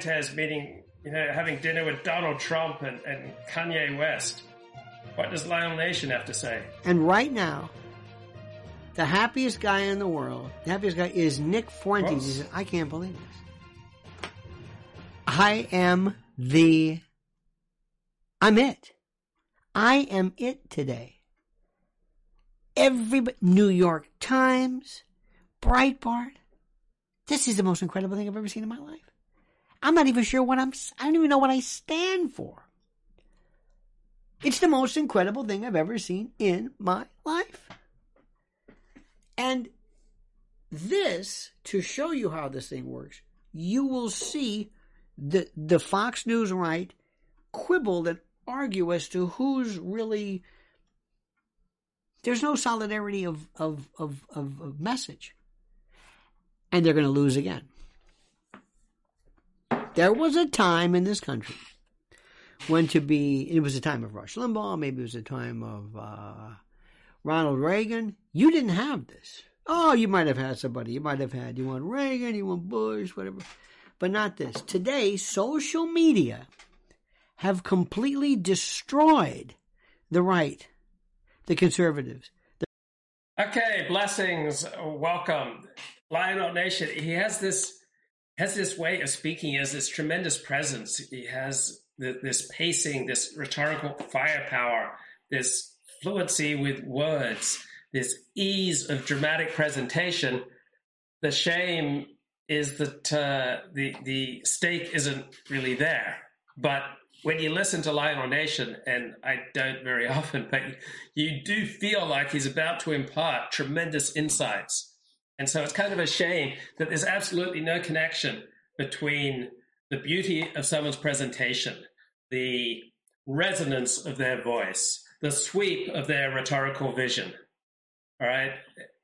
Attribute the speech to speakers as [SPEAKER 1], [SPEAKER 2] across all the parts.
[SPEAKER 1] Fuentes meeting, you know, having dinner with Donald Trump and, and Kanye West? What does Lionel Nation have to say?
[SPEAKER 2] And right now, the happiest guy in the world, the happiest guy is Nick Fuentes. He says, I can't believe this. I am the, I'm it. I am it today. Every New York Times, Breitbart. This is the most incredible thing I've ever seen in my life. I'm not even sure what I'm, I don't even know what I stand for. It's the most incredible thing I've ever seen in my life. And this, to show you how this thing works, you will see the, the Fox News right quibble and argue as to who's really there's no solidarity of, of, of, of, of message. And they're going to lose again. There was a time in this country when to be, it was a time of Rush Limbaugh, maybe it was a time of uh, Ronald Reagan. You didn't have this. Oh, you might have had somebody. You might have had, you want Reagan, you want Bush, whatever. But not this. Today, social media have completely destroyed the right the conservatives.
[SPEAKER 1] The- Okay, blessings. Welcome, Lionel Nation. He has this has this way of speaking. He has this tremendous presence. He has this pacing, this rhetorical firepower, this fluency with words, this ease of dramatic presentation. The shame is that uh, the the steak isn't really there, but when you listen to Lionel Nation, and I don't very often, but you do feel like he's about to impart tremendous insights. And so it's kind of a shame that there's absolutely no connection between the beauty of someone's presentation, the resonance of their voice, the sweep of their rhetorical vision, all right,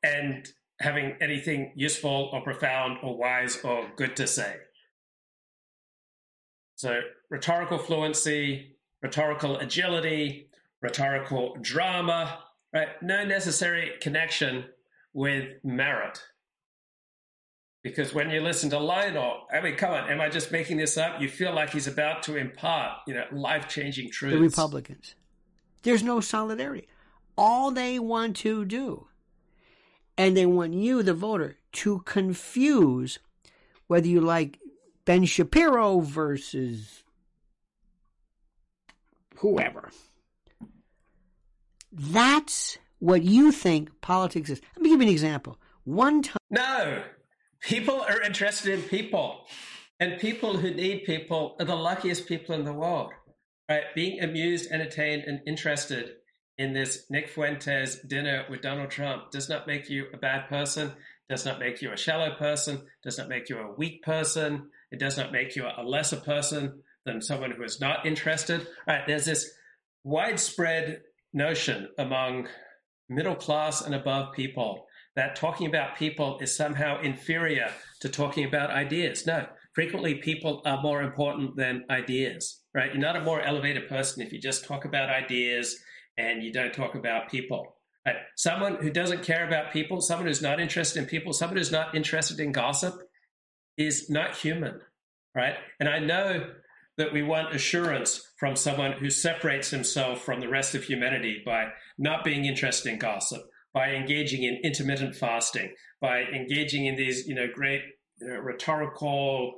[SPEAKER 1] and having anything useful or profound or wise or good to say. So, rhetorical fluency, rhetorical agility, rhetorical drama, right? No necessary connection with merit. Because when you listen to Lionel, I mean, come on, am I just making this up? You feel like he's about to impart, you know, life changing truths.
[SPEAKER 2] The Republicans. There's no solidarity. All they want to do, and they want you, the voter, to confuse whether you like Ben Shapiro versus whoever. That's what you think politics is. Let me give you an example. One time.
[SPEAKER 1] No, people are interested in people, and people who need people are the luckiest people in the world. Right? Being amused, entertained, and interested in this Nick Fuentes dinner with Donald Trump does not make you a bad person, does not make you a shallow person, does not make you a weak person, it does not make you a lesser person than someone who is not interested. Right? There's this widespread notion among middle class and above people that talking about people is somehow inferior to talking about ideas. No, frequently people are more important than ideas, right? You're not a more elevated person if you just talk about ideas and you don't talk about people. Right? Someone who doesn't care about people, someone who's not interested in people, someone who's not interested in gossip, is not human, right? And I know that we want assurance from someone who separates himself from the rest of humanity by not being interested in gossip, by engaging in intermittent fasting, by engaging in these, you know, great you know, rhetorical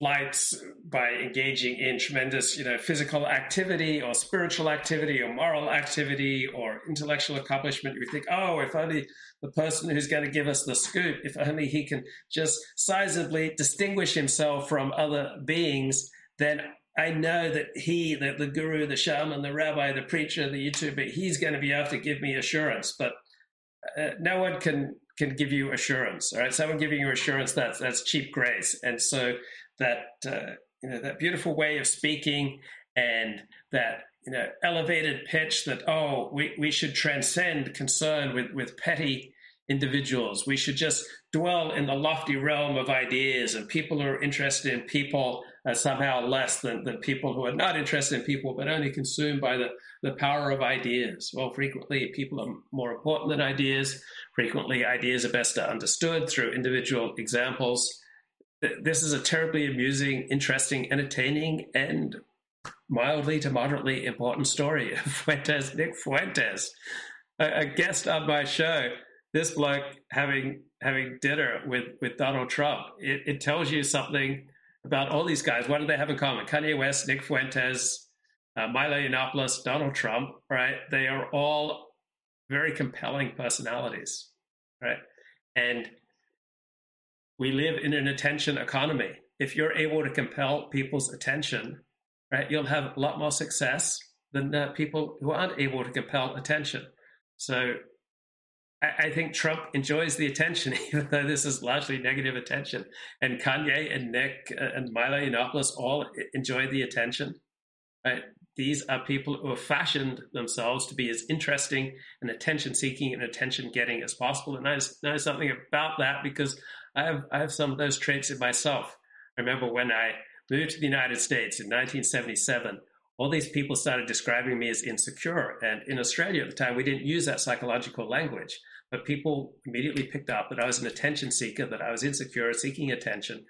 [SPEAKER 1] flights by engaging in tremendous, you know, physical activity or spiritual activity or moral activity or intellectual accomplishment. We think, oh, if only the person who's going to give us the scoop, if only he can just sizably distinguish himself from other beings, then I know that he, the, the guru, the shaman, the rabbi, the preacher, the YouTuber, he's going to be able to give me assurance. But uh, no one can can give you assurance. All right, someone giving you assurance that's that's cheap grace, and so that uh, you know that beautiful way of speaking and that you know elevated pitch that oh we, we should transcend concern with with petty individuals we should just dwell in the lofty realm of ideas and people who are interested in people are somehow less than, than people who are not interested in people but only consumed by the, the power of ideas well frequently people are more important than ideas frequently ideas are best understood through individual examples this is a terribly amusing interesting entertaining and mildly to moderately important story of Fuentes, Nick Fuentes, a, a, guest on my show. This bloke having having dinner with, with Donald Trump. It, it tells you something about all these guys. What do they have in common? Kanye West, Nick Fuentes, uh, Milo Yiannopoulos, Donald Trump, right? They are all very compelling personalities, right? And we live in an attention economy. If you're able to compel people's attention, right, you'll have a lot more success than uh, people who aren't able to compel attention. So I, think Trump enjoys the attention, even though this is largely negative attention. And Kanye and Nick uh, and Milo Yiannopoulos all enjoy the attention. Right? These are people who have fashioned themselves to be as interesting and attention seeking and attention getting as possible. And I know something about that because I have, I have some of those traits in myself. I remember when I moved to the United States in 1977, all these people started describing me as insecure. And in Australia at the time, we didn't use that psychological language, but people immediately picked up that I was an attention seeker, that I was insecure, seeking attention.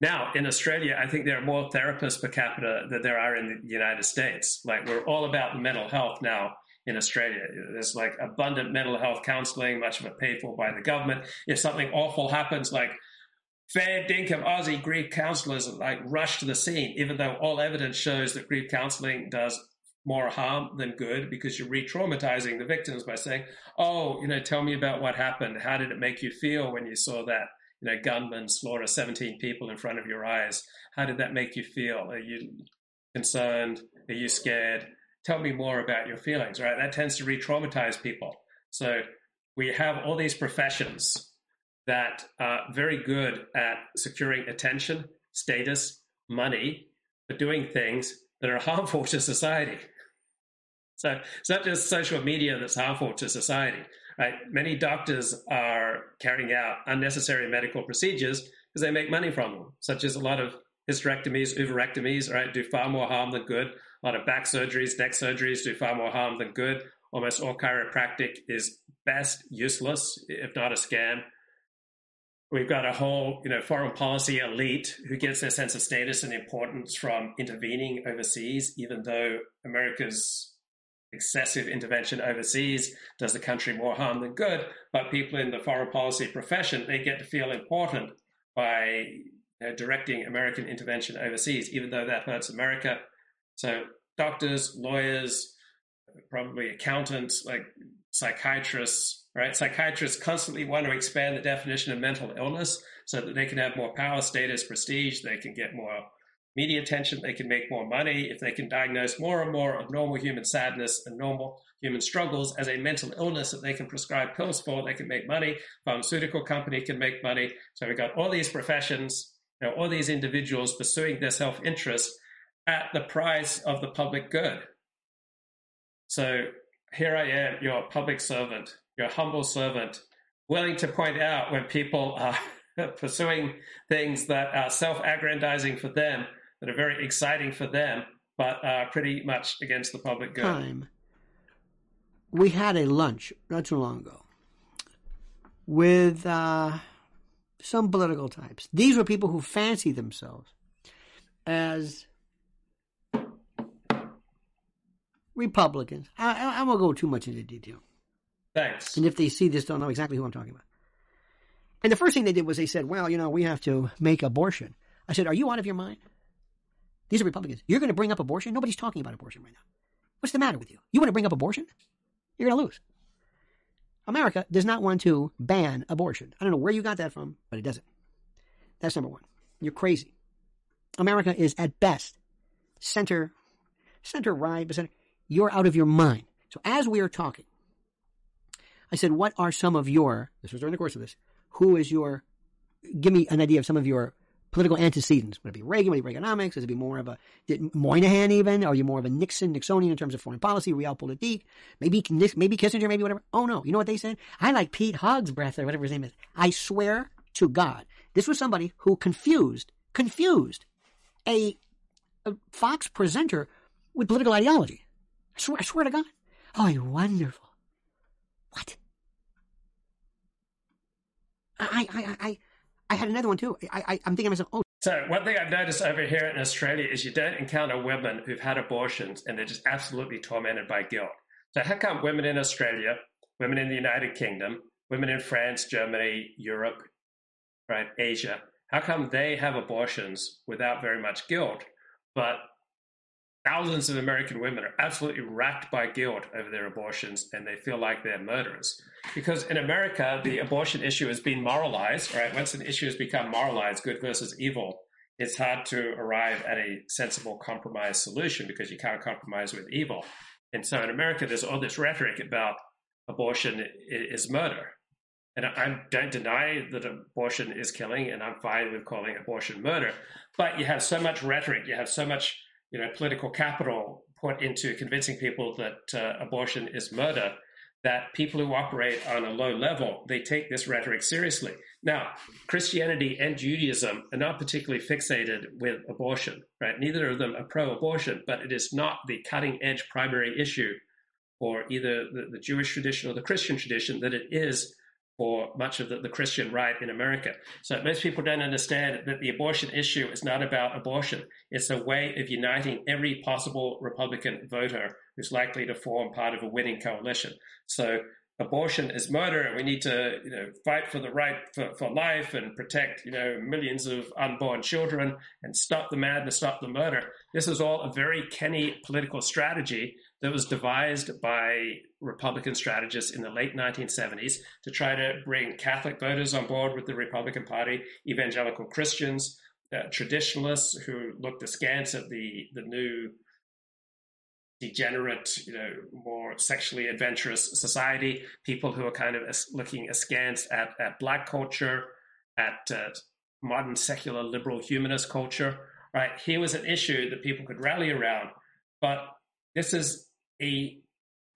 [SPEAKER 1] Now, in Australia, I think there are more therapists per capita than there are in the United States. Like, we're all about mental health now in Australia. There's like abundant mental health counseling, much of it paid for by the government. If something awful happens, like fair dinkum Aussie grief counselors like rush to the scene, even though all evidence shows that grief counseling does more harm than good because you're re-traumatizing the victims by saying, "Oh, you know, tell me about what happened. How did it make you feel when you saw that, you know, gunman slaughter 17 people in front of your eyes? How did that make you feel? Are you concerned? Are you scared? Tell me more about your feelings." Right? That tends to re-traumatize people. So we have all these professions that are very good at securing attention, status, money, but doing things that are harmful to society. So it's not just social media that's harmful to society. Right? Many doctors are carrying out unnecessary medical procedures because they make money from them, such as a lot of hysterectomies, oophorectomies, right, do far more harm than good. A lot of back surgeries, neck surgeries do far more harm than good. Almost all chiropractic is best useless, if not a scam. We've got a whole, you know, foreign policy elite who gets their sense of status and importance from intervening overseas, even though America's excessive intervention overseas does the country more harm than good. But people in the foreign policy profession, they get to feel important by you know, directing American intervention overseas, even though that hurts America. So doctors, lawyers, probably accountants, like psychiatrists, right? Psychiatrists constantly want to expand the definition of mental illness so that they can have more power, status, prestige, they can get more media attention, they can make more money. If they can diagnose more and more of normal human sadness and normal human struggles as a mental illness that they can prescribe pills for, they can make money. Pharmaceutical company can make money. So we've got all these professions, you know, all these individuals pursuing their self-interest at the price of the public good. So here I am, your public servant, your humble servant, willing to point out when people are pursuing things that are self aggrandizing for them, that are very exciting for them, but are pretty much against the public good.
[SPEAKER 2] Time. We had a lunch not too long ago with uh, some political types. These were people who fancy themselves as Republicans. I, I, won't go too much into detail.
[SPEAKER 1] Thanks.
[SPEAKER 2] And if they see this, they'll know exactly who I'm talking about. And the first thing they did was they said, well, you know, we have to make abortion. I said, are you out of your mind? These are Republicans. You're going to bring up abortion? Nobody's talking about abortion right now. What's the matter with you? You want to bring up abortion? You're going to lose. America does not want to ban abortion. I don't know where you got that from, but it doesn't. That's number one. You're crazy. America is at best center, center right, but center you're out of your mind. So as we are talking, I said, what are some of your, this was during the course of this, who is your, give me an idea of some of your political antecedents? Would it be Reagan? Would it be Reaganomics? Would it be more of a Moynihan even? Are you more of a Nixon, Nixonian in terms of foreign policy, realpolitik? Maybe maybe Kissinger, maybe whatever. Oh no, you know what they said? I like Pete Hogsbreath or whatever his name is. I swear to God, this was somebody who confused confused a, a Fox presenter with political ideology. I swear, I swear to God. Oh, you're wonderful. What? I, I, I, I had another one too. I, I, I'm thinking to myself, oh.
[SPEAKER 1] So one thing I've noticed over here in Australia is you don't encounter women who've had abortions and they're just absolutely tormented by guilt. So how come women in Australia, women in the United Kingdom, women in France, Germany, Europe, right, Asia, how come they have abortions without very much guilt, but thousands of American women are absolutely racked by guilt over their abortions and they feel like they're murderers. Because in America, the abortion issue has been moralized, right? Once an issue has become moralized, good versus evil, it's hard to arrive at a sensible compromise solution because you can't compromise with evil. And so in America, there's all this rhetoric about abortion is murder. And I don't deny that abortion is killing, and I'm fine with calling abortion murder. But you have so much rhetoric, you have so much you know, political capital put into convincing people that uh, abortion is murder, that people who operate on a low level, they take this rhetoric seriously. Now, Christianity and Judaism are not particularly fixated with abortion, right? Neither of them are pro-abortion, but it is not the cutting edge primary issue for either the, the Jewish tradition or the Christian tradition that it is for much of the, the, Christian right in America. So most people don't understand that the abortion issue is not about abortion. It's a way of uniting every possible Republican voter who's likely to form part of a winning coalition. So abortion is murder and we need to you know fight for the right for, for life and protect you know millions of unborn children and stop the madness stop the murder this is all a very kenny political strategy that was devised by republican strategists in the late 1970s to try to bring catholic voters on board with the republican party evangelical christians uh, traditionalists who looked askance at the the new degenerate, you know, more sexually adventurous society, people who are kind of looking askance at, at black culture, at uh, modern secular liberal humanist culture, right? Here was an issue that people could rally around, but this is a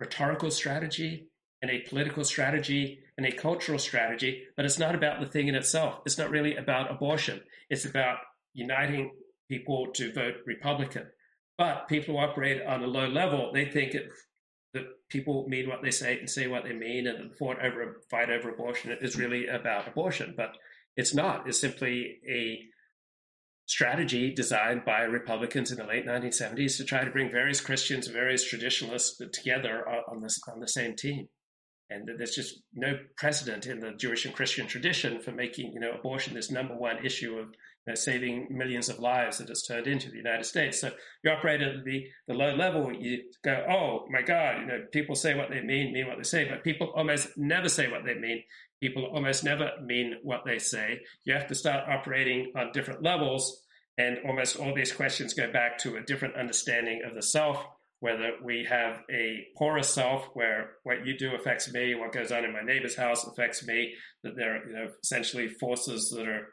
[SPEAKER 1] rhetorical strategy and a political strategy and a cultural strategy, but it's not about the thing in itself. It's not really about abortion. It's about uniting people to vote Republican. But people who operate on a low level, they think it, that people mean what they say and say what they mean, and the fight over fight over abortion is really about abortion. But it's not. It's simply a strategy designed by Republicans in the late 1970s to try to bring various Christians, various traditionalists together on this on the same team. And there's just no precedent in the Jewish and Christian tradition for making, you know, abortion this number one issue of know, saving millions of lives that it's turned into the United States. So you operate at the, the low level, you go, oh my God, you know, people say what they mean, mean what they say, but people almost never say what they mean. People almost never mean what they say. You have to start operating on different levels, and almost all these questions go back to a different understanding of the self. Whether we have a porous self where what you do affects me, what goes on in my neighbor's house affects me, that there are you know, essentially forces that are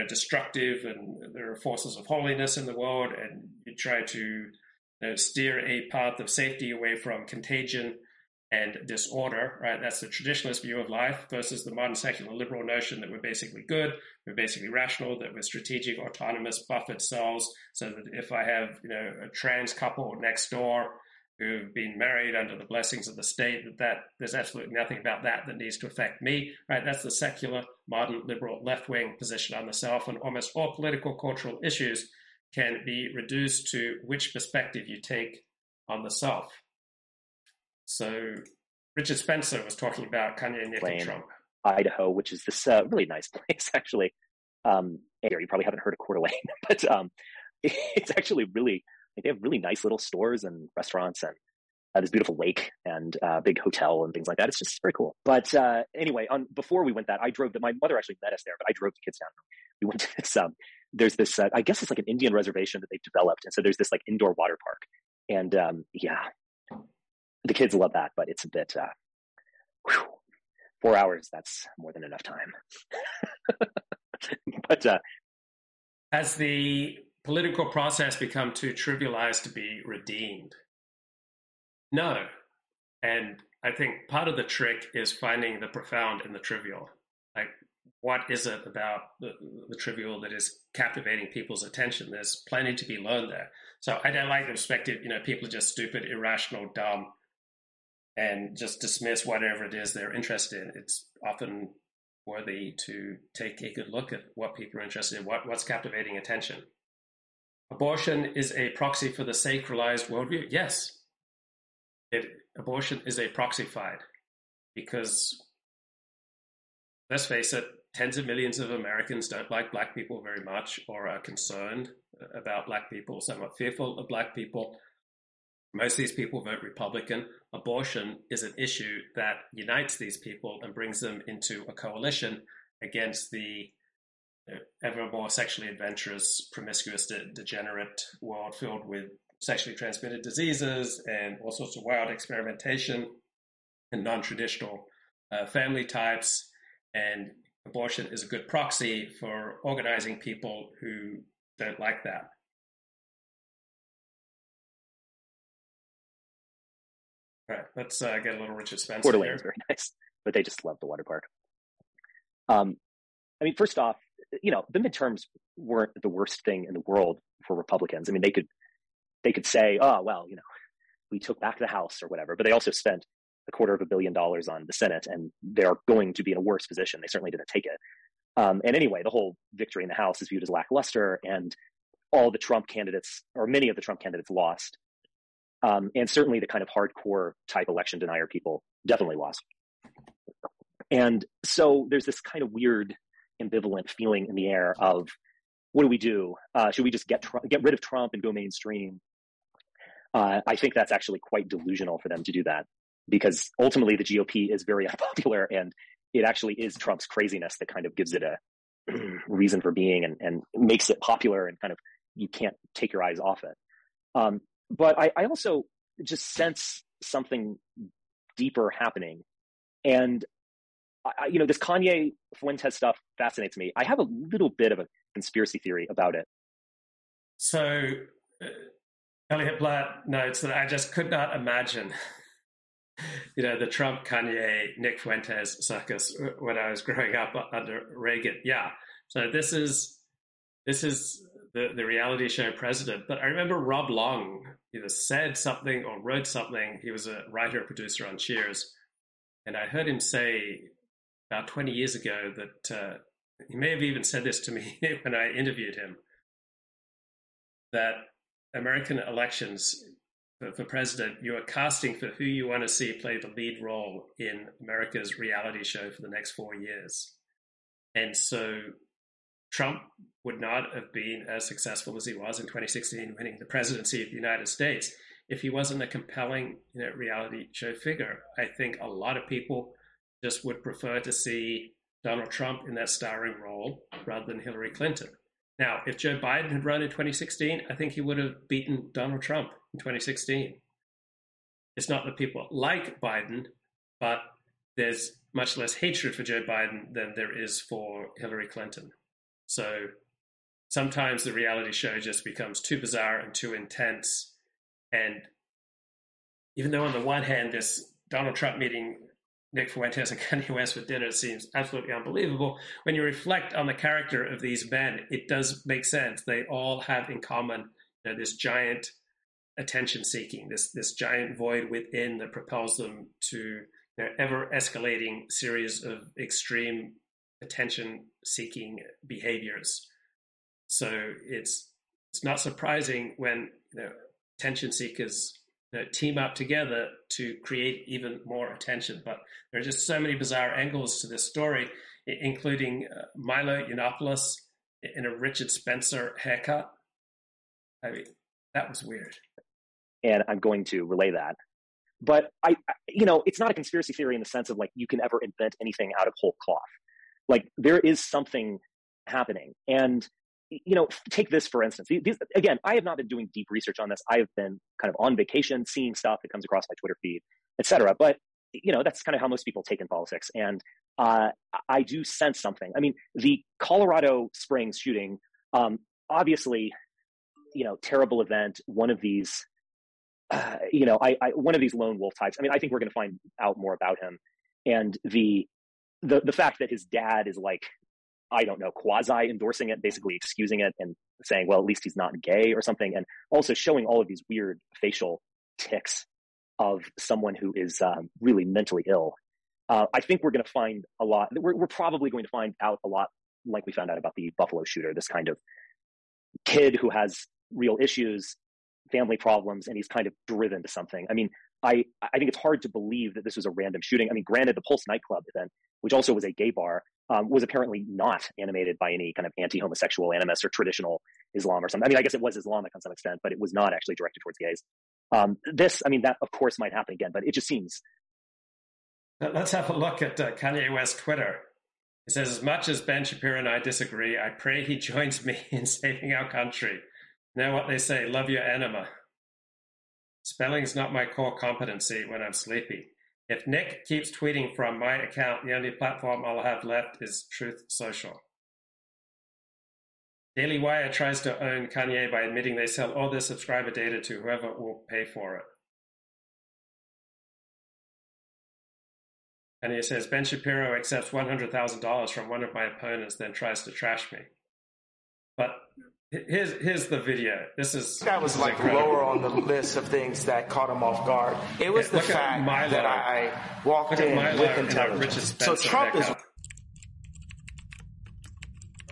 [SPEAKER 1] know, destructive and there are forces of holiness in the world and you try to you know, steer a path of safety away from contagion and disorder, right? That's the traditionalist view of life versus the modern secular liberal notion that we're basically good, we're basically rational, that we're strategic, autonomous, buffered selves. So that if I have, you know, a trans couple next door who've been married under the blessings of the state, that, that there's absolutely nothing about that that needs to affect me, right? That's the secular, modern, liberal, left wing position on the self, and almost all political, cultural issues can be reduced to which perspective you take on the self. So, Richard Spencer was talking about Kanye, and Trump.
[SPEAKER 3] Idaho, which is this uh, really nice place, actually. Um, you probably haven't heard of Coeur d'Alene, but um, it's actually really like they have really nice little stores and restaurants and uh, this beautiful lake and uh, big hotel and things like that. It's just very cool. But uh, anyway, on before we went that, I drove. my mother actually met us there, but I drove the kids down. We went to this. Um, there's this. Uh, I guess it's like an Indian reservation that they've developed, and so there's this like indoor water park. And um, yeah, the kids love that, but it's a bit. Uh, whew, four hours. That's more than enough time. but uh,
[SPEAKER 1] the political process become too trivialized to be redeemed? No. And I think part of the trick is finding the profound in the trivial. Like, what is it about the, the trivial that is captivating people's attention? There's plenty to be learned there. So I don't like the perspective, you know, people are just stupid, irrational, dumb, and just dismiss whatever it is they're interested in. It's often worthy to take a good look at what people are interested in, what, what's captivating attention. Abortion is a proxy for the sacralized worldview. Yes, it, abortion is a proxified because let's face it, tens of millions of Americans don't like black people very much or are concerned about black people, somewhat fearful of black people. Most of these people vote Republican. Abortion is an issue that unites these people and brings them into a coalition against the ever more sexually adventurous, promiscuous, de- degenerate world filled with sexually transmitted diseases and all sorts of wild experimentation and non traditional uh, family types. And abortion is a good proxy for organizing people who don't like that. All right, let's uh, get a little Richard Spencer.
[SPEAKER 3] D'Alene is very nice, but they just love the water park. Um, I mean, first off, you know, the midterms weren't the worst thing in the world for Republicans. I mean, they could they could say, oh well, you know, we took back the House or whatever, but they also spent a quarter of a billion dollars on the Senate, and they're going to be in a worse position. They certainly didn't take it. Um, and anyway, the whole victory in the House is viewed as lackluster, and all the Trump candidates, or many of the Trump candidates, lost. Um, and certainly the kind of hardcore type election denier people definitely lost. And so there's this kind of weird ambivalent feeling in the air of what do we do? Uh, should we just get get rid of Trump and go mainstream? Uh, I think that's actually quite delusional for them to do that because ultimately the GOP is very unpopular and it actually is Trump's craziness that kind of gives it a reason for being and, and makes it popular and kind of you can't take your eyes off it. Um, but I, I also just sense something deeper happening. And I, you know, this Kanye Fuentes stuff fascinates me. I have a little bit of a conspiracy theory about it.
[SPEAKER 1] So, uh, Elliot Blatt notes that I just could not imagine, you know, the Trump, Kanye, Nick Fuentes circus when I was growing up under Reagan. Yeah. So this is this is the, the reality show president. But I remember Rob Long either said something or wrote something. He was a writer producer on Cheers. And I heard him say about 20 years ago that uh, he may have even said this to me when I interviewed him that American elections for, for president, you are casting for who you want to see play the lead role in America's reality show for the next four years. And so Trump would not have been as successful as he was in 2016, winning the presidency of the United States, if he wasn't a compelling you know, reality show figure. I think a lot of people just would prefer to see Donald Trump in that starring role rather than Hillary Clinton. Now, if Joe Biden had run in 2016, I think he would have beaten Donald Trump in 2016. It's not that people like Biden, but there's much less hatred for Joe Biden than there is for Hillary Clinton. So sometimes the reality show just becomes too bizarre and too intense. And even though on the one hand, this Donald Trump meeting Nick Fuentes and Kanye West for dinner seems absolutely unbelievable. When you reflect on the character of these men, it does make sense. They all have in common you know, this giant attention seeking, this this giant void within that propels them to you know, ever escalating series of extreme attention seeking behaviors. So it's it's not surprising when you know, attention seekers team up together to create even more attention. But there are just so many bizarre angles to this story, including uh, Milo Yiannopoulos in a Richard Spencer haircut. I mean, that was weird.
[SPEAKER 3] And I'm going to relay that. But I, you know, it's not a conspiracy theory in the sense of like you can ever invent anything out of whole cloth. Like there is something happening. And you know, take this for instance. These, again, I have not been doing deep research on this. I have been kind of on vacation, seeing stuff that comes across my Twitter feed, etc. But you know, that's kind of how most people take in politics. And uh, I do sense something. I mean, the Colorado Springs shooting. Um, obviously, you know, terrible event. One of these, uh, you know, I, I one of these lone wolf types. I mean, I think we're going to find out more about him, and the the the fact that his dad is like I don't know, quasi endorsing it, basically excusing it and saying, well, at least he's not gay or something. And also showing all of these weird facial tics of someone who is um, really mentally ill. Uh, I think we're going to find a lot. We're, we're probably going to find out a lot like we found out about the Buffalo shooter, this kind of kid who has real issues, family problems, and he's kind of driven to something. I mean, I, I think it's hard to believe that this was a random shooting. I mean, granted, the Pulse nightclub event, which also was a gay bar, um, was apparently not animated by any kind of anti-homosexual animus or traditional Islam or something. I mean, I guess it was Islamic on some extent, but it was not actually directed towards gays. Um, this, I mean, that of course might happen again, but it just seems.
[SPEAKER 1] Let's have a look at uh, Kanye West Twitter. He says, as much as Ben Shapiro and I disagree, I pray he joins me in saving our country. Now, what they say, love your enema. Spelling is not my core competency when I'm sleepy. If Nick keeps tweeting from my account, the only platform I'll have left is Truth Social. Daily Wire tries to own Kanye by admitting they sell all their subscriber data to whoever will pay for it. And he says Ben Shapiro accepts $100,000 from one of my opponents, then tries to trash me. But here's here's the video. This is
[SPEAKER 4] that was like incredible. lower on the list of things that caught him off guard. It was yeah, the fact that I walked in with intelligence. So Trump is.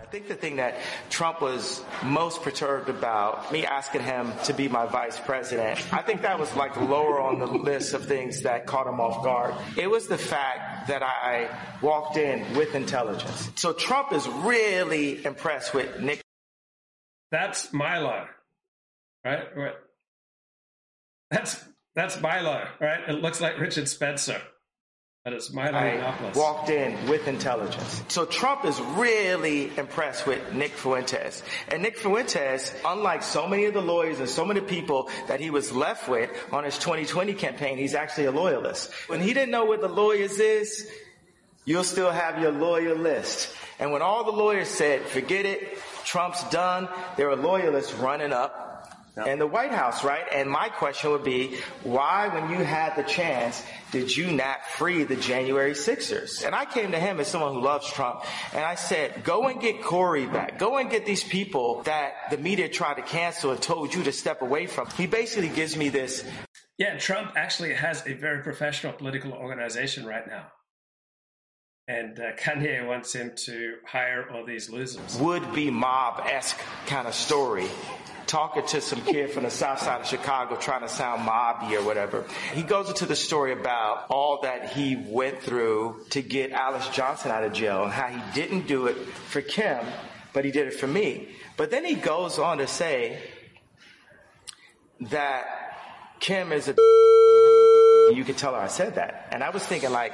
[SPEAKER 4] I think the thing that Trump was most perturbed about, me asking him to be my vice president, I think that was like lower on the list of things that caught him off guard. It was the fact that I walked in with intelligence. So Trump is really impressed with Nick.
[SPEAKER 1] That's Milo, right? That's that's Milo, right? It looks like Richard Spencer. But it's Milo
[SPEAKER 4] I walked in with intelligence. So Trump is really impressed with Nick Fuentes. And Nick Fuentes, unlike so many of the lawyers and so many people that he was left with on his 2020 campaign, he's actually a loyalist. When he didn't know what the lawyers is, you'll still have your lawyer list. And when all the lawyers said, forget it, Trump's done, there are loyalists running up in the White House, right? And my question would be, why, when you had the chance, did you not free the January Sixers? And I came to him as someone who loves Trump, and I said, go and get Corey back. Go and get these people that the media tried to cancel and told you to step away from. He basically gives me this.
[SPEAKER 1] Yeah, Trump actually has a very professional political organization right now. And uh, Kanye wants him to hire all these losers.
[SPEAKER 4] Would be mob esque kind of story talking to some kid from the south side of Chicago trying to sound mobby or whatever. He goes into the story about all that he went through to get Alice Johnson out of jail and how he didn't do it for Kim, but he did it for me. But then he goes on to say that Kim is a you could tell her I said that. And I was thinking like,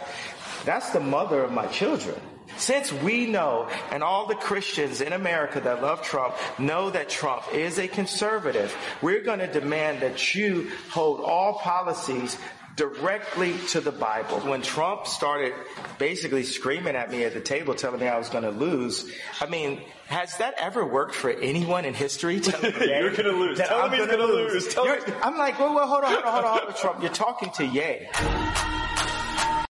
[SPEAKER 4] that's the mother of my children. Since we know, and all the Christians in America that love Trump know that Trump is a conservative, we're going to demand that you hold all policies directly to the Bible. When Trump started basically screaming at me at the table, telling me I was going to lose, I mean, has that ever worked for anyone in history?
[SPEAKER 5] You're going to lose. Tell I'm him he's going to lose. lose.
[SPEAKER 4] I'm like, well, well, hold on, hold on, hold on, hold on, Trump. You're talking to Ye.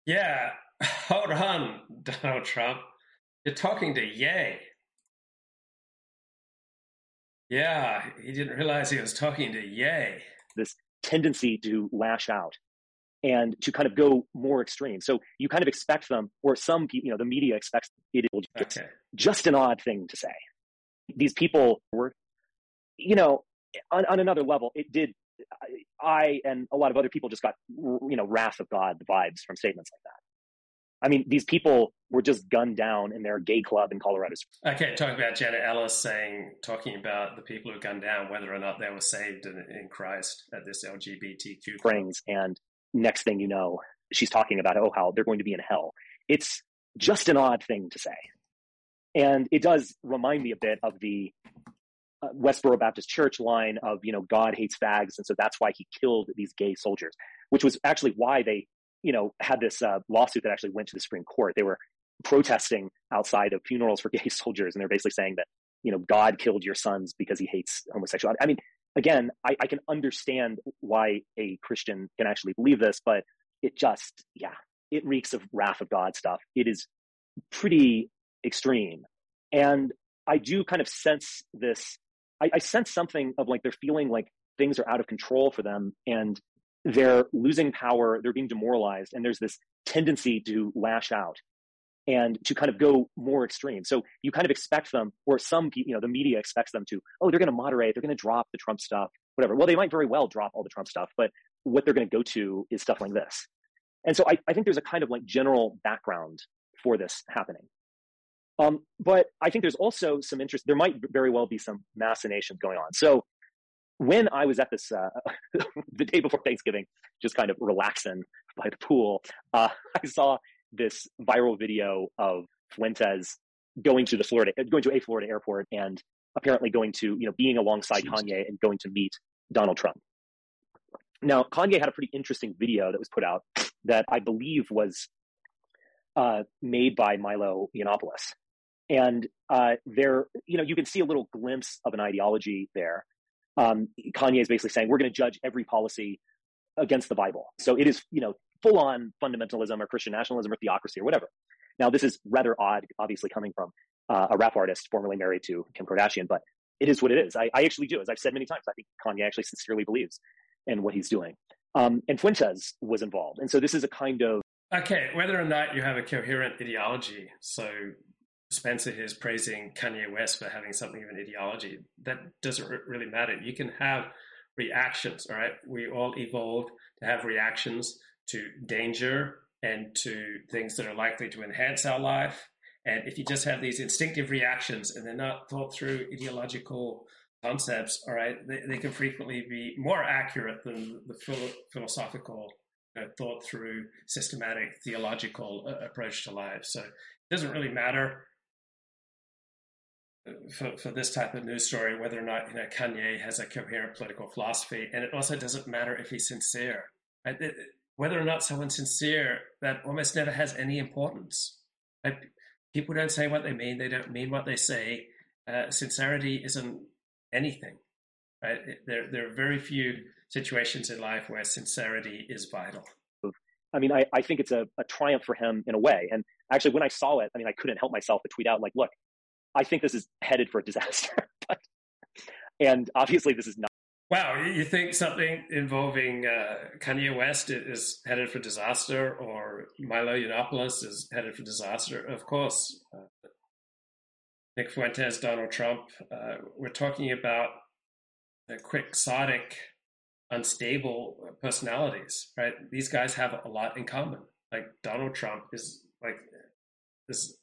[SPEAKER 1] Yeah, Hold on, Donald Trump. You're talking to Ye. Yeah, he didn't realize he was talking to Ye.
[SPEAKER 3] This tendency to lash out and to kind of go more extreme. So you kind of expect them, or some, you know, the media expects it just, okay. just an odd thing to say. These people were, you know, on, on another level, it did. I and a lot of other people just got, you know, wrath of God vibes from statements like that. I mean, these people were just gunned down in their gay club in Colorado.
[SPEAKER 1] Okay, talking about Jenna Ellis saying, talking about the people who gunned down, whether or not they were saved in, in Christ at this LGBTQ
[SPEAKER 3] brings, and next thing you know, she's talking about oh how they're going to be in hell. It's just an odd thing to say, and it does remind me a bit of the uh, Westboro Baptist Church line of you know God hates fags, and so that's why he killed these gay soldiers, which was actually why they you know, had this uh, lawsuit that actually went to the Supreme Court. They were protesting outside of funerals for gay soldiers, and they're basically saying that you know, God killed your sons because he hates homosexuality. I mean, again, I, I can understand why a Christian can actually believe this, but it just, yeah, it reeks of wrath of God stuff. It is pretty extreme. And I do kind of sense this, I, I sense something of like they're feeling like things are out of control for them and they're losing power, they're being demoralized, and there's this tendency to lash out and to kind of go more extreme. So you kind of expect them, or some you know, the media expects them to, oh, they're going to moderate, they're going to drop the Trump stuff, whatever. Well, they might very well drop all the Trump stuff, but what they're going to go to is stuff like this. And so I, I think there's a kind of like general background for this happening. Um, but I think there's also some interest. There might very well be some machinations going on. So when I was at this uh, the day before Thanksgiving, just kind of relaxing by the pool, uh, I saw this viral video of Fuentes going to the Florida, going to a Florida airport, and apparently going to you know being alongside Jeez. Kanye and going to meet Donald Trump. Now, Kanye had a pretty interesting video that was put out that I believe was uh, made by Milo Yiannopoulos. And uh, there, you know, you can see a little glimpse of an ideology there. Um, Kanye is basically saying we're going to judge every policy against the Bible. So it is, you know, full on fundamentalism or Christian nationalism or theocracy or whatever. Now, this is rather odd, obviously coming from uh, a rap artist formerly married to Kim Kardashian, but it is what it is. I, I, actually do, as I've said many times. I think Kanye actually sincerely believes in what he's doing. Um, and Fuentes was involved, and so this is a kind of
[SPEAKER 1] okay. Whether or not you have a coherent ideology, so Spencer is praising Kanye West for having something of an ideology. That doesn't really matter. You can have reactions. All right, we all evolved to have reactions to danger and to things that are likely to enhance our life. And if you just have these instinctive reactions and they're not thought through ideological concepts, all right, they, they can frequently be more accurate than the philo- philosophical, you know, thought through, systematic, theological uh, approach to life. So it doesn't really matter uh, for, for this type of news story whether or not you know Kanye has a coherent political philosophy, and it also doesn't matter if he's sincere. Whether or not someone's sincere, that almost never has any importance. Like, people don't say what they mean; they don't mean what they say. Uh, sincerity isn't anything. Right? There, there are very few situations in life where sincerity is vital.
[SPEAKER 3] I mean, I, I think it's a, a triumph for him in a way. And actually, when I saw it, I mean, I couldn't help myself but tweet out, like, look, I think this is headed for a disaster. but, and obviously, this is not
[SPEAKER 1] Wow, you think something involving uh, Kanye West is headed for disaster, or Milo Yiannopoulos is headed for disaster? Of course, uh, Nick Fuentes, Donald Trump. Uh, we're talking about the quixotic, unstable personalities, right? These guys have a lot in common. Like Donald Trump is like as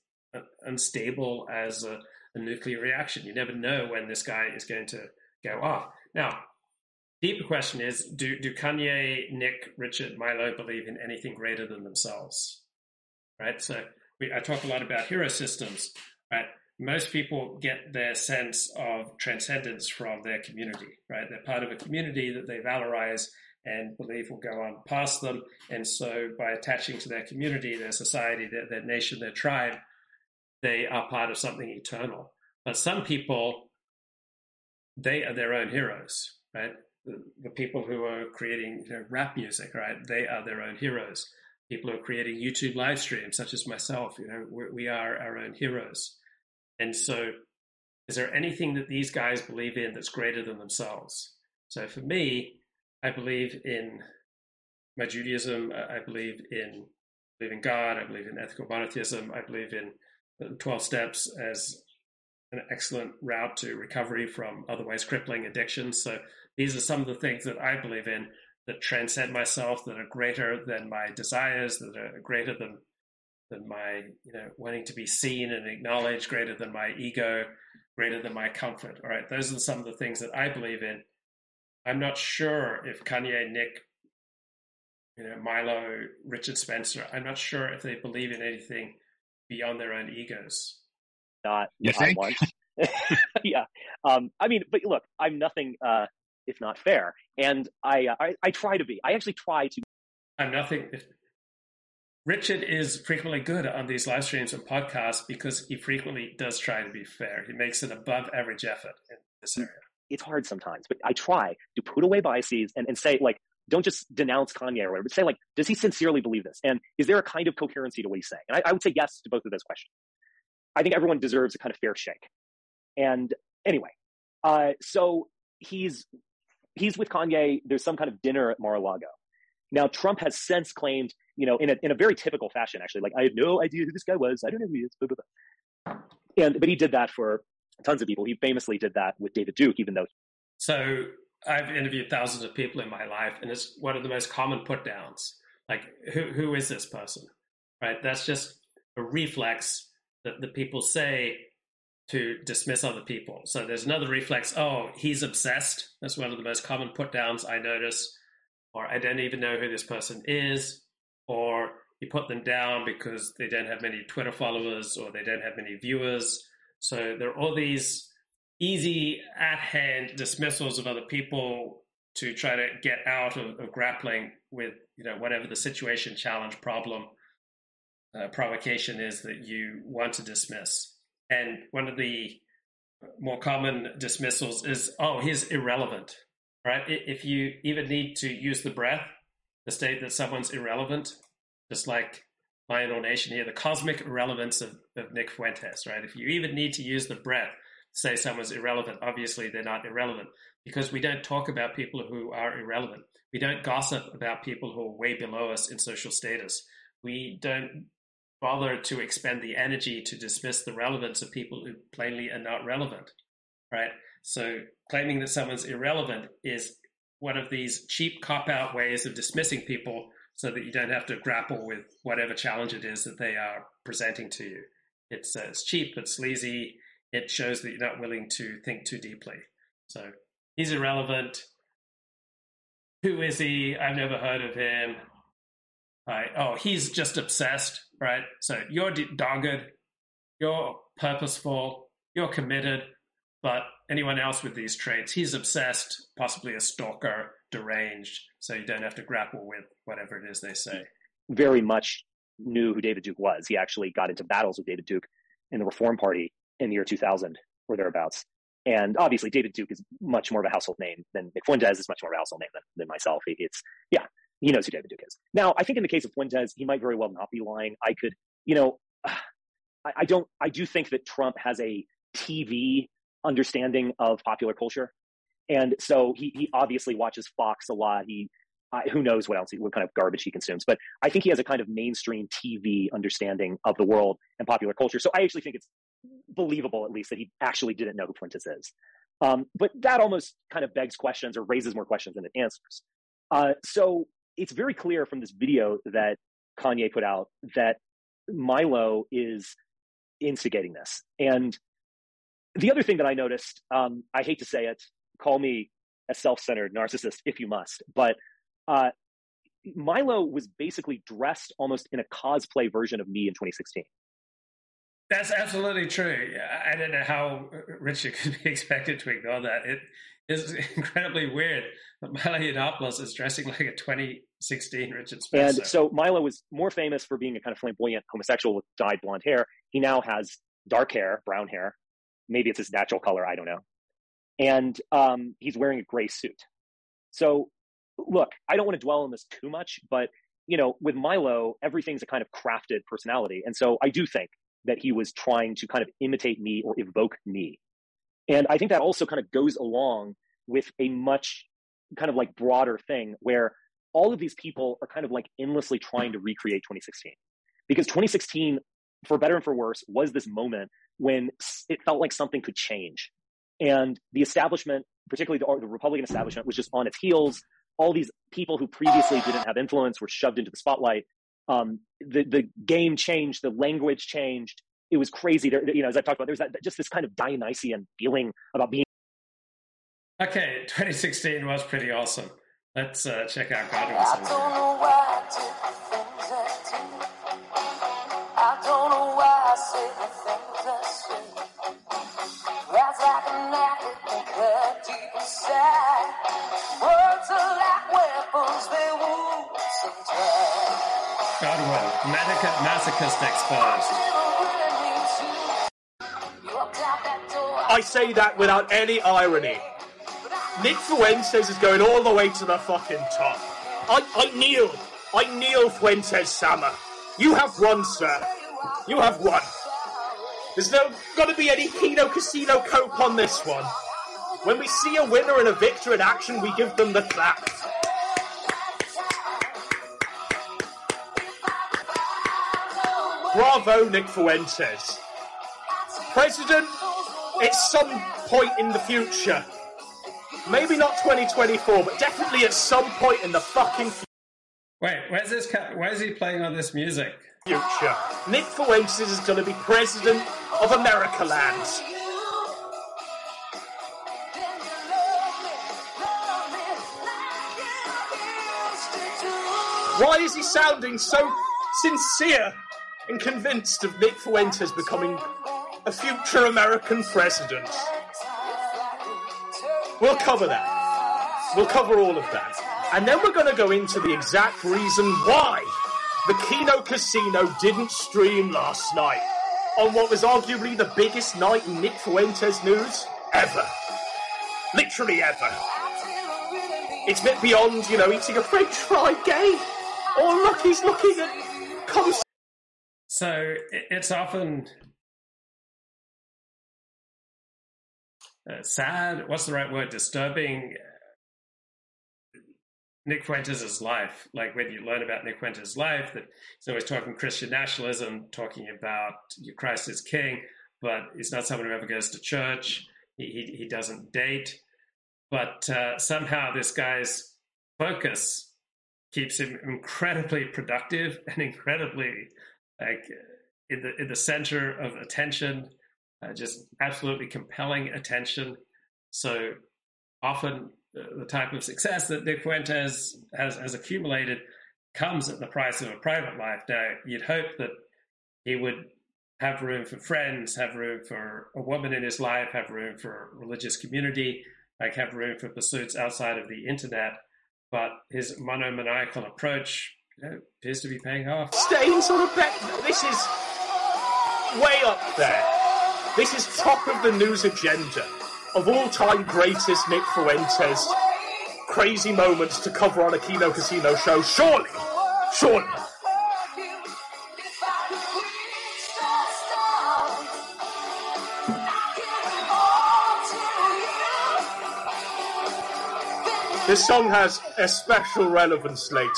[SPEAKER 1] unstable as a, a nuclear reaction. You never know when this guy is going to go off. Now, deeper question is do, do Kanye, Nick, Richard, Milo believe in anything greater than themselves? Right? So we, I talk a lot about hero systems, right? Most people get their sense of transcendence from their community, right? They're part of a community that they valorize and believe will go on past them. And so by attaching to their community, their society, their, their nation, their tribe, they are part of something eternal. But some people, they are their own heroes, right? The, people who are creating you know, rap music, right? They are their own heroes. People who are creating YouTube live streams, such as myself, you know, we are our own heroes. And so, is there anything that these guys believe in that's greater than themselves? So for me, I believe in my Judaism. I believe in believe in God. I believe in ethical monotheism. I believe in twelve steps as an excellent route to recovery from otherwise crippling addictions. So these are some of the things that I believe in that transcend myself, that are greater than my desires, that are greater than than my you know wanting to be seen and acknowledged, greater than my ego, greater than my comfort. All right, those are some of the things that I believe in. I'm not sure if Kanye, Nick, you know, Milo, Richard Spencer. I'm not sure if they believe in anything beyond their own egos.
[SPEAKER 3] Not you think? yeah. Um, I mean, but look, I'm nothing. Uh, if not fair. And I, uh, I, I try to be. I actually try to.
[SPEAKER 1] I'm nothing. Richard is frequently good on these live streams and podcasts because he frequently does try to be fair. He makes an above average effort in this area.
[SPEAKER 3] It's hard sometimes, but I try to put away biases and, and say, like, don't just denounce Kanye or whatever, but say, like, does he sincerely believe this? And is there a kind of coherency to what he's saying? And I, I would say yes to both of those questions. I think everyone deserves a kind of fair shake. And anyway, uh, so he's he's with Kanye. There's some kind of dinner at Mar-a-Lago. Now, Trump has since claimed, you know, in a, in a very typical fashion, actually, like, I had no idea who this guy was. I don't know who he is. Blah, blah, blah. And, but he did that for tons of people. He famously did that with David Duke, even though.
[SPEAKER 1] So I've interviewed thousands of people in my life, and it's one of the most common put downs. Like, who, who is this person? Right? That's just a reflex that the people say to dismiss other people. So there's another reflex. Oh, he's obsessed. That's one of the most common put downs I notice. Or I don't even know who this person is. Or you put them down because they don't have many Twitter followers or they don't have many viewers. So there are all these easy at hand dismissals of other people to try to get out of, of grappling with you know whatever the situation, challenge, problem, uh, provocation is that you want to dismiss. And one of the more common dismissals is, oh, he's irrelevant, right? If you even need to use the breath to state that someone's irrelevant, just like my Nation here, the cosmic irrelevance of, of Nick Fuentes, right? If you even need to use the breath to say someone's irrelevant, obviously they're not irrelevant because we don't talk about people who are irrelevant. We don't gossip about people who are way below us in social status. We don't bother to expend the energy to dismiss the relevance of people who plainly are not relevant, right? So claiming that someone's irrelevant is one of these cheap cop out ways of dismissing people so that you don't have to grapple with whatever challenge it is that they are presenting to you. It's, uh, it's cheap, it's sleazy, it shows that you're not willing to think too deeply. So he's irrelevant. Who is he? I've never heard of him. Right. Oh, he's just obsessed, right? So you're dogged, you're purposeful, you're committed, but anyone else with these traits, he's obsessed, possibly a stalker, deranged, so you don't have to grapple with whatever it is they say.
[SPEAKER 3] Very much knew who David Duke was. He actually got into battles with David Duke in the Reform Party in the year 2000 or thereabouts. And obviously, David Duke is much more of a household name than Fuentes is much more of a household name than, than myself. It's, yeah, he knows who David Duke is. Now, I think in the case of Fuentes, he might very well not be lying. I could, you know, I, I don't, I do think that Trump has a TV understanding of popular culture. And so he, he obviously watches Fox a lot. He, who knows what else, what kind of garbage he consumes. But I think he has a kind of mainstream TV understanding of the world and popular culture. So I actually think it's believable, at least, that he actually didn't know who Fuentes is. Um, but that almost kind of begs questions or raises more questions than it answers. Uh, so it's very clear from this video that Kanye put out that Milo is instigating this. And the other thing that I noticed, um, I hate to say it, call me a self-centered narcissist if you must, but uh, Milo was basically dressed almost in a cosplay version of me in 2016.
[SPEAKER 1] That's absolutely true. I don't know how Richard could be expected to ignore that. It is incredibly weird Milo Yiannopoulos is dressing like a 2016 Richard Spencer.
[SPEAKER 3] And so Milo was more famous for being a kind of flamboyant homosexual with dyed blonde hair. He now has dark hair, brown hair. Maybe it's his natural color. I don't know. And um, he's wearing a gray suit. So look, I don't want to dwell on this too much, but you know, with Milo, everything's a kind of crafted personality. And so I do think that he was trying to kind of imitate me or evoke me. And I think that also kind of goes along with a much kind of like broader thing where all of these people are kind of like endlessly trying to recreate 2016. Because 2016, for better and for worse, was this moment when it felt like something could change. And the establishment, particularly the, the Republican establishment, was just on its heels. All these people who previously didn't have influence were shoved into the spotlight. Um, the, the game changed, the language changed, it was crazy. There, you know, as I've talked about, there's that just this kind of Dionysian feeling about being.
[SPEAKER 1] Okay, 2016 was pretty awesome. Let's uh, check out Godwin's. I don't know why I did the things I do. I don't know why I say the things I say. That's like an attic that cut deep inside. Words are like weapons, they wound sometimes. Godwin, masochist exposed.
[SPEAKER 6] I say that without any irony. Nick Fuentes is going all the way to the fucking top. I, I kneel. I kneel, Fuentes Sama. You have won, sir. You have won. There's no gonna be any Kino Casino cope on this one. When we see a winner and a victor in action, we give them the clap. Bravo, Nick Fuentes. President, at some point in the future, maybe not 2024, but definitely at some point in the fucking future.
[SPEAKER 1] Wait, where's this? Why is he playing all this music?
[SPEAKER 6] Future. Nick Fuentes is going to be president of America Land. Why is he sounding so sincere and convinced of Nick Fuentes becoming a future American president? We'll cover that. We'll cover all of that. And then we're going to go into the exact reason why the Kino Casino didn't stream last night on what was arguably the biggest night in Nick Fuentes news ever. Literally ever. It's a bit beyond, you know, eating a French fry gay. Oh, look, he's looking at.
[SPEAKER 1] So it's often uh, sad. What's the right word? Disturbing. Nick Fuentes' life, like when you learn about Nick Fuentes' life, that he's always talking Christian nationalism, talking about Christ is king, but he's not someone who ever goes to church. He, he, he doesn't date. But uh, somehow this guy's focus keeps him incredibly productive and incredibly like in the in the center of attention, uh, just absolutely compelling attention. So often the, the type of success that Nick Fuentes has, has accumulated comes at the price of a private life. Now you'd hope that he would have room for friends, have room for a woman in his life, have room for a religious community, like have room for pursuits outside of the internet but his monomaniacal approach you know, appears to be paying off.
[SPEAKER 6] Staying sort of back. This is way up there. This is top of the news agenda of all time greatest Nick Fuentes crazy moments to cover on a Kino Casino show. Surely, surely. This song has a special relevance later.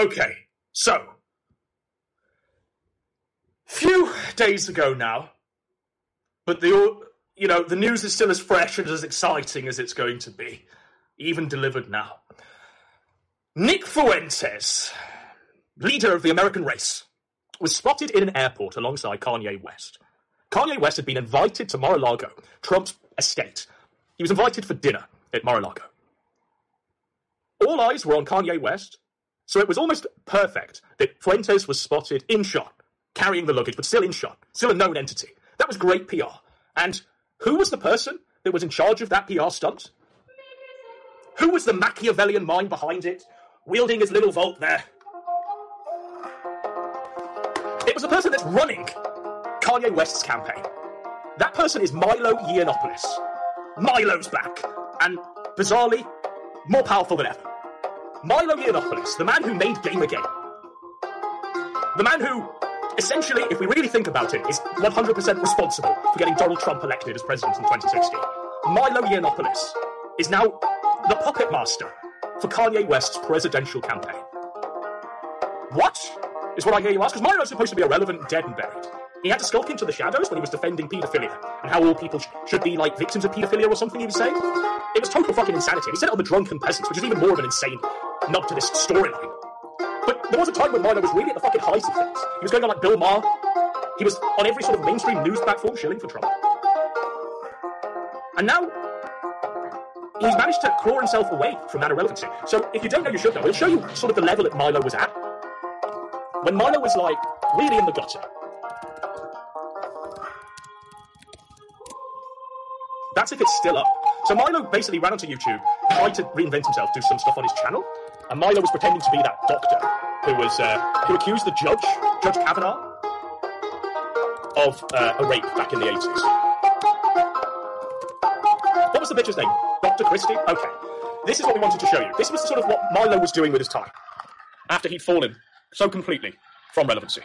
[SPEAKER 6] Okay. So, few days ago now, but the you know the news is still as fresh and as exciting as it's going to be, even delivered now. Nick Fuentes leader of the American race, was spotted in an airport alongside Kanye West. Kanye West had been invited to Mar a Lago, Trump's estate. He was invited for dinner at Mar a Lago. All eyes were on Kanye West, so it was almost perfect that Fuentes was spotted in shot, carrying the luggage, but still in shot, still a known entity. That was great PR. And who was the person that was in charge of that PR stunt? Who was the Machiavellian mind behind it, wielding his little vault there, it was the person that's running Kanye West's campaign. That person is Milo Yiannopoulos. Milo's back, and bizarrely, more powerful than ever. Milo Yiannopoulos, the man who made Gamergate. The man who, essentially, if we really think about it, is 100% responsible for getting Donald Trump elected as president in 2016. Milo Yiannopoulos is now the puppet master for Kanye West's presidential campaign. What? is what I hear you ask, because Milo's supposed to be irrelevant, dead and buried. He had to skulk into the shadows when he was defending paedophilia and how all people sh- should be like victims of paedophilia or something he was saying. It was total fucking insanity. He said it on the drunken peasants, which is even more of an insane nub to this storyline. But there was a time when Milo was really at the fucking height of things. He was going on like Bill Maher. He was on every sort of mainstream news platform shilling for Trump. And now he's managed to claw himself away from that irrelevancy. So if you don't know, you should know. We'll show you sort of the level that Milo was at when Milo was like really in the gutter, That's if it's still up. So Milo basically ran onto YouTube, tried to reinvent himself, do some stuff on his channel, and Milo was pretending to be that doctor who was uh, who accused the judge, Judge Kavanaugh, of uh, a rape back in the 80s. What was the bitch's name? Dr. Christie? Okay. This is what we wanted to show you. This was sort of what Milo was doing with his time after he'd fallen so completely from relevancy.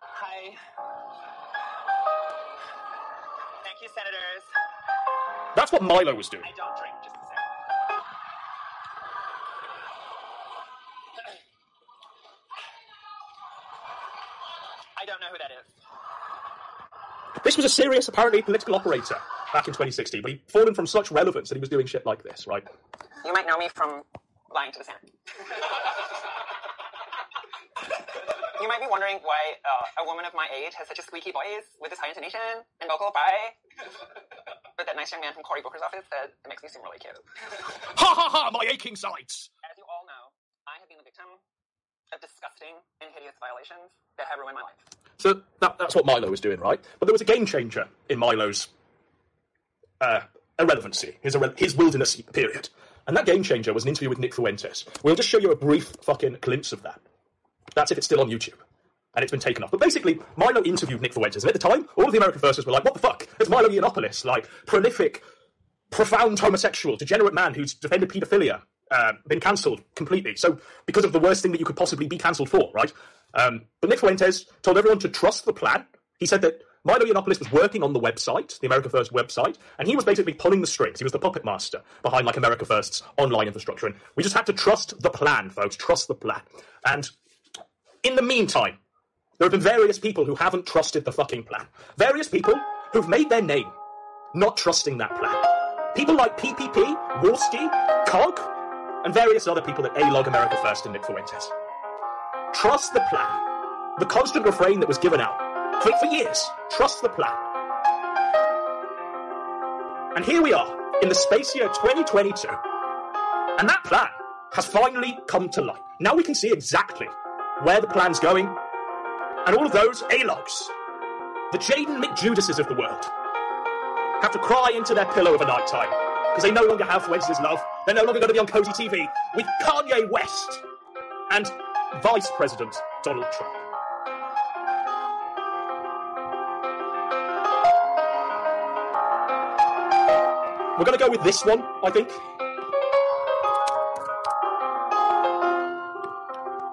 [SPEAKER 7] Hi. Thank you, senators.
[SPEAKER 6] That's what Milo was doing. This was a serious, apparently, political operator back in 2016, but he'd fallen from such relevance that he was doing shit like this, right?
[SPEAKER 7] You might know me from lying to the Senate. you might be wondering why uh, a woman of my age has such a squeaky voice with this high intonation and vocal fry. but that nice young man from Cory Booker's office said it makes me seem really cute.
[SPEAKER 6] Ha ha ha, my aching sides!
[SPEAKER 7] As you all know, I have been the victim of disgusting and hideous violations that have ruined my life.
[SPEAKER 6] So that, that's what Milo was doing, right? But there was a game changer in Milo's uh, irrelevancy, his, irre- his wilderness period. And that game changer was an interview with Nick Fuentes. We'll just show you a brief fucking glimpse of that. That's if it's still on YouTube. And it's been taken off. But basically, Milo interviewed Nick Fuentes. And at the time, all of the American Firsters were like, what the fuck? It's Milo Yiannopoulos, like, prolific, profound homosexual, degenerate man who's defended paedophilia, uh, been cancelled completely. So, because of the worst thing that you could possibly be cancelled for, right? Um, but Nick Fuentes told everyone to trust the plan. He said that Milo Yiannopoulos was working on the website, the America First website, and he was basically pulling the strings. He was the puppet master behind like America First's online infrastructure. And we just had to trust the plan, folks. Trust the plan. And in the meantime, there have been various people who haven't trusted the fucking plan. Various people who've made their name not trusting that plan. People like PPP, Warski, COG, and various other people at A-Log America First and Nick Fuentes. Trust the plan. The constant refrain that was given out for, for years. Trust the plan. And here we are in the space year 2022. And that plan has finally come to light. Now we can see exactly where the plan's going. And all of those A-logs, the Jaden McJudases of the world, have to cry into their pillow of a night time because they no longer have Wednesday's love. They're no longer going to be on Cozy TV with Kanye West and Vice President Donald Trump. We're going to go with this one, I think.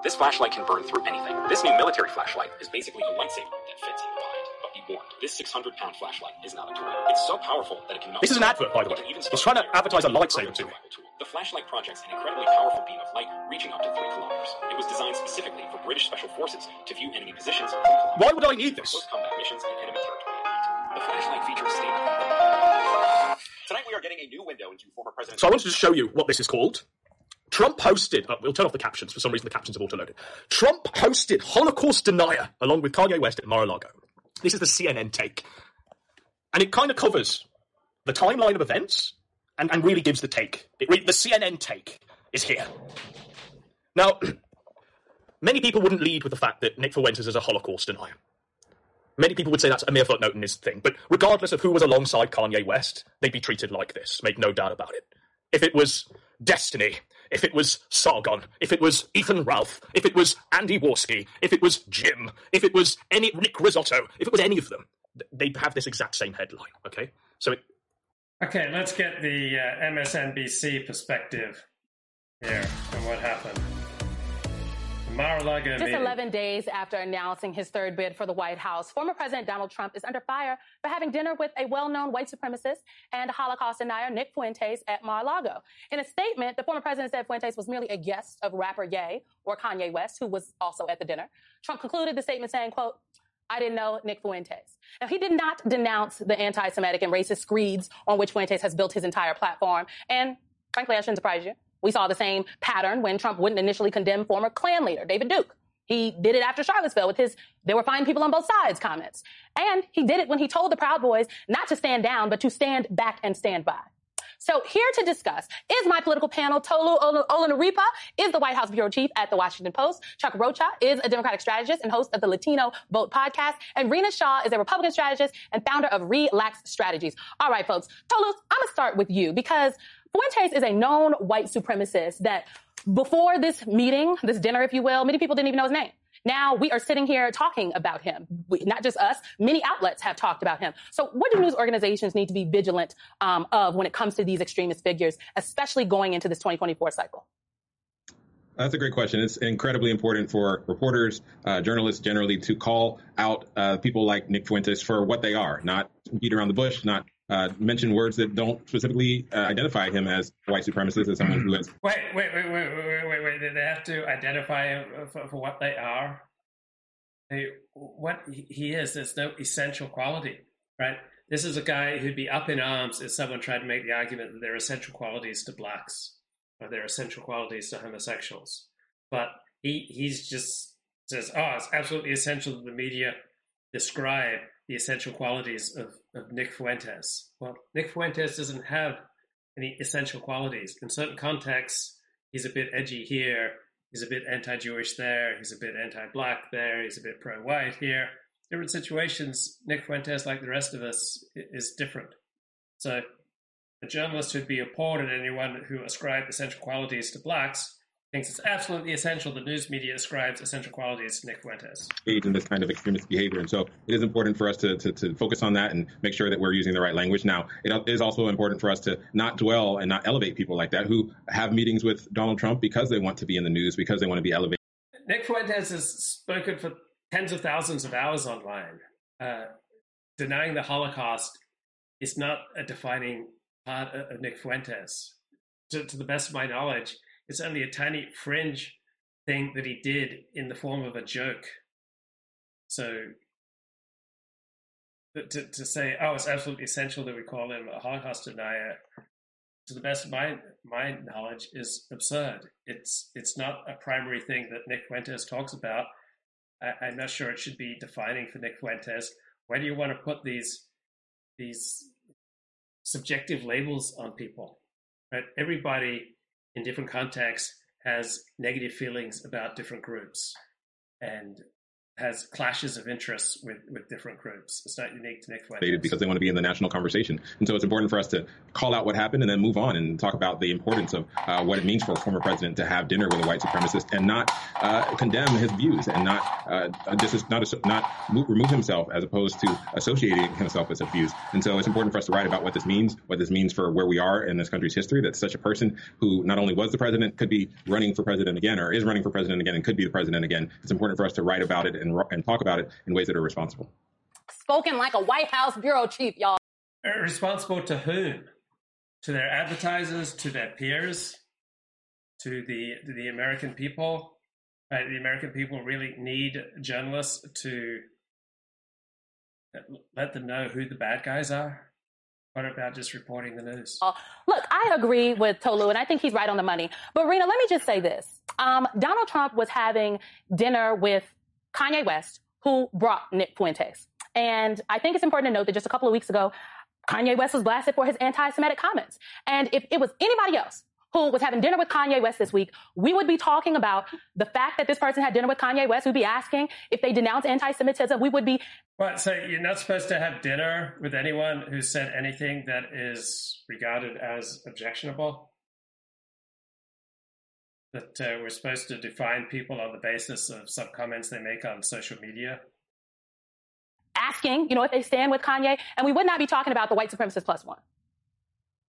[SPEAKER 8] This flashlight can burn through anything. This new military flashlight is basically a lightsaber that fits in your mind. But be warned, this 600 pound flashlight is not a toy. It's so powerful that it can melt.
[SPEAKER 6] This is an advert, by the way.
[SPEAKER 8] It can even
[SPEAKER 6] He's trying to advertise a lightsaber to me.
[SPEAKER 8] The flashlight projects an incredibly powerful beam of light reaching up to three kilometers. It was designed specifically for British special forces to view enemy positions.
[SPEAKER 6] Why would I need this?
[SPEAKER 8] Close combat missions in enemy territory. The flashlight features state. Tonight we are getting a new window into former President.
[SPEAKER 6] So I wanted to show you what this is called. Trump hosted, uh, we'll turn off the captions, for some reason the captions have auto-loaded. Trump hosted Holocaust Denier along with Kanye West at Mar-a-Lago. This is the CNN take. And it kind of covers the timeline of events and, and really gives the take. Re- the CNN take is here. Now, many people wouldn't lead with the fact that Nick Fuentes is a Holocaust denier. Many people would say that's a mere footnote in his thing, but regardless of who was alongside Kanye West, they'd be treated like this, make no doubt about it. If it was Destiny, if it was Sargon, if it was Ethan Ralph, if it was Andy Warski, if it was Jim, if it was any Nick Risotto, if it was any of them, they'd have this exact same headline, okay? So it,
[SPEAKER 1] Okay, let's get the uh, MSNBC perspective here and what happened. Mar-a-Lago
[SPEAKER 9] Just
[SPEAKER 1] meeting.
[SPEAKER 9] 11 days after announcing his third bid for the White House, former President Donald Trump is under fire for having dinner with a well-known white supremacist and Holocaust denier, Nick Fuentes, at Mar-a-Lago. In a statement, the former president said Fuentes was merely a guest of rapper Ye, or Kanye West, who was also at the dinner. Trump concluded the statement saying, quote, I didn't know Nick Fuentes. Now, he did not denounce the anti-Semitic and racist screeds on which Fuentes has built his entire platform. And frankly, I shouldn't surprise you. We saw the same pattern when Trump wouldn't initially condemn former Klan leader David Duke. He did it after Charlottesville with his there were fine people on both sides comments. And he did it when he told the Proud Boys not to stand down, but to stand back and stand by. So here to discuss is my political panel, Tolu Olorunnipa is the White House bureau chief at the Washington Post. Chuck Rocha is a Democratic strategist and host of the Latino Vote podcast. And Rina Shah is a Republican strategist and founder of Rilax Strategies. All right, folks. Tolu, I'm going to start with you because Fuentes is a known white supremacist that before this meeting, this dinner, if you will, many people didn't even know his name. Now we are sitting here talking about him. We, not just us, many outlets have talked about him. So what do news organizations need to be vigilant um, of when it comes to these extremist figures, especially going into this 2024 cycle?
[SPEAKER 10] That's a great question. It's incredibly important for reporters, uh, journalists generally to call out uh, people like Nick Fuentes for what they are, not beat around the bush, not uh, mention words that don't specifically uh, identify him as white supremacist, as someone who has.
[SPEAKER 1] Wait, wait, wait, wait, wait, wait, wait. They have to identify him for, for what they are. They, what he is, there's no essential quality, right? This is a guy who'd be up in arms if someone tried to make the argument that there are essential qualities to blacks or there are essential qualities to homosexuals. But he he's just says, oh, it's absolutely essential that the media describe the essential qualities of, of Nick Fuentes. Well, Nick Fuentes doesn't have any essential qualities. In certain contexts, he's a bit edgy here, he's a bit anti Jewish there, he's a bit anti black there, he's a bit pro white here. Different situations, Nick Fuentes, like the rest of us, is different. So, a journalist who'd be appalled at anyone who ascribed essential qualities to blacks thinks it's absolutely essential the news media ascribes essential qualities to Nick Fuentes.
[SPEAKER 10] In this kind of extremist behavior. And so it is important for us to, to, to, focus on that and make sure that we're using the right language. Now, it is also important for us to not dwell and not elevate people like that who have meetings with Donald Trump because they want to be in the news, because they want to be elevated.
[SPEAKER 1] Nick Fuentes has spoken for tens of thousands of hours online. Uh, denying the Holocaust is not a defining part of Nick Fuentes. To, to the best of my knowledge, it's only a tiny fringe thing that he did in the form of a joke. So to, to say, oh, it's absolutely essential that we call him a Holocaust denier, to the best of my my knowledge, is absurd. It's it's not a primary thing that Nick Fuentes talks about. I, I'm not sure it should be defining for Nick Fuentes. Why do you want to put these these subjective labels on people? Right? Everybody in different contexts has negative feelings about different groups. And has clashes of interests with, with different groups. It's not unique to Nick Fuentes.
[SPEAKER 10] Because they want to be in the national conversation. And so it's important for us to call out what happened and then move on and talk about the importance of uh, what it means for a former president to have dinner with a white supremacist and not uh, condemn his views and not uh, not not remove himself as opposed to associating himself with views. And so it's important for us to write about what this means, what this means for where we are in this country's history. That such a person who not only was the president could be running for president again or is running for president again and could be the president again. It's important for us to write about it and and, and talk about it in ways that are responsible.
[SPEAKER 9] Spoken like a White House bureau chief, y'all.
[SPEAKER 1] Uh, responsible to whom? To their advertisers, to their peers, to the to the American people. Right? The American people really need journalists to let them know who the bad guys are. What about just reporting the news? Uh,
[SPEAKER 9] look, I agree with Tolu, and I think he's right on the money. But Rina, let me just say this: um, Donald Trump was having dinner with Kanye West, who brought Nick Fuentes. And I think it's important to note that just a couple of weeks ago, Kanye West was blasted for his anti-Semitic comments. And if it was anybody else who was having dinner with Kanye West this week, we would be talking about the fact that this person had dinner with Kanye West. We'd be asking if they denounce anti-Semitism. We would be.
[SPEAKER 1] What? So you're not supposed to have dinner with anyone who said anything that is regarded as objectionable? That uh, we're supposed to define people on the basis of some comments they make on social media?
[SPEAKER 9] Asking, you know, if they stand with Kanye, and we would not be talking about the white supremacist plus one.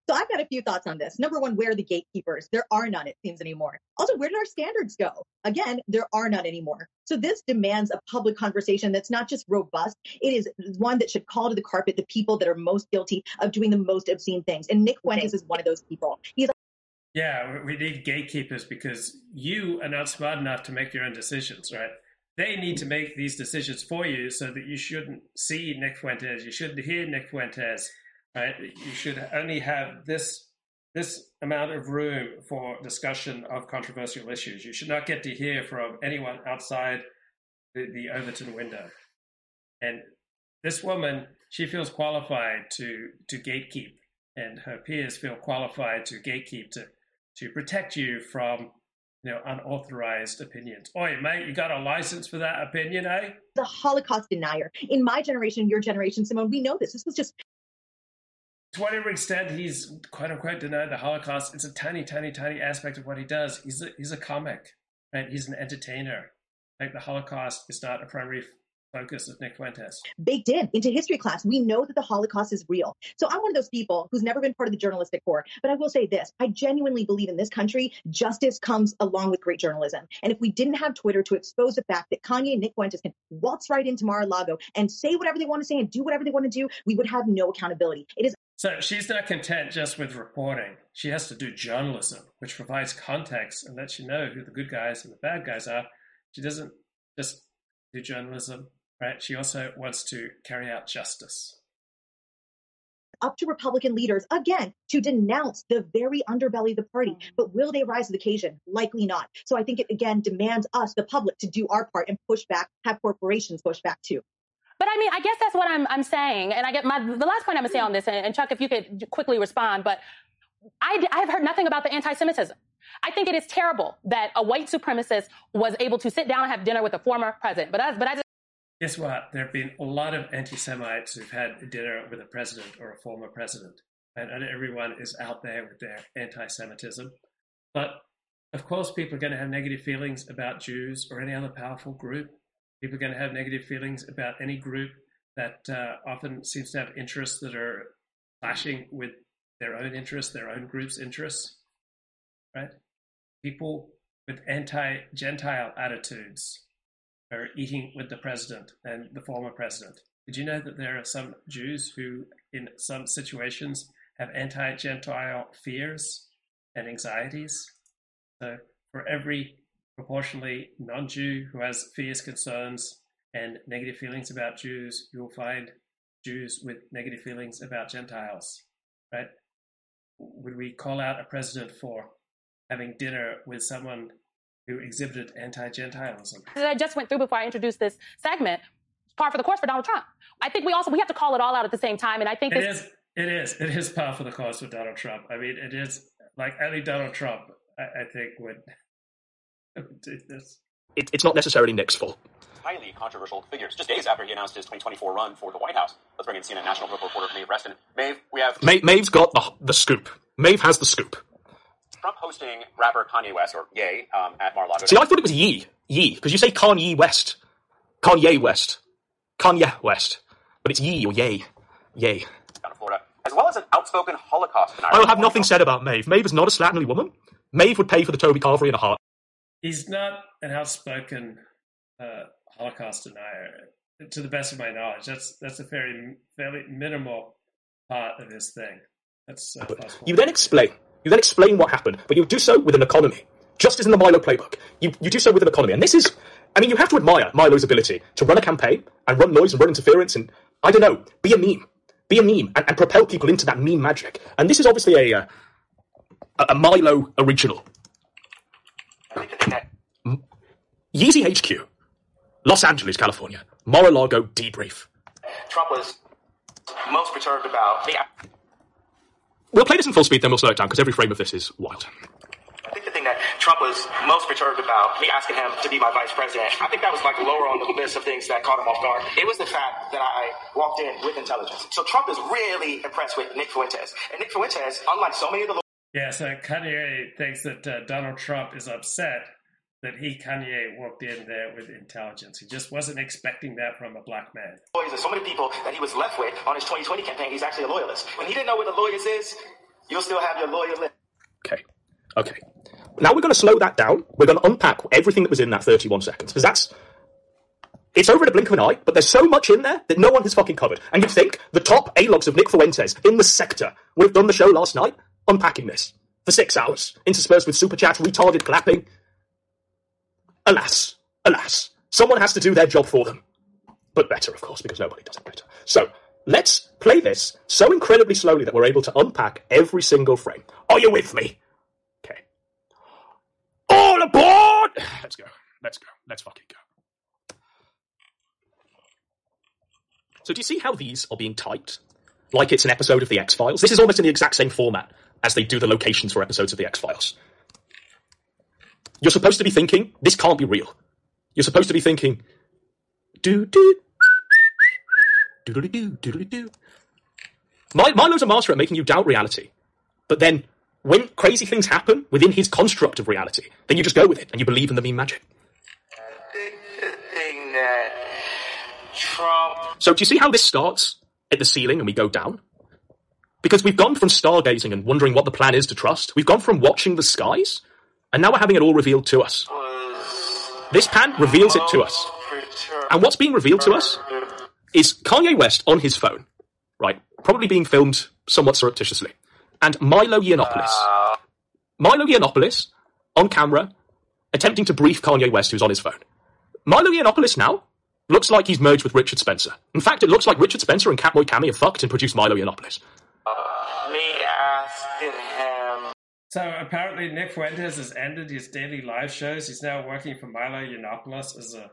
[SPEAKER 11] So I've got a few thoughts on this. Number one, where are the gatekeepers? There are none, it seems anymore. Also, where did our standards go? Again, there are none anymore. So this demands a public conversation that's not just robust. It is one that should call to the carpet the people that are most guilty of doing the most obscene things. And Nick Fuentes is one of those people. He's
[SPEAKER 1] yeah, we need gatekeepers because you are not smart enough to make your own decisions, right? They need to make these decisions for you so that you shouldn't see Nick Fuentes, you shouldn't hear Nick Fuentes, right? You should only have this this amount of room for discussion of controversial issues. You should not get to hear from anyone outside the, the Overton window. And this woman, she feels qualified to to gatekeep and her peers feel qualified to gatekeep to to protect you from you know unauthorized opinions. Oi, mate, you got a license for that opinion, eh?
[SPEAKER 11] The Holocaust denier. In my generation, your generation, Simone, we know this. This was just
[SPEAKER 1] to whatever extent he's quote unquote denied the Holocaust, it's a tiny, tiny, tiny aspect of what he does. He's a, he's a comic, right? He's an entertainer. Like the Holocaust is not a primary focus of Nick Fuentes.
[SPEAKER 11] Baked in into history class, we know that the Holocaust is real. So I'm one of those people who's never been part of the journalistic corps. But I will say this I genuinely believe in this country, justice comes along with great journalism. And if we didn't have Twitter to expose the fact that Kanye and Nick Fuentes can waltz right into Mar a Lago and say whatever they want to say and do whatever they want to do, we would have no accountability. It is
[SPEAKER 1] so she's not content just with reporting. She has to do journalism, which provides context and lets you know who the good guys and the bad guys are. She doesn't just do journalism right? She also wants to carry out justice.
[SPEAKER 11] Up to Republican leaders, again, to denounce the very underbelly of the party. Mm-hmm. But will they rise to the occasion? Likely not. So I think it, again, demands us, the public, to do our part and push back, have corporations push back too.
[SPEAKER 9] But I mean, I guess that's what I'm, I'm saying. And I get my, the last point I'm going to say on this, and, and Chuck, if you could quickly respond, but I, I've heard nothing about the anti-Semitism. I think it is terrible that a white supremacist was able to sit down and have dinner with a former president. But I, but I just
[SPEAKER 1] guess what? There have been a lot of anti Semites who've had dinner with a president or a former president. And, everyone is out there with their anti Semitism. But of course, people are going to have negative feelings about Jews or any other powerful group. People are going to have negative feelings about any group that uh, often seems to have interests that are clashing with their own interests, their own group's interests. Right? People with anti Gentile attitudes are eating with the president and the former president. Did you know that there are some Jews who, in some situations, have anti Gentile fears and anxieties? So, for every proportionally non Jew who has fears, concerns, and negative feelings about Jews, you'll find Jews with negative feelings about Gentiles, right? Would we call out a president for having dinner with someone who exhibited anti-Gentilism.
[SPEAKER 9] That I just went through before I introduced this segment, par for the course for Donald Trump. I think we also we have to call it all out at the same time, and I think
[SPEAKER 1] it is it is it is par for the course for Donald Trump. I mean, it is like only Donald Trump, I, I think, would, do this.
[SPEAKER 6] It, it's not necessarily Nick's fault.
[SPEAKER 8] Highly controversial figures. Just days after he announced his 2024 run for the White House. Let's bring in CNN national reporter Maeve Reston. Maeve, we have.
[SPEAKER 6] Maeve, Maeve's got the, the scoop. Maeve has the scoop.
[SPEAKER 8] Trump hosting rapper Kanye West, or Ye, um, at Mar-a-Lago.
[SPEAKER 6] See, I thought it was Ye. Ye, because you say Kanye West. Kanye West. Kanye West. But it's Ye or Ye. Ye.
[SPEAKER 8] Down in Florida. As well as an outspoken Holocaust denier.
[SPEAKER 6] I will have nothing said about Maeve. Maeve is not a slatternly woman. Maeve would pay for the Toby Carvery in a heart.
[SPEAKER 1] He's not an outspoken uh, Holocaust denier, to the best of my knowledge. That's that's a very fairly minimal part of his thing. That's uh,
[SPEAKER 6] you then explain you then explain what happened, but you do so with an economy. Just as in the Milo playbook. You, you do so with an economy. And this is, I mean, you have to admire Milo's ability to run a campaign and run noise and run interference and, I don't know, be a meme. Be a meme and, and propel people into that meme magic. And this is obviously a, uh, a, a Milo original. Yeezy HQ, Los Angeles, California. Mar-a-Lago debrief.
[SPEAKER 4] Trump was most perturbed about the
[SPEAKER 6] We'll play this in full speed, then we'll slow it down because every frame of this is wild.
[SPEAKER 4] I think the thing that Trump was most perturbed about, me asking him to be my vice president, I think that was like lower on the list of things that caught him off guard. It was the fact that I walked in with intelligence. So Trump is really impressed with Nick Fuentes. And Nick Fuentes, unlike so many of the
[SPEAKER 1] yeah, so Kanye thinks that uh, Donald Trump is upset that he, Kanye, walked in there with intelligence. He just wasn't expecting that from a black man.
[SPEAKER 4] Lawyers and so many people that he was left with on his 2020 campaign, he's actually a loyalist. When he didn't know what the lawyers is, you'll still have your lawyer list.
[SPEAKER 6] Okay. Okay. Now we're going to slow that down. We're going to unpack everything that was in that 31 seconds because that's it's over in a blink of an eye, but there's so much in there that no one has fucking covered. And you'd think the top A-logs of Nick Fuentes in the sector would have done the show last night unpacking this for six hours, interspersed with super chats, retarded clapping, Alas, alas, someone has to do their job for them. But better, of course, because nobody does it better. So, let's play this so incredibly slowly that we're able to unpack every single frame. Are you with me? Okay. All aboard! Let's go. Let's go. Let's fucking go. So, do you see how these are being typed? like it's an episode of The X Files. This is almost in the exact same format as they do the locations for episodes of The X Files. You're supposed to be thinking, this can't be real. You're supposed to be thinking, do do do do do do do. Milo's a master at making you doubt reality, but then when crazy things happen within his construct of reality, then you just go with it and you believe in the meme magic. So do you see how this starts at the ceiling and we go down? Because we've gone from stargazing and wondering what the plan is to trust. We've gone from watching the skies and now we're having it all revealed to us. This pan reveals it to us. And what's being revealed to us is Kanye West on his phone, right? Probably being filmed somewhat surreptitiously. And Milo Yiannopoulos. Milo Yiannopoulos on camera attempting to brief Kanye West who's on his phone. Milo Yiannopoulos now looks like he's merged with Richard Spencer. In fact, it looks like Richard Spencer and Catboy Kami have fucked and produced Milo Yiannopoulos.
[SPEAKER 1] So apparently Nick Fuentes has ended his daily live shows. He's now working for Milo Yiannopoulos as a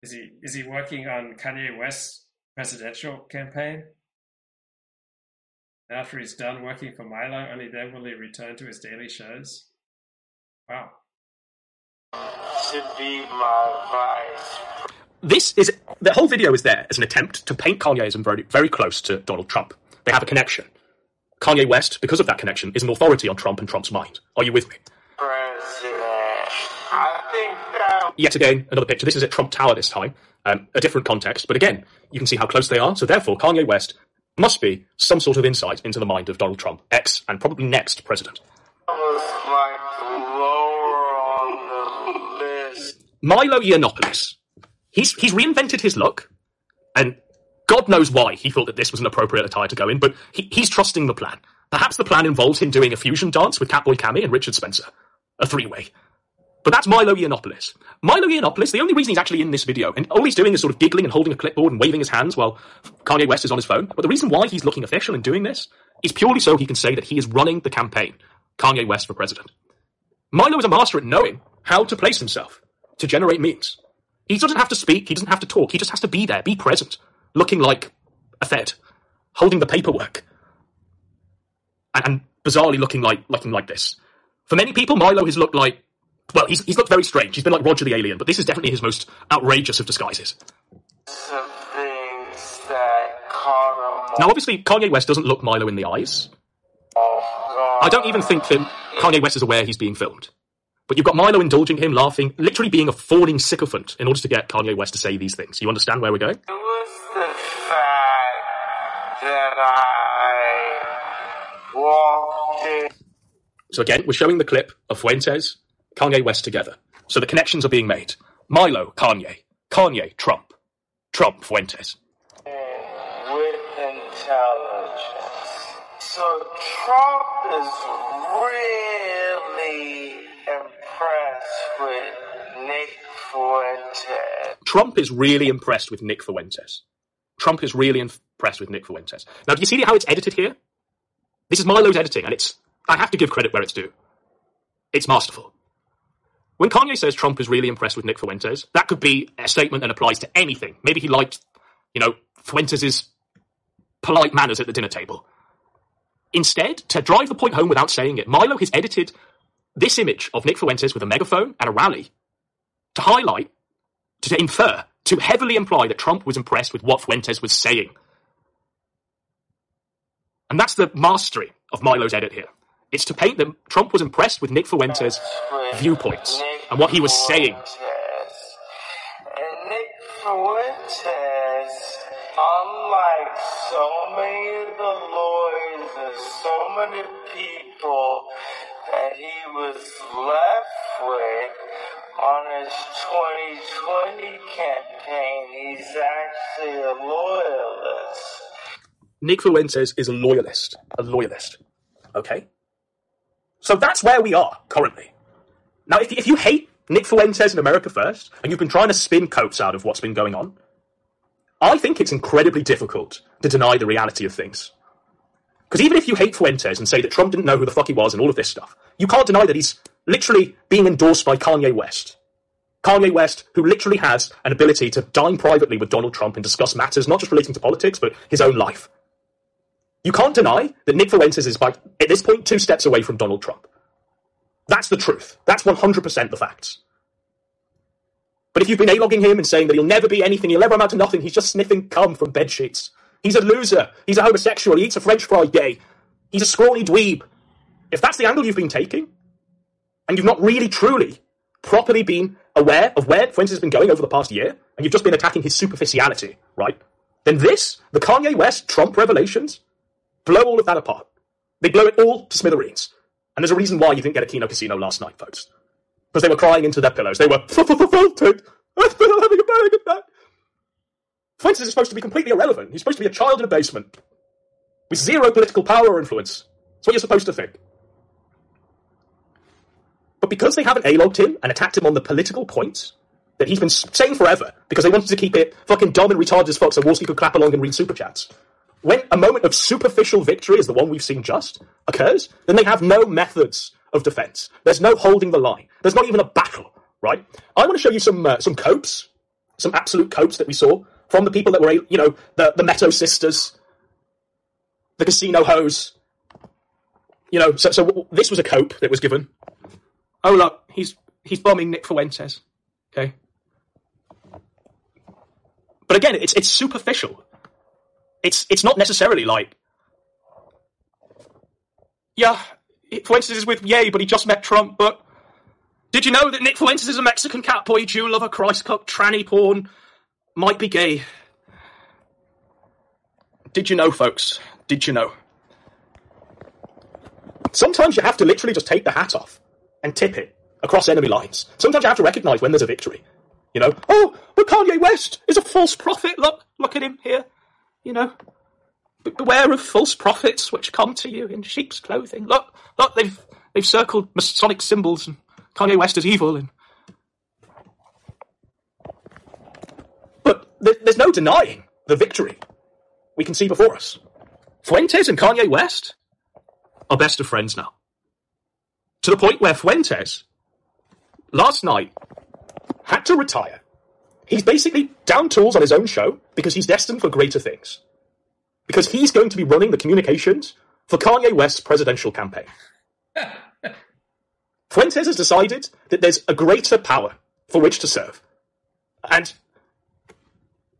[SPEAKER 1] is he is he working on Kanye West's presidential campaign? After he's done working for Milo, only then will he return to his daily shows. Wow.
[SPEAKER 12] to be my vice
[SPEAKER 6] This is the whole video is there as an attempt to paint Kanye as very, very close to Donald Trump. They have a connection. Kanye West, because of that connection, is an authority on Trump and Trump's mind. Are you with me?
[SPEAKER 12] president. I think that
[SPEAKER 6] Yet again, another picture. This is at Trump Tower this time. Um, a different context, but again, you can see how close they are. So therefore, Kanye West must be some sort of insight into the mind of Donald Trump, ex and probably next president.
[SPEAKER 12] like lower on the list.
[SPEAKER 6] Milo Yiannopoulos. He's he's reinvented his look, and God knows why he thought that this was an appropriate attire to go in. But he, he's trusting the plan. Perhaps the plan involves him doing a fusion dance with Catboy Kami and Richard Spencer, a three-way. But that's Milo Yiannopoulos. Milo Yiannopoulos. The only reason he's actually in this video, and all he's doing is sort of giggling and holding a clipboard and waving his hands while Kanye West is on his phone. But the reason why he's looking official and doing this is purely so he can say that he is running the campaign, Kanye West for president. Milo is a master at knowing how to place himself to generate memes. He doesn't have to speak, he doesn't have to talk, he just has to be there, be present, looking like a Fed, holding the paperwork, and, and bizarrely looking like looking like this. For many people, Milo has looked like well, he's he's looked very strange. He's been like Roger the Alien, but this is definitely his most outrageous of disguises.
[SPEAKER 12] Some things that caught him
[SPEAKER 6] Now, obviously, Kanye West doesn't look Milo in the eyes. I don't even think that Kanye West is aware he's being filmed. But you've got Milo indulging him, laughing, literally being a fawning sycophant in order to get Kanye West to say these things. You understand where we're going?
[SPEAKER 12] That I walked in.
[SPEAKER 6] So again, we're showing the clip of Fuentes, Kanye West together. So the connections are being made. Milo, Kanye. Kanye, Trump. Trump, Fuentes.
[SPEAKER 12] with intelligence. So Trump is really impressed with Nick Fuentes.
[SPEAKER 6] Trump is really impressed with Nick Fuentes. Trump is really impressed with Nick Fuentes. Now, do you see how it's edited here? This is Milo's editing, and it's, I have to give credit where it's due. It's masterful. When Kanye says Trump is really impressed with Nick Fuentes, that could be a statement that applies to anything. Maybe he liked, you know, Fuentes' polite manners at the dinner table. Instead, to drive the point home without saying it, Milo has edited this image of Nick Fuentes with a megaphone and a rally to highlight, to infer, to heavily imply that Trump was impressed with what Fuentes was saying. And that's the mastery of Milo's edit here. It's to paint that Trump was impressed with Nick Fuentes' viewpoints and what he was saying.
[SPEAKER 12] And Nick Fuentes, unlike so many of the lawyers and so many people that he was left with on his 2020 campaign, he's actually a loyalist.
[SPEAKER 6] Nick Fuentes is a loyalist. A loyalist. Okay? So that's where we are currently. Now, if, if you hate Nick Fuentes and America First, and you've been trying to spin coats out of what's been going on, I think it's incredibly difficult to deny the reality of things. Because even if you hate Fuentes and say that Trump didn't know who the fuck he was and all of this stuff, you can't deny that he's literally being endorsed by Kanye West. Kanye West, who literally has an ability to dine privately with Donald Trump and discuss matters not just relating to politics, but his own life. You can't deny that Nick Fuentes is, by, at this point, two steps away from Donald Trump. That's the truth. That's 100% the facts. But if you've been A-logging him and saying that he'll never be anything, he'll never amount to nothing, he's just sniffing cum from bed sheets. He's a loser. He's a homosexual. He eats a French fry gay. He's a scrawny dweeb. If that's the angle you've been taking, and you've not really, truly, properly been aware of where Fuentes has been going over the past year, and you've just been attacking his superficiality, right? Then this, the Kanye West Trump revelations, blow all of that apart. They blow it all to smithereens. And there's a reason why you didn't get a Kino Casino last night, folks. Because they were crying into their pillows. They were faulted. I've been having a good night. Fuentes is supposed to be completely irrelevant. He's supposed to be a child in a basement. With zero political power or influence. That's what you're supposed to think. But because they haven't A-logged him and attacked him on the political points that he's been saying forever, because they wanted to keep it fucking dumb and retarded as fuck so Wall Street could clap along and read super chats, when a moment of superficial victory as the one we've seen just occurs, then they have no methods of defense. There's no holding the line. There's not even a battle, right? I want to show you some uh, some copes, some absolute copes that we saw from the people that were, you know, the the Meadow sisters, the casino hose. You know, so so this was a cope that was given. Oh look, he's he's bombing Nick Fuentes. Okay. But again, it's it's superficial it's it's not necessarily like, yeah, Fuentes is with Yay, but he just met Trump. But did you know that Nick Fuentes is a Mexican cat boy, Jew lover, Christ cuck, tranny porn, might be gay? Did you know, folks? Did you know? Sometimes you have to literally just take the hat off and tip it across enemy lines. Sometimes you have to recognize when there's a victory. You know, oh, but Kanye West is a false prophet. Look, look at him here you know, beware of false prophets which come to you in sheep's clothing. Look, look, they've they've circled Masonic symbols and Kanye West is evil and. But there's no denying the victory we can see before us. Fuentes and Kanye West are best of friends now. To the point where Fuentes, last night, had to retire He's basically down tools on his own show because he's destined for greater things. Because he's going to be running the communications for Kanye West's presidential campaign. Fuentes has decided that there's a greater power for which to serve. And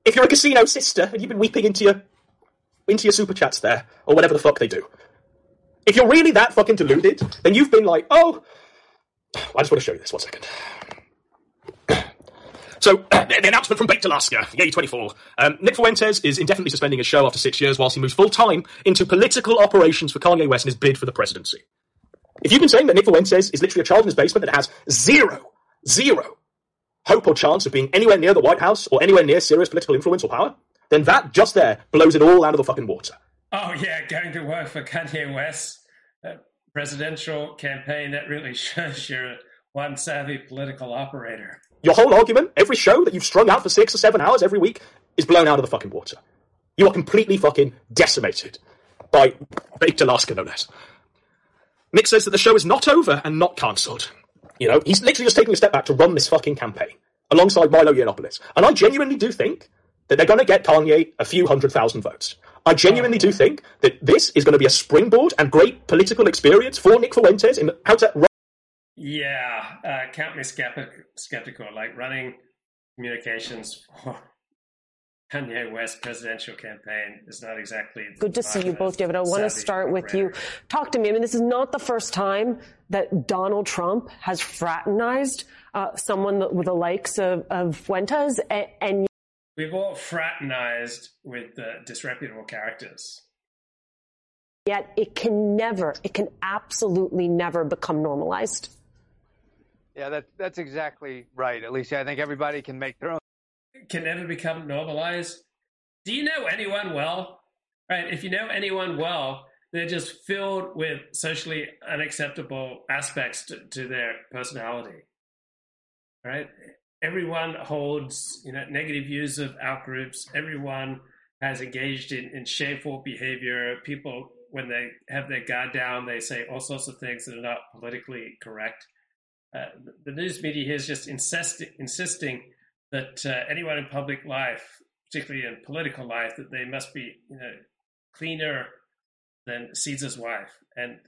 [SPEAKER 6] if you're a casino sister and you've been weeping into your into your super chats there, or whatever the fuck they do, if you're really that fucking deluded, then you've been like, oh, I just want to show you this one second. So, the announcement from Baked Alaska, Yay 24. Um, Nick Fuentes is indefinitely suspending his show after six years whilst he moves full time into political operations for Kanye West in his bid for the presidency. If you've been saying that Nick Fuentes is literally a child in his basement that has zero, zero hope or chance of being anywhere near the White House or anywhere near serious political influence or power, then that just there blows it all out of the fucking water.
[SPEAKER 1] Oh, yeah, going to work for Kanye West uh, presidential campaign, that really shows you're one savvy political operator.
[SPEAKER 6] Your whole argument, every show that you've strung out for six or seven hours every week, is blown out of the fucking water. You are completely fucking decimated by Baked Alaska, no less. Nick says that the show is not over and not cancelled. You know, he's literally just taking a step back to run this fucking campaign alongside Milo Yiannopoulos. And I genuinely do think that they're going to get Kanye a few hundred thousand votes. I genuinely do think that this is going to be a springboard and great political experience for Nick Fuentes in how to
[SPEAKER 1] yeah, uh, count me skeptic, skeptical. Like running communications for Kanye West presidential campaign is not exactly
[SPEAKER 13] good to see you both, David. I want to start with you. Talk to me. I mean, this is not the first time that Donald Trump has fraternized uh, someone with the likes of, of Fuentes, and, and
[SPEAKER 1] we've all fraternized with the disreputable characters.
[SPEAKER 13] Yet it can never, it can absolutely never become normalized.
[SPEAKER 14] Yeah, that's that's exactly right. At least I think everybody can make their own.
[SPEAKER 1] Can never become normalized. Do you know anyone well? Right. If you know anyone well, they're just filled with socially unacceptable aspects to, to their personality. Right. Everyone holds you know negative views of out groups. Everyone has engaged in, in shameful behavior. People, when they have their guard down, they say all sorts of things that are not politically correct the news media here is just insist, insisting that uh, anyone in public life, particularly in political life, that they must be you know cleaner, than Caesar's wife, and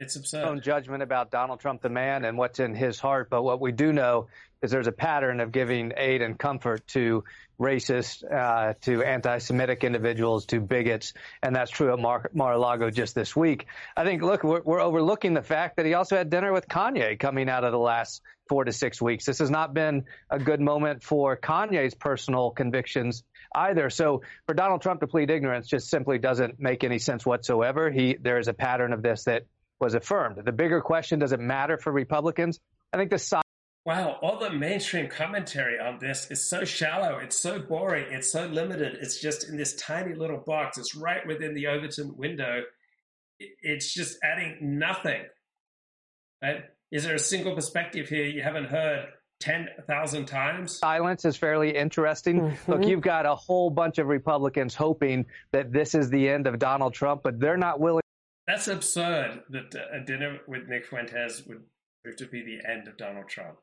[SPEAKER 1] it's absurd.
[SPEAKER 14] Own judgment about Donald Trump, the man, and what's in his heart. But what we do know is there's a pattern of giving aid and comfort to racist, uh, to anti-Semitic individuals, to bigots, and that's true at Mar- Mar-a-Lago just this week. I think, look, we're, we're overlooking the fact that he also had dinner with Kanye coming out of the last four to six weeks. This has not been a good moment for Kanye's personal convictions either. So for Donald Trump to plead ignorance just simply doesn't make any sense whatsoever. He there is a pattern of this that was affirmed. The bigger question, does it matter for Republicans? I think the side.
[SPEAKER 1] Wow, all the mainstream commentary on this is so shallow. It's so boring. It's so limited. It's just in this tiny little box. It's right within the Overton window. It's just adding nothing. Right? Is there a single perspective here you haven't heard 10,000 times?
[SPEAKER 14] Silence is fairly interesting. Mm-hmm. Look, you've got a whole bunch of Republicans hoping that this is the end of Donald Trump, but they're not willing.
[SPEAKER 1] That's absurd that a dinner with Nick Fuentes would prove to be the end of Donald Trump.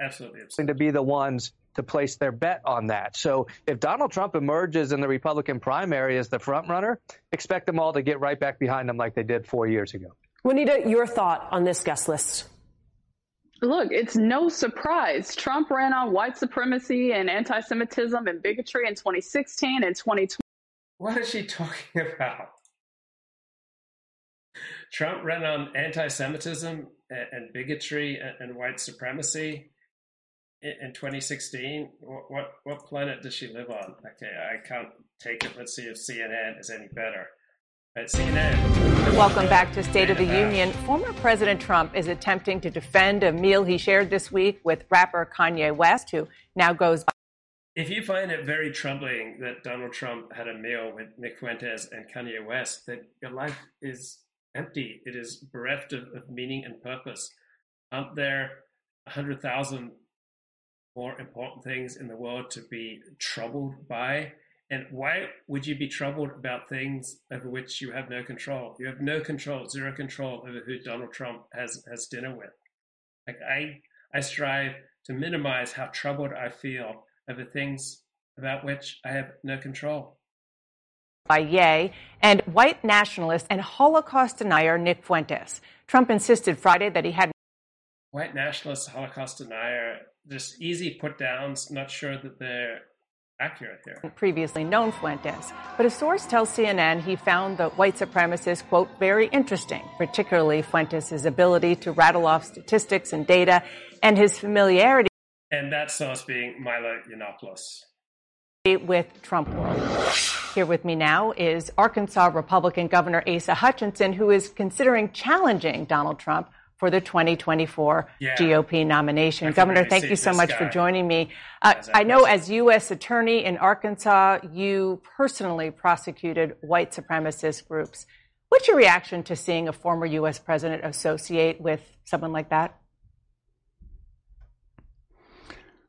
[SPEAKER 1] Absolutely absurd.
[SPEAKER 14] To be the ones to place their bet on that. So if Donald Trump emerges in the Republican primary as the front runner, expect them all to get right back behind him like they did four years ago.
[SPEAKER 13] Juanita, your thought on this guest list?
[SPEAKER 15] Look, it's no surprise. Trump ran on white supremacy and anti Semitism and bigotry in 2016 and 2020.
[SPEAKER 1] What is she talking about? Trump ran on anti Semitism and bigotry and white supremacy in 2016. What, what planet does she live on? Okay, I can't take it. Let's see if CNN is any better. At CNN.
[SPEAKER 16] Welcome back to State of the Union. Former President Trump is attempting to defend a meal he shared this week with rapper Kanye West, who now goes by.
[SPEAKER 1] If you find it very troubling that Donald Trump had a meal with Nick Fuentes and Kanye West, that your life is empty. It is bereft of, of meaning and purpose. Aren't there 100,000 more important things in the world to be troubled by? And why would you be troubled about things over which you have no control? You have no control, zero control over who Donald Trump has, has dinner with. Like I, I strive to minimize how troubled I feel over things about which I have no control
[SPEAKER 16] by Ye and white nationalist and Holocaust denier Nick Fuentes. Trump insisted Friday that he had
[SPEAKER 1] white nationalist Holocaust denier just easy put downs, not sure that they're accurate here.
[SPEAKER 16] Previously known Fuentes, but a source tells CNN he found the white supremacist quote very interesting, particularly Fuentes' ability to rattle off statistics and data and his familiarity.
[SPEAKER 1] And that source being Milo Yiannopoulos
[SPEAKER 16] with Trump world. Here with me now is Arkansas Republican Governor Asa Hutchinson, who is considering challenging Donald Trump for the 2024 yeah. GOP nomination. Governor, thank you so much guy. for joining me. Uh, I know as U.S. Attorney in Arkansas, you personally prosecuted white supremacist groups. What's your reaction to seeing a former U.S. president associate with someone like that?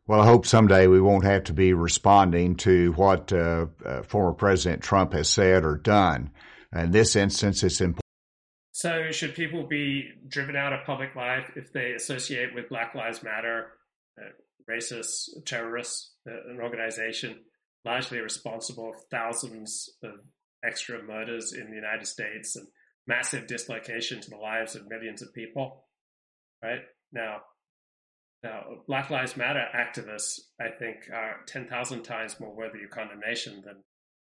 [SPEAKER 17] Well, I hope someday we won't have to be responding to what uh, uh, former President Trump has said or done. In this instance, it's important.
[SPEAKER 1] So, should people be driven out of public life if they associate with Black Lives Matter, uh, racists, terrorists, uh, an organization largely responsible for thousands of extra murders in the United States and massive dislocation to the lives of millions of people? Right now, now, Black Lives Matter activists, I think, are 10,000 times more worthy of condemnation than,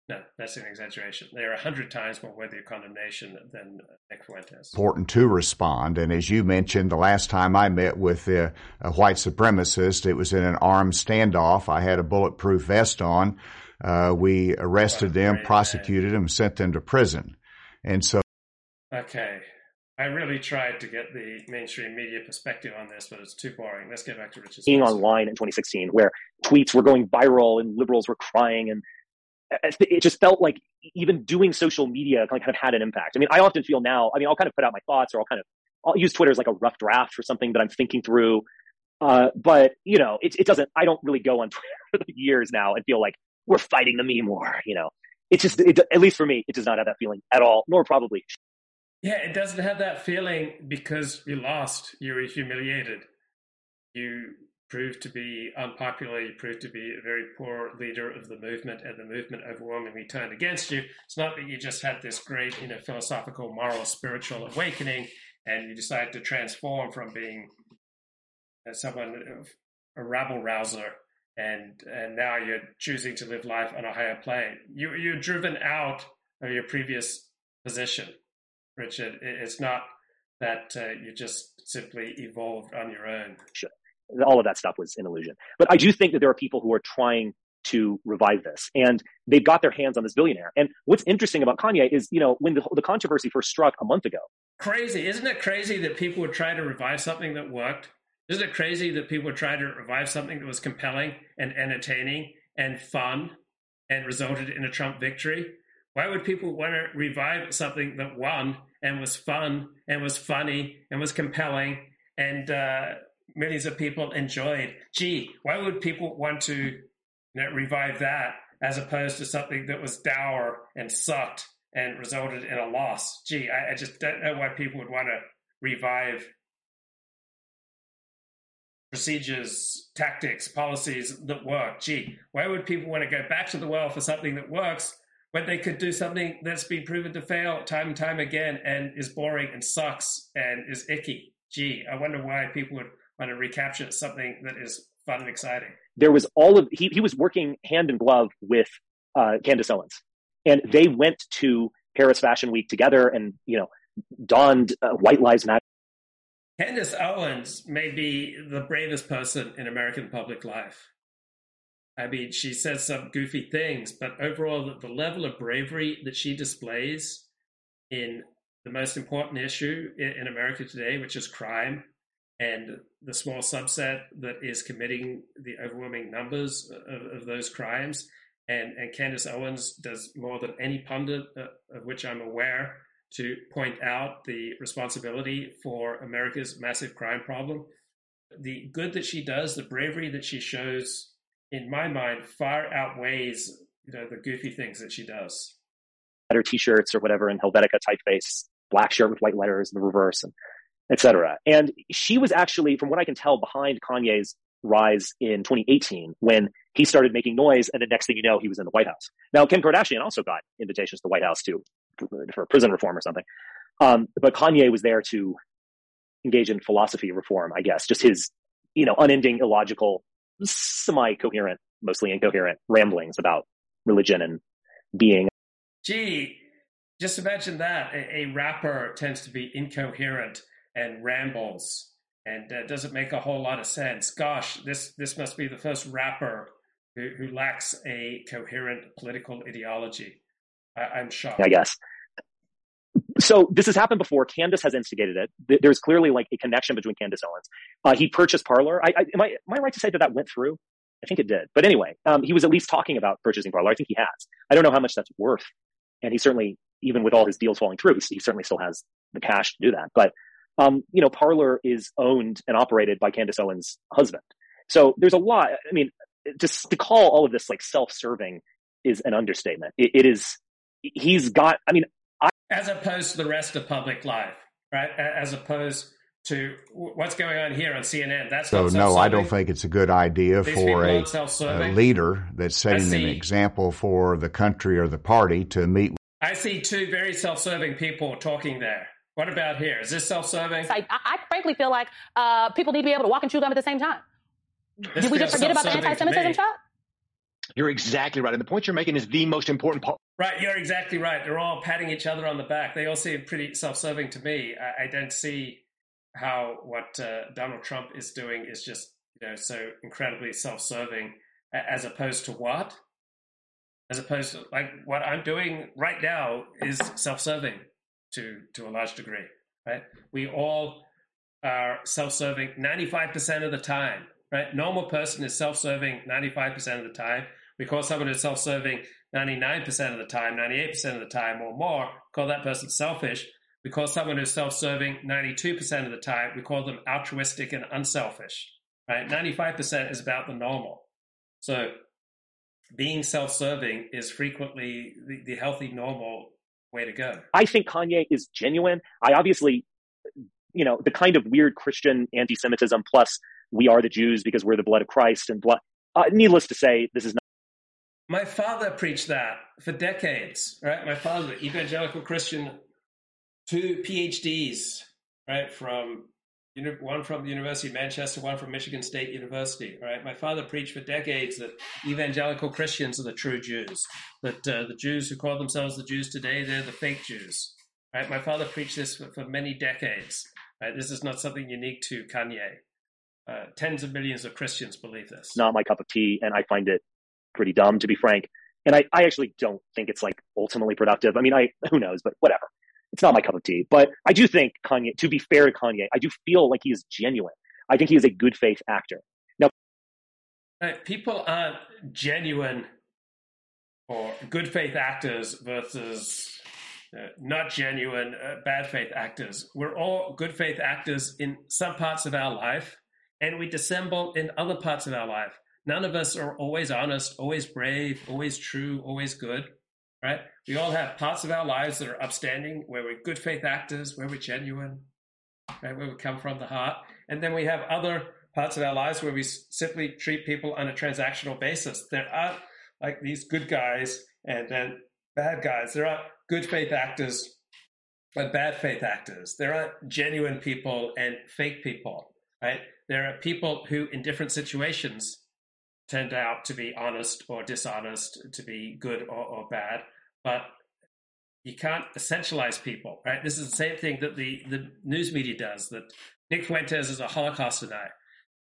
[SPEAKER 1] no, that's an exaggeration. They are 100 times more worthy of condemnation than Nick Fuentes.
[SPEAKER 17] Important to respond. And as you mentioned, the last time I met with a, a white supremacist, it was in an armed standoff. I had a bulletproof vest on. Uh, we arrested them, prosecuted them, sent them to prison. And so.
[SPEAKER 1] Okay. I really tried to get the mainstream media perspective on this, but it's too boring. Let's get back to Richard's.
[SPEAKER 3] Being online in 2016, where tweets were going viral and liberals were crying, and it just felt like even doing social media kind of had an impact. I mean, I often feel now. I mean, I'll kind of put out my thoughts, or I'll kind of I'll use Twitter as like a rough draft for something that I'm thinking through. Uh, but you know, it, it doesn't. I don't really go on Twitter for years now and feel like we're fighting the meme war. You know, it's just it, at least for me, it does not have that feeling at all, nor probably
[SPEAKER 1] yeah, it doesn't have that feeling because you lost. You were humiliated. You proved to be unpopular. You proved to be a very poor leader of the movement, and the movement overwhelmingly turned against you. It's not that you just had this great, you know, philosophical, moral, spiritual awakening, and you decided to transform from being uh, someone a rabble rouser, and and now you're choosing to live life on a higher plane. You you're driven out of your previous position, Richard. It's not that uh, you just simply evolved on your own.
[SPEAKER 3] Sure all of that stuff was an illusion. But I do think that there are people who are trying to revive this and they've got their hands on this billionaire. And what's interesting about Kanye is, you know, when the, the controversy first struck a month ago.
[SPEAKER 1] Crazy. Isn't it crazy that people would try to revive something that worked? Isn't it crazy that people would try to revive something that was compelling and entertaining and fun and resulted in a Trump victory? Why would people want to revive something that won and was fun and was funny and was compelling and uh, millions of people enjoyed. Gee, why would people want to you know, revive that as opposed to something that was dour and sucked and resulted in a loss? Gee, I, I just don't know why people would want to revive procedures, tactics, policies that work. Gee, why would people want to go back to the well for something that works when they could do something that's been proven to fail time and time again and is boring and sucks and is icky? Gee, I wonder why people would want to recapture something that is fun and exciting.
[SPEAKER 3] There was all of he he was working hand in glove with uh, Candace Owens, and they went to Paris Fashion Week together, and you know donned uh, White Lives Matter.
[SPEAKER 1] Candace Owens may be the bravest person in American public life. I mean, she says some goofy things, but overall, the, the level of bravery that she displays in the most important issue in, in America today, which is crime, and the small subset that is committing the overwhelming numbers of, of those crimes. And, and Candace Owens does more than any pundit uh, of which I'm aware to point out the responsibility for America's massive crime problem. The good that she does, the bravery that she shows, in my mind, far outweighs you know the goofy things that she does.
[SPEAKER 3] Better t-shirts or whatever in Helvetica typeface, black shirt with white letters in the reverse, and etc. And she was actually, from what I can tell, behind Kanye's rise in 2018 when he started making noise, and the next thing you know, he was in the White House. Now, Kim Kardashian also got invitations to the White House too for prison reform or something, um, but Kanye was there to engage in philosophy reform, I guess, just his you know unending, illogical, semi-coherent, mostly incoherent ramblings about religion and being.
[SPEAKER 1] Gee, just imagine that a, a rapper tends to be incoherent and rambles and uh, doesn't make a whole lot of sense. Gosh, this this must be the first rapper who, who lacks a coherent political ideology. I, am shocked.
[SPEAKER 3] I guess. So this has happened before. Candace has instigated it. There's clearly like a connection between Candace Owens. Uh, he purchased Parler. I, I, am, I, am I right to say that that went through? I think it did. But anyway, um, he was at least talking about purchasing Parler. I think he has. I don't know how much that's worth. And he certainly, even with all his deals falling through, he certainly still has the cash to do that. But um, you know, Parler is owned and operated by Candace Owens' husband. So there's a lot. I mean, just to call all of this like self-serving is an understatement. it, it is. He's got. I mean,
[SPEAKER 1] as opposed to the rest of public life, right? As opposed to what's going on here on CNN. That's
[SPEAKER 17] so. No, I don't think it's a good idea These for a, a, leader that's setting an example for the country or the party to meet.
[SPEAKER 1] I see two very self-serving people talking there. What about here? Is this self-serving?
[SPEAKER 9] I, I frankly feel like uh, people need to be able to walk and chew gum at the same time. This Did we just forget about the anti-Semitism shot?
[SPEAKER 18] You're exactly right, and the point you're making is the most important part.
[SPEAKER 1] Right, you're exactly right. They're all patting each other on the back. They all seem pretty self-serving to me. I, I don't see how what uh, Donald Trump is doing is just you know so incredibly self-serving, as opposed to what? As opposed to like what I'm doing right now is self-serving to to a large degree, right? We all are self-serving 95% of the time, right? Normal person is self-serving 95% of the time. We call someone who's self-serving 99% of the time, 98% of the time or more, call that person selfish. We call someone who's self-serving 92% of the time, we call them altruistic and unselfish, right? 95% is about the normal. So being self-serving is frequently the, the healthy normal way to go.
[SPEAKER 3] I think Kanye is genuine. I obviously, you know, the kind of weird Christian anti-Semitism plus we are the Jews because we're the blood of Christ and blood. Uh, needless to say, this is not.
[SPEAKER 1] My father preached that for decades, right? My father, evangelical Christian, two PhDs, right, from one from the University of Manchester, one from Michigan State University. Right, my father preached for decades that evangelical Christians are the true Jews. That uh, the Jews who call themselves the Jews today, they're the fake Jews. Right, my father preached this for, for many decades. Right, this is not something unique to Kanye. Uh, tens of millions of Christians believe this.
[SPEAKER 3] Not my cup of tea, and I find it pretty dumb, to be frank. And I, I actually don't think it's like ultimately productive. I mean, I who knows, but whatever it's not my cup of tea. But I do think Kanye, to be fair to Kanye, I do feel like he is genuine. I think he is a good faith actor. Now,
[SPEAKER 1] right, people aren't genuine or good faith actors versus uh, not genuine uh, bad faith actors. We're all good faith actors in some parts of our life, and we dissemble in other parts of our life. None of us are always honest, always brave, always true, always good right? We all have parts of our lives that are upstanding, where we're good faith actors, where we're genuine, right? Where we come from the heart. And then we have other parts of our lives where we simply treat people on a transactional basis. There are like these good guys and then bad guys. There are good faith actors but bad faith actors. There are genuine people and fake people, right? There are people who, in different situations, turned out to be honest or dishonest, to be good or, or bad. But you can't essentialize people, right? This is the same thing that the, the news media does, that Nick Fuentes is a Holocaust denier.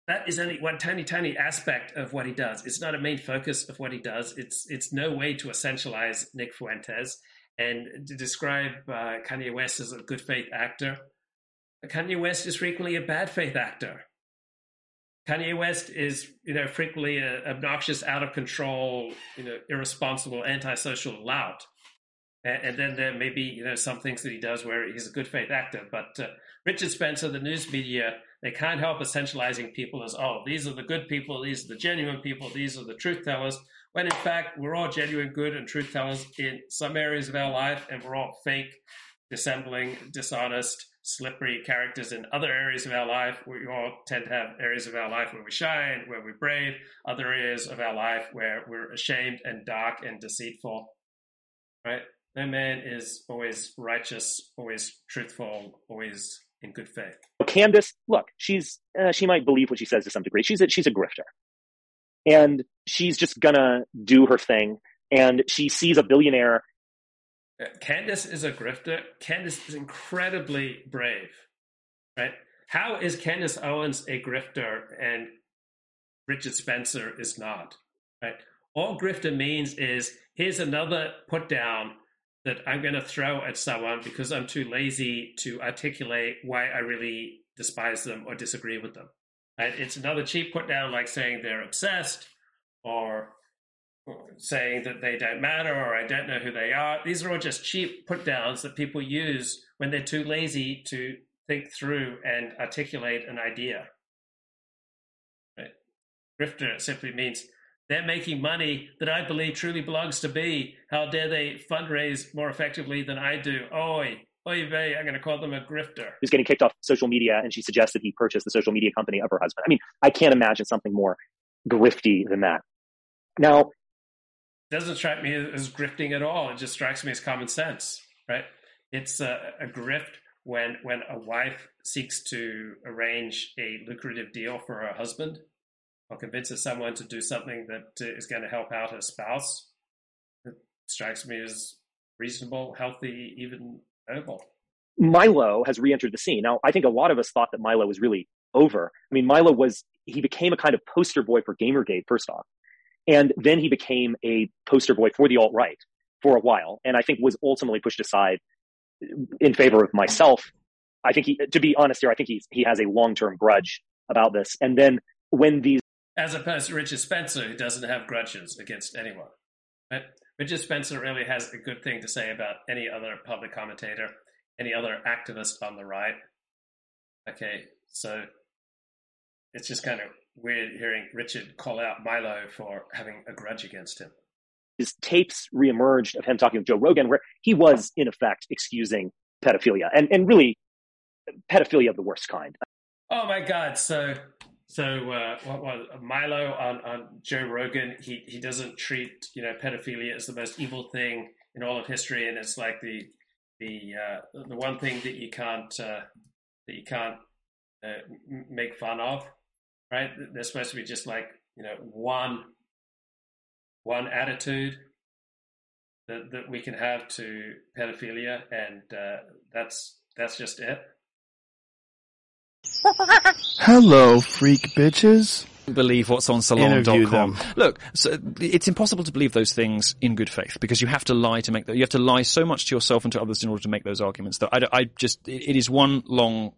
[SPEAKER 1] That is only one tiny, tiny aspect of what he does. It's not a main focus of what he does. It's it's no way to essentialize Nick Fuentes and to describe uh, Kanye West as a good faith actor. Kanye West is frequently a bad faith actor. Kanye West is, you know, frequently an obnoxious, out of control, you know, irresponsible, antisocial lout. And, and, then there may be, you know, some things that he does where he's a good faith actor. But uh, Richard Spencer, the news media, they can't help essentializing people as, oh, these are the good people, these are the genuine people, these are the truth tellers. When in fact, we're all genuine, good, and truth tellers in some areas of our life, and we're all fake, dissembling, dishonest, slippery characters in other areas of our life. We all tend to have areas of our life where we shine, where we're brave, other areas of our life where we're ashamed and dark and deceitful. Right? No man is always righteous, always truthful, always in good faith.
[SPEAKER 3] Candace, look, she's uh, she might believe what she says to some degree. She's a, she's a grifter, and she's just gonna do her thing. And she sees a billionaire Uh,
[SPEAKER 1] Candace is a grifter. Candace is incredibly brave, right? How is Candace Owens a grifter and Richard Spencer is not, right? All grifter means is here's another put down that I'm going to throw at someone because I'm too lazy to articulate why I really despise them or disagree with them. Right? It's another cheap put down, like saying they're obsessed or saying that they don't matter or I don't know who they are. These are all just cheap put downs that people use when they're too lazy to think through and articulate an idea. Right? Grifter simply means they're making money that I believe truly belongs to me. How dare they fundraise more effectively than I do? Oi, oy vey, I'm going to call them a grifter.
[SPEAKER 3] Who's getting kicked off social media and she suggests that he purchased the social media company of her husband. I mean, I can't imagine something more grifty than that. Now,
[SPEAKER 1] doesn't strike me as grifting at all. It just strikes me as common sense, right? It's a, a grift when when a wife seeks to arrange a lucrative deal for her husband or convinces someone to do something that uh, is going to help out her spouse. It strikes me as reasonable, healthy, even noble.
[SPEAKER 3] Milo has re-entered the scene. Now, I think a lot of us thought that Milo was really over. I mean, Milo was he became a kind of poster boy for Gamergate. First off, and then he became a poster boy for the alt right for a while, and I think was ultimately pushed aside in favor of myself. I think he, to be honest here, I think he's, he has a long term grudge about this. And then when these.
[SPEAKER 1] As opposed to Richard Spencer, who doesn't have grudges against anyone. Right? Richard Spencer really has a good thing to say about any other public commentator, any other activist on the right. Okay, so it's just kind of weird hearing Richard call out Milo for having a grudge against him.
[SPEAKER 3] His tapes reemerged of him talking with Joe Rogan, where he was in effect excusing pedophilia and, and really pedophilia of the worst kind.
[SPEAKER 1] Oh my God. So So uh, what was Milo on, on Joe Rogan? He he doesn't treat you know pedophilia as the most evil thing in all of history, and it's like the the uh, the one thing that you can't uh, that you can't uh, make fun of, right? There's supposed to be just like you know one one attitude that that we can have to pedophilia, and uh, that's that's just it.
[SPEAKER 19] Hello, freak bitches.
[SPEAKER 20] Believe what's on
[SPEAKER 19] Interview
[SPEAKER 20] salon.com.
[SPEAKER 19] them.
[SPEAKER 20] Look, so it's impossible to believe those things in good faith because you have to lie to make that. You have to lie so much to yourself and to others in order to make those arguments. That I, I just, it, it is one long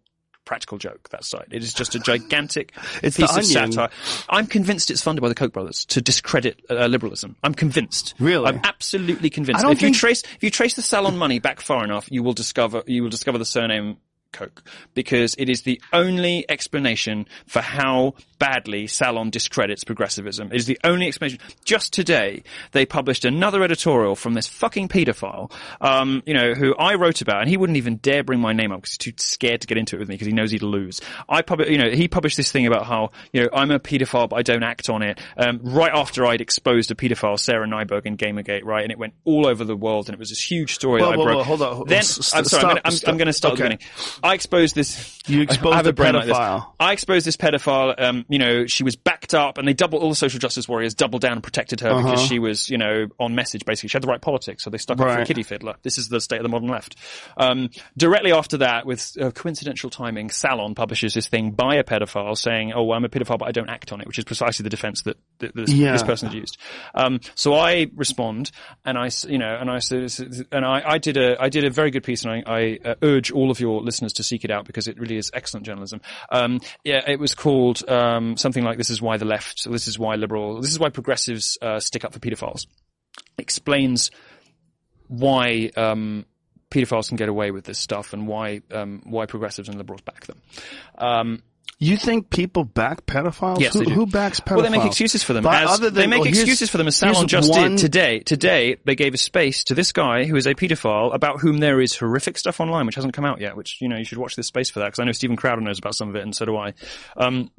[SPEAKER 20] practical joke. That side. It is just a gigantic
[SPEAKER 19] It's
[SPEAKER 20] piece of satire. I'm convinced it's funded by the Koch brothers to discredit uh, liberalism. I'm convinced.
[SPEAKER 19] Really?
[SPEAKER 20] I'm absolutely convinced. If you trace, if you trace the salon money back far enough, you will discover, you will discover the surname Koch because it is the only explanation for how badly Salon discredits progressivism. It is the only explanation. Just today, they published another editorial from this fucking paedophile, um, you know, who I wrote about, and he wouldn't even dare bring my name up because he's too scared to get into it with me because he knows he'd lose. I published, you know, he published this thing about how, you know, I'm a paedophile, but I don't act on it. Um, right after I'd exposed a paedophile, Sarah Nyberg in Gamergate, right, and it went all over the world, and it was this huge story that I broke.
[SPEAKER 19] hold on.
[SPEAKER 20] Then, I'm sorry, I'm
[SPEAKER 19] stop,
[SPEAKER 20] I'm, going to start at the beginning. I exposed this.
[SPEAKER 19] You exposed the
[SPEAKER 20] a like
[SPEAKER 19] pedophile.
[SPEAKER 20] I exposed this pedophile. Um, you know, she was backed up, and they doubled all the social justice warriors doubled down and protected her because
[SPEAKER 19] Uh-huh.
[SPEAKER 20] she was, you know, on message. Basically, she had the right politics, so they stuck her for a kiddie fiddler. This is the state of the modern left. Um, directly after that, with uh, coincidental timing, Salon publishes this thing by a pedophile saying, "Oh, I'm a pedophile, but I don't act on it," which is precisely the defense that, that this,
[SPEAKER 19] Yeah.
[SPEAKER 20] this person had used. Um, so I respond, and I, you know, and I, and I, I did a, I did a very good piece, and I, I uh, urge all of your listeners to seek it out because it really is excellent journalism. Um, yeah, it was called um, something like "This is why the left," "This is why liberal," "This is why progressives uh, stick up for paedophiles." Explains why um, paedophiles can get away with this stuff and why um, why progressives and liberals back them.
[SPEAKER 19] You think people back pedophiles?
[SPEAKER 20] Yes,
[SPEAKER 19] who, who backs pedophiles?
[SPEAKER 20] Well, they make excuses for them.
[SPEAKER 19] But
[SPEAKER 20] as-
[SPEAKER 19] than,
[SPEAKER 20] they make
[SPEAKER 19] well,
[SPEAKER 20] excuses for them as Salon just
[SPEAKER 19] one-
[SPEAKER 20] did today. Today, they gave a space to this guy who is a paedophile about whom there is horrific stuff online, which hasn't come out yet. Which you know you should watch this space for that because I know Steven Crowder knows about some of it, and so do I. Um,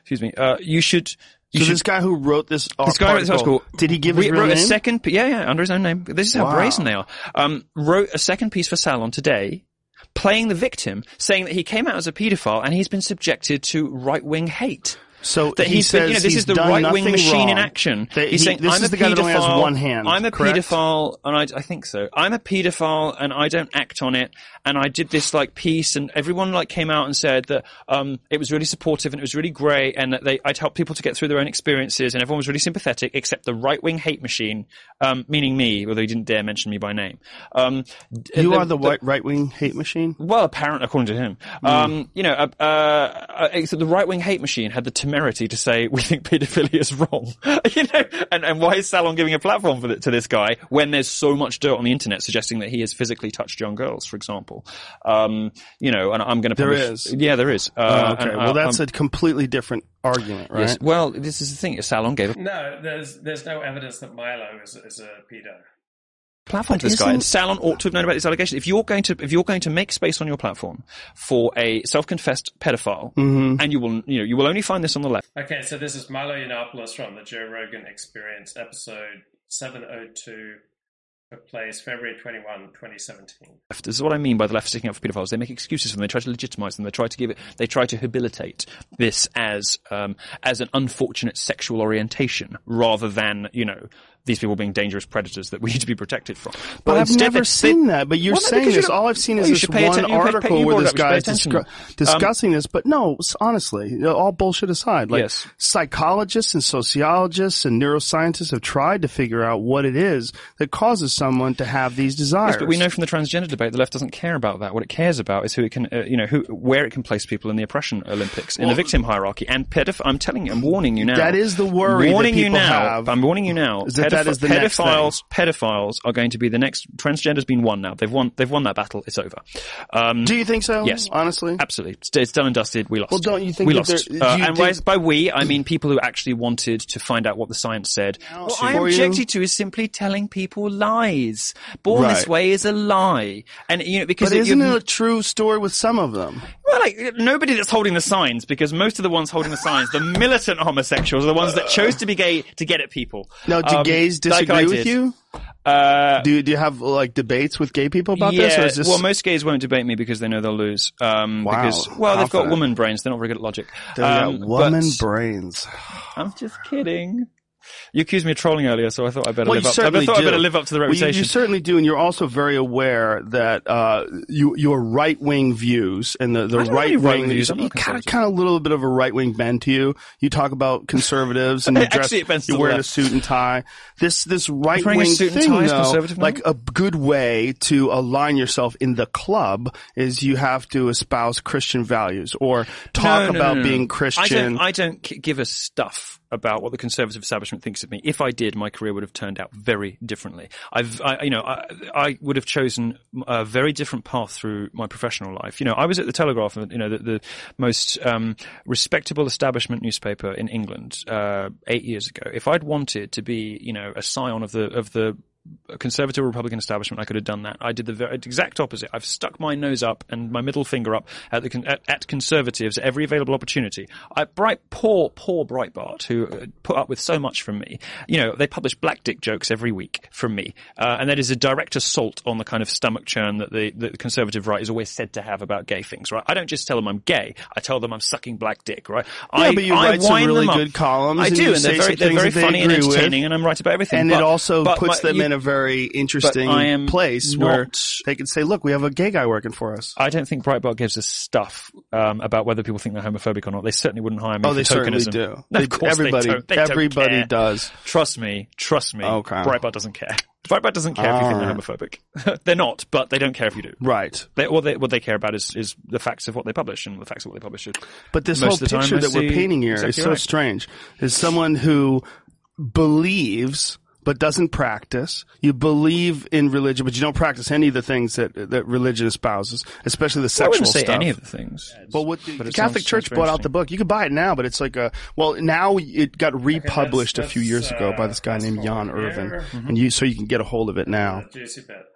[SPEAKER 20] excuse me. Uh, you should. You
[SPEAKER 19] So
[SPEAKER 20] should,
[SPEAKER 19] this guy who wrote this,
[SPEAKER 20] this guy wrote this article.
[SPEAKER 19] did he give his real
[SPEAKER 20] wrote a second? Yeah, yeah, under his own name. This is how
[SPEAKER 19] Wow.
[SPEAKER 20] brazen they are. Um, wrote a second piece for Salon today, playing the victim, saying that he came out as a paedophile and he's been subjected to right wing hate.
[SPEAKER 19] So
[SPEAKER 20] that
[SPEAKER 19] he
[SPEAKER 20] he's been, you know,
[SPEAKER 19] says
[SPEAKER 20] this is the right wing machine in action.
[SPEAKER 19] That
[SPEAKER 20] he's
[SPEAKER 19] he-
[SPEAKER 20] saying,
[SPEAKER 19] this
[SPEAKER 20] I'm
[SPEAKER 19] is
[SPEAKER 20] a
[SPEAKER 19] the guy that only has
[SPEAKER 20] paedophile,
[SPEAKER 19] one hand,
[SPEAKER 20] I'm a
[SPEAKER 19] correct?
[SPEAKER 20] paedophile, and I, I think so. I'm a paedophile, and I don't act on it. And I did this like piece, and everyone like came out and said that um, it was really supportive and it was really great, and that they I'd help people to get through their own experiences, and everyone was really sympathetic, except the right wing hate machine, um, meaning me, although he didn't dare mention me by name. Um,
[SPEAKER 19] You are the right wing hate machine.
[SPEAKER 20] well, apparently, according to him, um, you know, uh, uh, uh, except the right wing hate machine had the temerity to say we think paedophilia is wrong. you know, and, and why is Salon giving a platform for the, to this guy when there's so much dirt on the internet suggesting that he has physically touched young girls, for example? Um, you know, and I'm going to
[SPEAKER 19] There
[SPEAKER 20] publish.
[SPEAKER 19] is.
[SPEAKER 20] Yeah, there is. Uh,
[SPEAKER 19] Oh, okay,
[SPEAKER 20] and,
[SPEAKER 19] well
[SPEAKER 20] uh,
[SPEAKER 19] that's
[SPEAKER 20] um,
[SPEAKER 19] a completely different argument, right?
[SPEAKER 20] Yes. Well, this is the thing. Salon gave a
[SPEAKER 1] No, there's there's no evidence that Milo is, is a pedo.
[SPEAKER 20] Platform to this guy, and Salon ought to have known about this allegation. If you're going to, if you're going to make space on your platform for a self-confessed pedophile,
[SPEAKER 19] Mm-hmm.
[SPEAKER 20] and you will, you know, you will only find this on the left.
[SPEAKER 1] Okay, so this is Milo Yiannopoulos from the Joe Rogan Experience, episode 702, took place February 21, 2017.
[SPEAKER 20] This is what I mean by the left sticking up for paedophiles. They make excuses for them. They try to legitimize them. They try to give it. They try to habilitate this as um, as an unfortunate sexual orientation, rather than you know these people being dangerous predators that we need to be protected from.
[SPEAKER 19] But I've
[SPEAKER 20] instead
[SPEAKER 19] never
[SPEAKER 20] they-
[SPEAKER 19] seen that. But you're
[SPEAKER 20] Well,
[SPEAKER 19] saying this. All I've seen is
[SPEAKER 20] well, you
[SPEAKER 19] this
[SPEAKER 20] should pay
[SPEAKER 19] one
[SPEAKER 20] you pay-
[SPEAKER 19] article where this
[SPEAKER 20] up, you should pay
[SPEAKER 19] guy is discu-
[SPEAKER 20] Um,
[SPEAKER 19] discussing this. But no, honestly, all bullshit aside, like
[SPEAKER 20] Yes.
[SPEAKER 19] psychologists and sociologists and neuroscientists have tried to figure out what it is that causes someone to have these desires.
[SPEAKER 20] Yes, but we know from the transgender debate, the left doesn't care about that. What it cares about is who it can, uh, you know, who, where it can place people in the oppression Olympics, in the victim hierarchy. And pedoph- I'm telling you, I'm warning you now.
[SPEAKER 19] That is the worry that
[SPEAKER 20] Warning you now.
[SPEAKER 19] have,
[SPEAKER 20] I'm warning you now.
[SPEAKER 19] is that that is the next
[SPEAKER 20] pedophiles, pedophiles are going to be the next. Transgender's been won now. They've won. They've won that battle. It's over. Um,
[SPEAKER 19] Do you think so?
[SPEAKER 20] Yes,
[SPEAKER 19] honestly,
[SPEAKER 20] absolutely. It's, it's done and dusted. We lost.
[SPEAKER 19] Well, don't you think
[SPEAKER 20] we lost? Uh, and
[SPEAKER 19] think-
[SPEAKER 20] by, we, I mean people who actually wanted to find out what the science said. What I objected to is simply telling people lies. Born this way is a lie, and you know because
[SPEAKER 19] But
[SPEAKER 20] it-
[SPEAKER 19] isn't it a true story with some of them?
[SPEAKER 20] Well, like nobody that's holding the signs, because most of the ones holding the signs, the militant homosexuals, are the ones that chose to be gay to get at people.
[SPEAKER 19] Now, do
[SPEAKER 20] Um,
[SPEAKER 19] gays
[SPEAKER 20] like
[SPEAKER 19] disagree with you?
[SPEAKER 20] Uh,
[SPEAKER 19] do do you have like debates with gay people about
[SPEAKER 20] yeah,
[SPEAKER 19] this, or is this?
[SPEAKER 20] well, most gays won't debate me because they know they'll lose. Um,
[SPEAKER 19] Wow,
[SPEAKER 20] because well, they've got woman brains; they're not very good at logic.
[SPEAKER 19] They got
[SPEAKER 20] Um,
[SPEAKER 19] woman
[SPEAKER 20] but-
[SPEAKER 19] brains.
[SPEAKER 20] I'm just kidding. You accused me of trolling earlier, so I thought I better
[SPEAKER 19] Well,
[SPEAKER 20] live up. I thought I better live up to the
[SPEAKER 19] Well, you-
[SPEAKER 20] reputation.
[SPEAKER 19] you, certainly do, and you're also very aware that uh, you, your right wing views and the, the
[SPEAKER 20] I don't have
[SPEAKER 19] right wing
[SPEAKER 20] views.
[SPEAKER 19] You kind of kind of a little bit of a right wing bend to you. You talk about conservatives and you dress,
[SPEAKER 20] Actually, it bends to
[SPEAKER 19] you're wearing a suit and tie. This this right wing thing, though, like a good way to align yourself in the club is you have to espouse Christian values or talk
[SPEAKER 20] No, no,
[SPEAKER 19] about
[SPEAKER 20] no,
[SPEAKER 19] being. Christian.
[SPEAKER 20] I don't, I don't give a stuff about what the conservative establishment thinks of me. If I did, my career would have turned out very differently. I've, I, you know, I, I would have chosen a very different path through my professional life. You know, I was at the Telegraph, you know, the, the most um, respectable establishment newspaper in England uh, eight years ago. If I'd wanted to be, you know, a scion of the of the conservative Republican establishment, I could have done that. I did the very, exact opposite. I've stuck my nose up and my middle finger up at the at, at conservatives at every available opportunity. I bright poor poor Breitbart who uh, put up with so much from me. You know, they publish black dick jokes every week from me, uh, and that is a direct assault on the kind of stomach churn that the, the conservative right is always said to have about gay things. Right? I don't just tell them I'm gay. I tell them I'm sucking black dick. Right?
[SPEAKER 19] Yeah,
[SPEAKER 20] I,
[SPEAKER 19] but you
[SPEAKER 20] I
[SPEAKER 19] write some really
[SPEAKER 20] them up.
[SPEAKER 19] good columns.
[SPEAKER 20] I
[SPEAKER 19] and
[SPEAKER 20] do, and they're very they're very funny and
[SPEAKER 19] agree with.
[SPEAKER 20] entertaining, and I'm right about everything.
[SPEAKER 19] And
[SPEAKER 20] But-
[SPEAKER 19] it also puts
[SPEAKER 20] my-
[SPEAKER 19] them
[SPEAKER 20] you-
[SPEAKER 19] in a very interesting place where they can say, "Look, we have a gay guy working for us."
[SPEAKER 20] I don't think Breitbart gives a stuff um, about whether people think they're homophobic or not. They certainly wouldn't hire me
[SPEAKER 19] Oh, they certainly do.
[SPEAKER 20] No,
[SPEAKER 19] They-
[SPEAKER 20] of course
[SPEAKER 19] everybody-
[SPEAKER 20] they don't. They don't
[SPEAKER 19] everybody does.
[SPEAKER 20] Trust me. Trust me.
[SPEAKER 19] Okay.
[SPEAKER 20] Breitbart doesn't care. Breitbart doesn't care if you think they're homophobic. they're not, but they don't care if you do.
[SPEAKER 19] Right.
[SPEAKER 20] They, what, they, what they care about is, is the facts of what they publish, and the facts of what they publish.
[SPEAKER 19] But this whole picture that we're painting here is
[SPEAKER 20] exactly
[SPEAKER 19] so
[SPEAKER 20] right.
[SPEAKER 19] strange. Is someone who believes but doesn't practice. You believe in religion, but you don't practice any of the things that that religion espouses, especially the sexual
[SPEAKER 20] Well, I
[SPEAKER 19] sexual
[SPEAKER 20] wouldn't say
[SPEAKER 19] stuff.
[SPEAKER 20] any of the things.
[SPEAKER 19] Well, what the,
[SPEAKER 20] But
[SPEAKER 19] the Catholic
[SPEAKER 20] sounds-
[SPEAKER 19] Church
[SPEAKER 20] sounds
[SPEAKER 19] bought out the book. You can buy it now, but it's like a well now it got republished a few years ago by this guy named Jan Irvin,
[SPEAKER 20] Mm-hmm.
[SPEAKER 19] and you so you can get a hold of it now.
[SPEAKER 1] Juicy bit.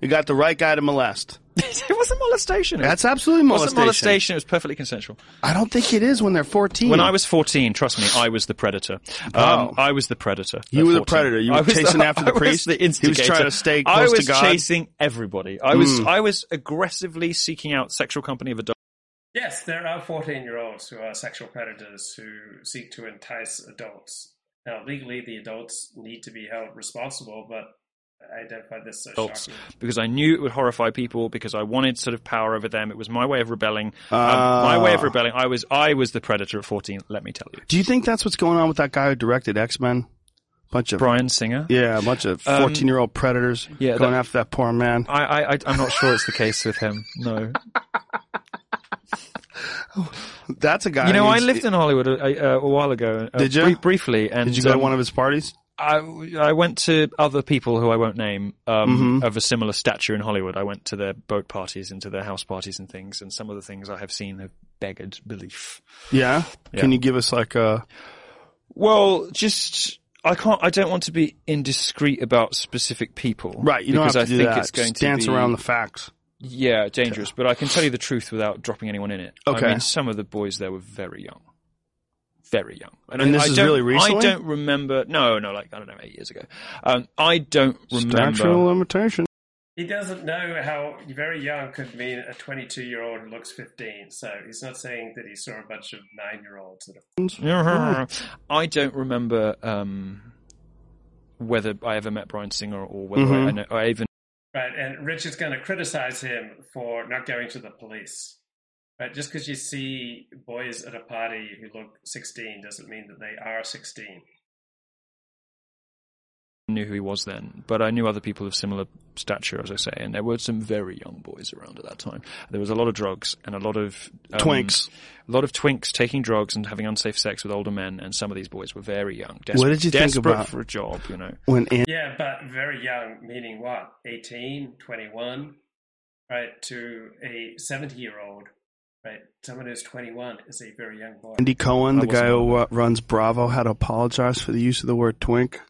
[SPEAKER 19] You got the right guy to molest.
[SPEAKER 20] it wasn't molestation. It
[SPEAKER 19] That's absolutely
[SPEAKER 20] It wasn't
[SPEAKER 19] molestation.
[SPEAKER 20] molestation. It was perfectly consensual.
[SPEAKER 19] I don't think it is when they're fourteen.
[SPEAKER 20] When I was 14, trust me, I was the predator. Um,
[SPEAKER 19] Oh.
[SPEAKER 20] I was the predator.
[SPEAKER 19] You
[SPEAKER 20] at
[SPEAKER 19] were the
[SPEAKER 20] 14.
[SPEAKER 19] predator. You were
[SPEAKER 20] I was
[SPEAKER 19] chasing after the
[SPEAKER 20] I was
[SPEAKER 19] priest?
[SPEAKER 20] The
[SPEAKER 19] He was
[SPEAKER 20] instigator.
[SPEAKER 19] trying to stay
[SPEAKER 20] I
[SPEAKER 19] close to
[SPEAKER 20] was
[SPEAKER 19] God?
[SPEAKER 20] chasing everybody. I was
[SPEAKER 19] Mm.
[SPEAKER 20] I was aggressively seeking out sexual company of adults.
[SPEAKER 1] Yes, there are 14 year olds who are sexual predators who seek to entice adults. Now, legally, the adults need to be held responsible, but I identify this as
[SPEAKER 20] adults
[SPEAKER 1] shocking.
[SPEAKER 20] because I knew it would horrify people because I wanted sort of power over them. It was my way of rebelling.
[SPEAKER 19] Ah.
[SPEAKER 20] Um, my way of rebelling. I was I was the predator at 14. Let me tell you.
[SPEAKER 19] Do you think that's what's going on with that guy who directed X Men? Bunch of
[SPEAKER 20] Bryan Singer.
[SPEAKER 19] Yeah, a bunch of
[SPEAKER 20] Um,
[SPEAKER 19] fourteen-year-old predators
[SPEAKER 20] yeah,
[SPEAKER 19] going
[SPEAKER 20] that-
[SPEAKER 19] after that poor man.
[SPEAKER 20] I, I, I I'm not sure it's the case with him. No.
[SPEAKER 19] That's a guy.
[SPEAKER 20] You know, I lived in Hollywood a, a, a while ago. uh,
[SPEAKER 19] Did you?
[SPEAKER 20] brie- briefly, and
[SPEAKER 19] Did you go to
[SPEAKER 20] um,
[SPEAKER 19] one of his parties?
[SPEAKER 20] I, I went to other people who I won't name um,
[SPEAKER 19] Mhm.
[SPEAKER 20] of a similar stature in Hollywood. I went to their boat parties and to their house parties and things, and some of the things I have seen have beggared belief.
[SPEAKER 19] Yeah?
[SPEAKER 20] Yeah.
[SPEAKER 19] Can you give us like a?
[SPEAKER 20] Well, just I can't. I don't want to be indiscreet about specific people,
[SPEAKER 19] Right, you don't
[SPEAKER 20] because
[SPEAKER 19] have to
[SPEAKER 20] I
[SPEAKER 19] do
[SPEAKER 20] think
[SPEAKER 19] that.
[SPEAKER 20] it's going
[SPEAKER 19] Just
[SPEAKER 20] to
[SPEAKER 19] dance
[SPEAKER 20] be,
[SPEAKER 19] around the facts.
[SPEAKER 20] Yeah, dangerous. But I can tell you the truth without dropping anyone in it.
[SPEAKER 19] Okay.
[SPEAKER 20] I mean, some of the boys there were very young. Very young.
[SPEAKER 19] And
[SPEAKER 20] I-
[SPEAKER 19] this
[SPEAKER 20] I
[SPEAKER 19] is
[SPEAKER 20] don't-
[SPEAKER 19] really recently?
[SPEAKER 20] I don't remember. No, no, like, I don't know, eight years ago. Um, I don't remember.
[SPEAKER 19] Statute of limitation.
[SPEAKER 1] He doesn't know how very young could mean a 22 year old who looks 15. So he's not saying that he saw a bunch of nine year olds. That are...
[SPEAKER 20] I don't remember um, whether I ever met Bryan Singer or whether
[SPEAKER 19] Mhm.
[SPEAKER 20] I, know, I even
[SPEAKER 1] Right, and Richard's going to criticize him for not going to the police. Right, just because you see boys at a party who look 16 doesn't mean that they are 16.
[SPEAKER 20] I knew who he was then, but I knew other people of similar stature, as I say, and there were some very young boys around at that time. There was a lot of drugs and a lot of um,
[SPEAKER 19] Twinks.
[SPEAKER 20] a lot of twinks taking drugs and having unsafe sex with older men, and some of these boys were very young.
[SPEAKER 19] What did you think
[SPEAKER 20] desperate
[SPEAKER 19] about-
[SPEAKER 20] for a job? You know,
[SPEAKER 19] When An-
[SPEAKER 1] Yeah, but very young, meaning what? 18, 21, right? To a 70 year old, right? Someone who's 21 is a very young boy.
[SPEAKER 19] Andy Cohen,
[SPEAKER 20] I
[SPEAKER 19] the guy who uh, runs Bravo, had to apologize for the use of the word twink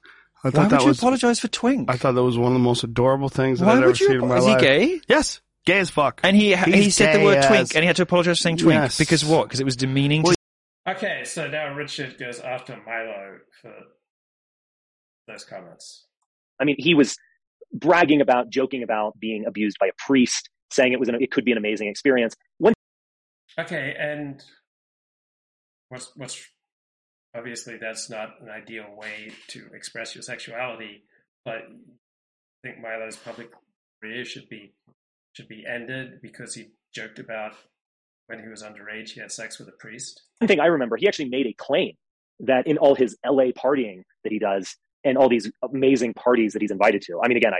[SPEAKER 19] I
[SPEAKER 20] Why
[SPEAKER 19] thought
[SPEAKER 20] would
[SPEAKER 19] that
[SPEAKER 20] you
[SPEAKER 19] was.
[SPEAKER 20] apologize for Twink?
[SPEAKER 19] I thought that was one of the most adorable things that
[SPEAKER 20] Why
[SPEAKER 19] I'd ever
[SPEAKER 20] would you?
[SPEAKER 19] seen in my
[SPEAKER 20] Is
[SPEAKER 19] life.
[SPEAKER 20] he gay?
[SPEAKER 19] Yes, gay as fuck.
[SPEAKER 20] And he he said the word
[SPEAKER 19] as-
[SPEAKER 20] twink, and he had to apologize for saying twink
[SPEAKER 19] Yes.
[SPEAKER 20] because what? Because it was demeaning. to
[SPEAKER 1] Okay, so now Richard goes after Milo for those comments.
[SPEAKER 3] I mean, he was bragging about, joking about being abused by a priest, saying it was an, it could be an amazing experience. When
[SPEAKER 1] Okay, and what's what's obviously that's not an ideal way to express your sexuality, but I think Milo's public career should be should be ended because he joked about when he was underage he had sex with a priest.
[SPEAKER 3] one thing I remember, he actually made a claim that in all his LA partying that he does and all these amazing parties that he's invited to. I mean, again,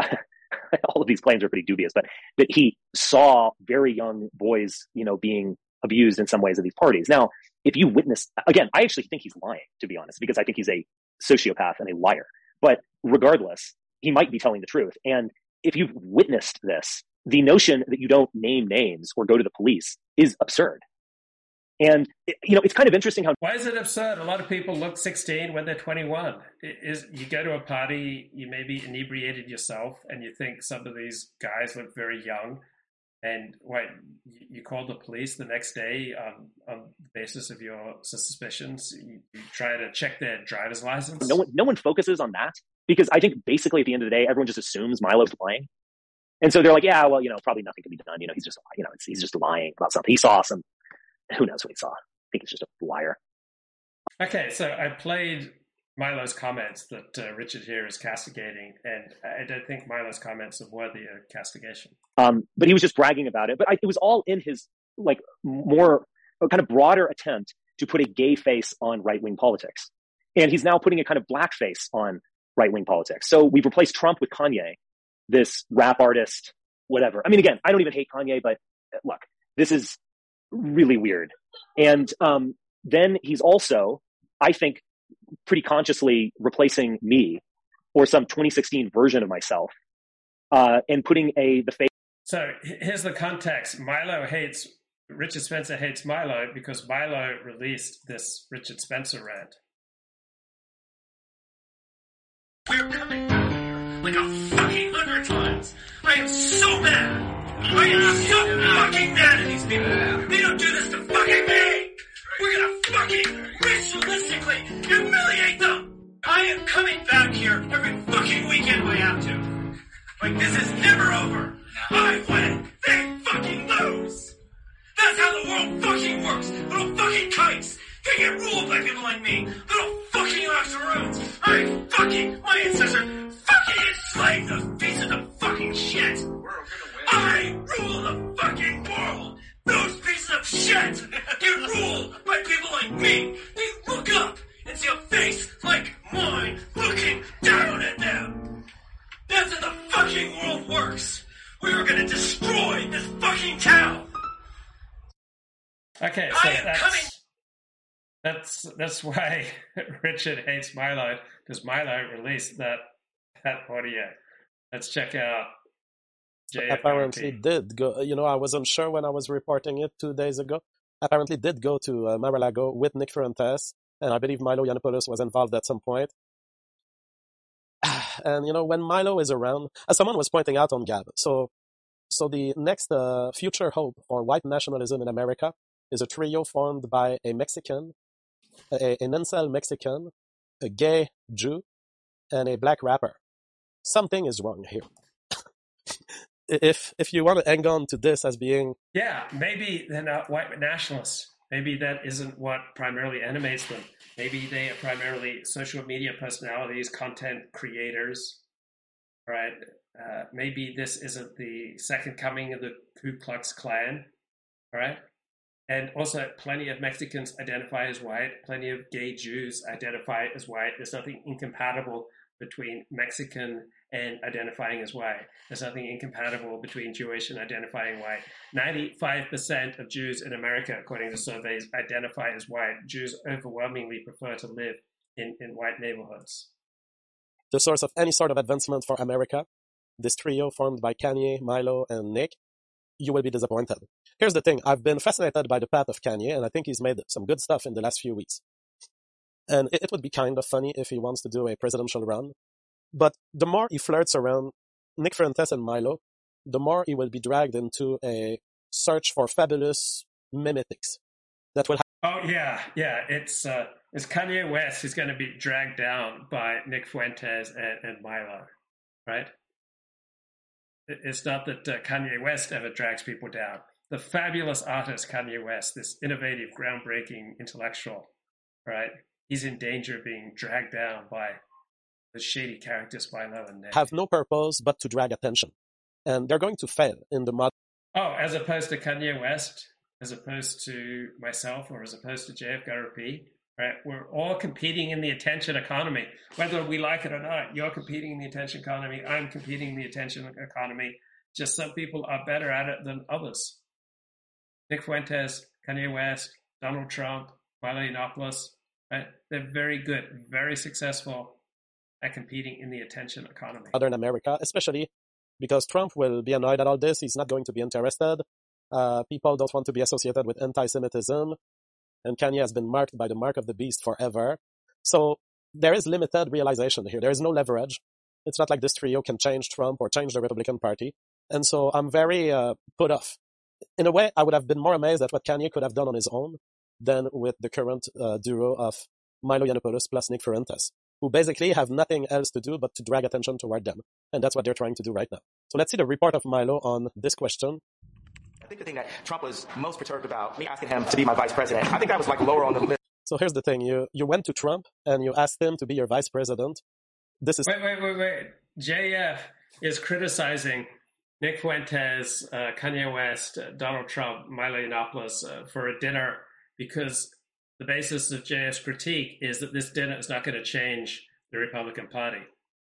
[SPEAKER 3] I all of these claims are pretty dubious, but that he saw very young boys, you know, being abused in some ways at these parties. Now, if you witness, again, I actually think he's lying, to be honest, because I think he's a sociopath and a liar. But regardless, he might be telling the truth. And if you've witnessed this, the notion that you don't name names or go to the police is absurd. And you know, it's kind of interesting how
[SPEAKER 1] Why is it absurd? A lot of people look 16 when they're 21. It is you go to a party, you may be inebriated yourself, and you think some of these guys look very young, and wait, you you call the police the next day on on the basis of your suspicions. You, you try to check their driver's license.
[SPEAKER 3] no one no one focuses on that because I think basically at the end of the day, everyone just assumes Milo's lying. And so they're like, yeah, well, you know, probably nothing can be done. You know, he's just, you know, he's just lying about something. He saw some, who knows what he saw. I think he's just a liar.
[SPEAKER 1] Okay, so I played Milo's comments that uh, Richard here is castigating, and I don't think Milo's comments are worthy of castigation.
[SPEAKER 3] Um, but he was just bragging about it. But I, it was all in his like more kind of broader attempt to put a gay face on right wing politics. And he's now putting a kind of black face on right wing politics. So we've replaced Trump with Kanye, this rap artist, whatever. I mean, again, I don't even hate Kanye, but uh, look, this is really weird. And um, then he's also, I think, pretty consciously replacing me or some 2016 version of myself uh, and putting a the face.
[SPEAKER 1] So here's the context. Milo hates Richard Spencer hates Milo because Milo released this Richard Spencer rant.
[SPEAKER 21] We're coming back here like a fucking hundred times. I am so mad. I am so fucking mad at these people. They don't do this to fucking me. We're gonna fucking ritualistically humiliate them. I am coming back here every fucking weekend I have to. Like this is never over. I win, they fucking lose. That's how the world fucking works. Little fucking kites. They get ruled by people like me. Little fucking octoroons. I fucking, my ancestor fucking enslaved those pieces of the fucking shit. I rule the fucking world. Those pieces of shit get ruled by people like me. They look up and see a face like mine looking down at them. That's how the fucking world works. We are gonna destroy this fucking town.
[SPEAKER 1] Okay, so that's that's that's why Richard hates Milo because Milo released that that audio. Let's check out
[SPEAKER 22] Apparently did go. You know, I wasn't sure when I was reporting it two days ago. Apparently, did go to uh, Mar-a-Lago with Nick Fuentes, and I believe Milo Yiannopoulos was involved at some point. And you know, when Milo is around, as someone was pointing out on Gab, so so the next uh, future hope for white nationalism in America is a trio formed by a Mexican, a, an incel Mexican, a gay Jew, and a black rapper. Something is wrong here. if if you want to hang on to this as being
[SPEAKER 1] Yeah, maybe they're not white nationalists. Maybe that isn't what primarily animates them. Maybe they are primarily social media personalities, content creators, right? Uh, maybe this isn't the second coming of the Ku Klux Klan, right? And also, plenty of Mexicans identify as white. Plenty of gay Jews identify as white. There's nothing incompatible between Mexican and identifying as white. There's nothing incompatible between Jewish and identifying white. 95% of Jews in America, according to surveys, identify as white. Jews overwhelmingly prefer to live in, in white neighborhoods.
[SPEAKER 22] the source of any sort of advancement for America, this trio formed by Kanye, Milo, and Nick, you will be disappointed. Here's the thing I've been fascinated by the path of Kanye, and I think he's made some good stuff in the last few weeks. And it, it would be kind of funny if he wants to do a presidential run. But the more he flirts around Nick Fuentes and Milo, the more he will be dragged into a search for fabulous mimetics that will
[SPEAKER 1] Oh yeah, yeah. It's uh, it's Kanye West who's going to be dragged down by Nick Fuentes and, and Milo, right? It's not that uh, Kanye West ever drags people down. The fabulous artist Kanye West, this innovative, groundbreaking intellectual, right? He's in danger of being dragged down by the shady characters Milo and Nick.
[SPEAKER 22] have no purpose but to drag attention. And they're going to fail in the mod.
[SPEAKER 1] Oh, as opposed to Kanye West, as opposed to myself, or as opposed to JF Gariepy, right? We're all competing in the attention economy, whether we like it or not. You're competing in the attention economy. I'm competing in the attention economy. Just some people are better at it than others. Nick Fuentes, Kanye West, Donald Trump, Milo Yiannopoulos, right? They're very good, very successful at competing in the attention economy.
[SPEAKER 22] Southern America, especially because Trump will be annoyed at all this. He's not going to be interested. Uh, people don't want to be associated with anti-Semitism. And Kanye has been marked by the mark of the beast forever. So there is limited realization here. There is no leverage. It's not like this trio can change Trump or change the Republican Party. And so I'm very uh, put off. In a way, I would have been more amazed at what Kanye could have done on his own than with the current uh, duo of Milo Yiannopoulos plus Nick Fuentes, who basically have nothing else to do but to drag attention toward them. And that's what they're trying to do right now. So let's see the report of Milo on this question.
[SPEAKER 5] I think the thing that Trump was most perturbed about, me asking him to be my vice president, I think that was like lower on the list.
[SPEAKER 22] So here's the thing. You, you went to Trump and you asked him to be your vice president. This is.
[SPEAKER 1] Wait, wait, wait, wait. JF is criticizing Nick Fuentes, uh, Kanye West, uh, Donald Trump, Milo Yiannopoulos uh, for a dinner because the basis of JF's critique is that this dinner is not going to change the Republican Party.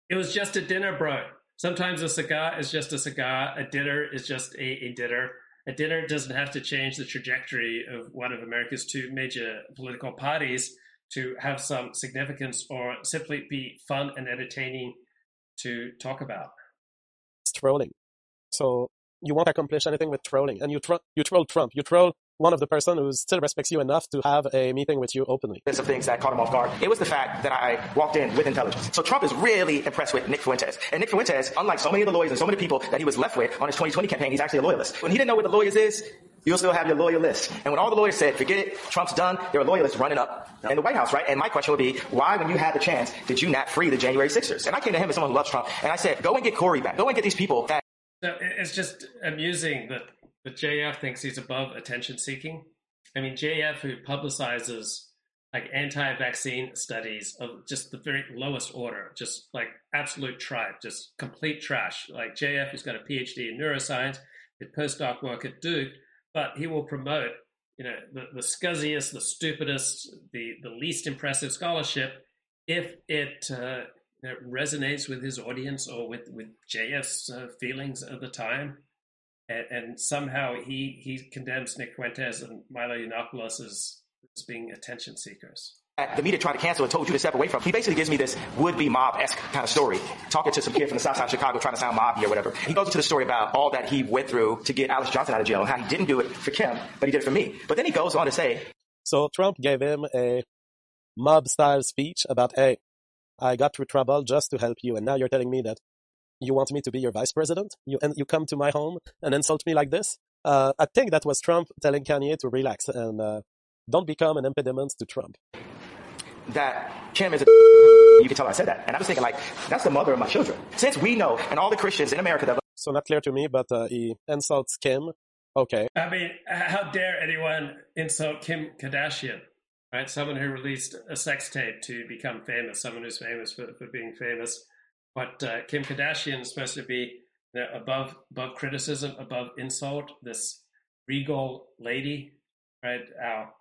[SPEAKER 1] It was just a dinner, bro. Sometimes a cigar is just a cigar. A dinner is just a, a dinner. A dinner doesn't have to change the trajectory of one of America's two major political parties to have some significance or simply be fun and entertaining to talk about.
[SPEAKER 22] It's trolling. So you won't accomplish anything with trolling. And you, tro- you troll Trump. You troll one of the person who still respects you enough to have a meeting with you openly.
[SPEAKER 5] There's some things that caught him off guard. It was the fact that I walked in with intelligence. So Trump is really impressed with Nick Fuentes. And Nick Fuentes, unlike so many of the lawyers and so many people that he was left with on his 2020 campaign, he's actually a loyalist. When he didn't know what the lawyers is, you'll still have your loyal list. And when all the lawyers said, forget it, Trump's done, there are loyalists running up in the White House, right? And my question would be, why, when you had the chance, did you not free the January 6ers? And I came to him as someone who loves Trump, and I said, go and get Corey back. Go and get these people that.
[SPEAKER 1] So it's just amusing that, that JF thinks he's above attention seeking. I mean, JF, who publicizes like anti-vaccine studies of just the very lowest order, just like absolute tribe, just complete trash. Like JF, who's got a PhD in neuroscience, did postdoc work at Duke, but he will promote, you know, the, the scuzziest, the stupidest, the the least impressive scholarship if it, uh, resonates with his audience or with with JF's uh, feelings at the time and, and, somehow he he condemns Nick Fuentes and Milo Yiannopoulos as, as being attention seekers.
[SPEAKER 5] The media tried to cancel and told you to step away from. He basically gives me this would-be mob-esque kind of story, talking to some kid from the south side of Chicago trying to sound mobby or whatever. He goes into the story about all that he went through to get Alice Johnson out of jail and how he didn't do it for Kim, but he did it for me. But then he goes on to say,
[SPEAKER 22] so Trump gave him a mob-style speech about, hey, I got through trouble just to help you, and now you're telling me that you want me to be your vice president? You and you come to my home and insult me like this? Uh, I think that was Trump telling Kanye to relax and uh, don't become an impediment to Trump.
[SPEAKER 5] That Kim is a you can tell I said that, and I was thinking like that's the mother of my children. Since we know, and all the Christians in America that
[SPEAKER 22] so not clear to me, but uh, he insults Kim. Okay.
[SPEAKER 1] I mean, how dare anyone insult Kim Kardashian? Right, someone who released a sex tape to become famous, someone who's famous for, for being famous but uh, Kim Kardashian is supposed to be you know, above above criticism, above insult. This regal lady, right? Our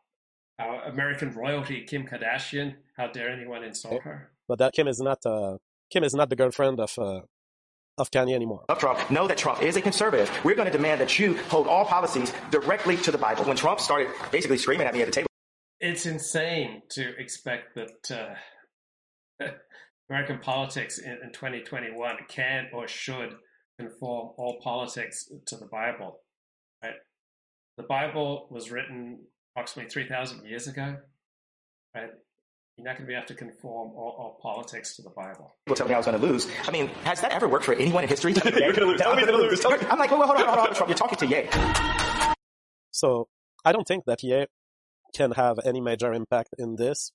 [SPEAKER 1] our American royalty, Kim Kardashian. How dare anyone insult her?
[SPEAKER 22] But that Kim is not uh, Kim is not the girlfriend of uh, of Kanye anymore.
[SPEAKER 5] Of Trump, know that Trump is a conservative. We're going to demand that you hold all policies directly to the Bible. When Trump started basically screaming at me at the table,
[SPEAKER 1] it's insane to expect that. Uh, American politics in, in 2021 can or should conform all politics to the Bible. Right? The Bible was written approximately 3,000 years ago. Right? you're not going to be able to conform all, all politics to the Bible.
[SPEAKER 4] People tell me I was going to lose. I mean, has that ever worked for anyone in history?
[SPEAKER 5] You're going to lose. Tell me to lose. Tell me.
[SPEAKER 4] I'm like, wait, wait, hold on, hold on, hold on. You're talking to Ye.
[SPEAKER 22] So I don't think that Ye can have any major impact in this.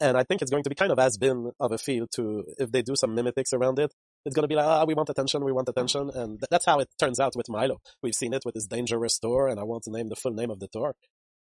[SPEAKER 22] And I think it's going to be kind of has been of a feel to, if they do some mimetics around it, it's going to be like, ah, we want attention, we want attention. And th- that's how it turns out with Milo. We've seen it with his dangerous tour, and I want to name the full name of the tour.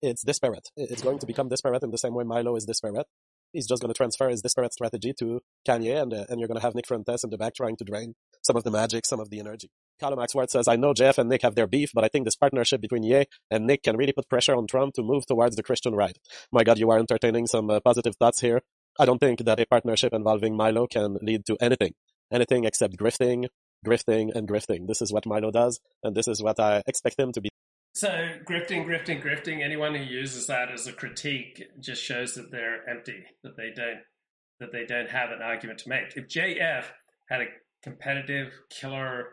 [SPEAKER 22] It's disparate. It's going to become disparate in the same way Milo is disparate. He's just going to transfer his disparate strategy to Kanye, and, uh, and you're going to have Nick Fuentes in the back trying to drain some of the magic, some of the energy. Callum Axworth says, I know Jeff and Nick have their beef, but I think this partnership between Ye and Nick can really put pressure on Trump to move towards the Christian right. My God, you are entertaining some uh, positive thoughts here. I don't think that a partnership involving Milo can lead to anything, anything except grifting, grifting, and grifting. This is what Milo does, and this is what I expect him to be.
[SPEAKER 1] So grifting, grifting, grifting. Anyone who uses that as a critique just shows that they're empty, that they don't, that they don't have an argument to make. If JF had a competitive, killer,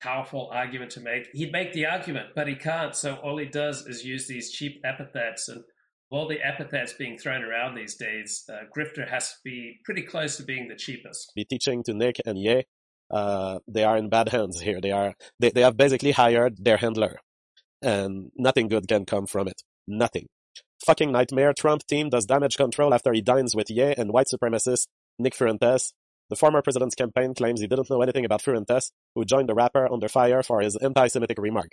[SPEAKER 1] powerful argument to make, he'd make the argument, but he can't. So all he does is use these cheap epithets and all the epithets being thrown around these days. Uh, Grifter has to be pretty close to being the cheapest.
[SPEAKER 22] Be teaching to Nick and Ye. Uh, they are in bad hands here. They are, they, they have basically hired their handler and nothing good can come from it. Nothing. Fucking nightmare. Trump team does damage control after he dines with Ye and white supremacist Nick Fuentes. The former president's campaign claims he didn't know anything about Fuentes, who joined the rapper under fire for his anti-Semitic remark.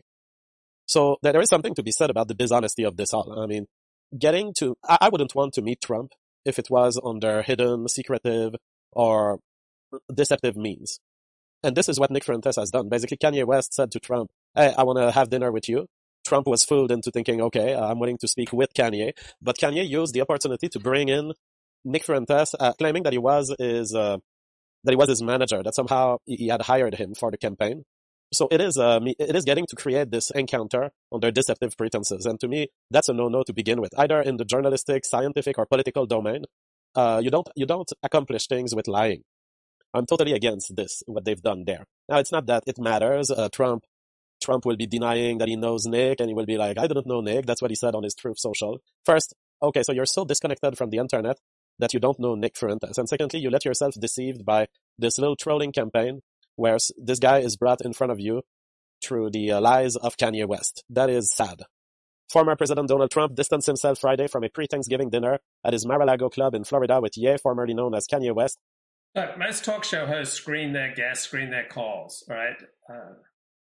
[SPEAKER 22] So there is something to be said about the dishonesty of this all. I mean, getting to, I, wouldn't want to meet Trump if it was under hidden, secretive, or deceptive means. And this is what Nick Fuentes has done. Basically, Kanye West said to Trump, Hey, I want to have dinner with you. Trump was fooled into thinking, okay, I'm willing to speak with Kanye. But Kanye used the opportunity to bring in Nick Fuentes, uh, claiming that he was his, uh, that he was his manager, that somehow he had hired him for the campaign. So it is, uh, it is getting to create this encounter under deceptive pretenses. And to me, that's a no-no to begin with. Either in the journalistic, scientific, or political domain, uh, you don't, you don't accomplish things with lying. I'm totally against this, what they've done there. Now, it's not that it matters. Uh, Trump, Trump will be denying that he knows Nick and he will be like, I didn't know Nick. That's what he said on his Truth Social. First, okay, so you're so disconnected from the internet that you don't know Nick Fuentes. And secondly, you let yourself deceived by this little trolling campaign where this guy is brought in front of you through the uh, lies of Kanye West. That is sad. Former President Donald Trump distanced himself Friday from a pre-Thanksgiving dinner at his Mar-a-Lago club in Florida with Ye, formerly known as Kanye West,
[SPEAKER 1] Look, most talk show hosts screen their guests, screen their calls, right? Uh,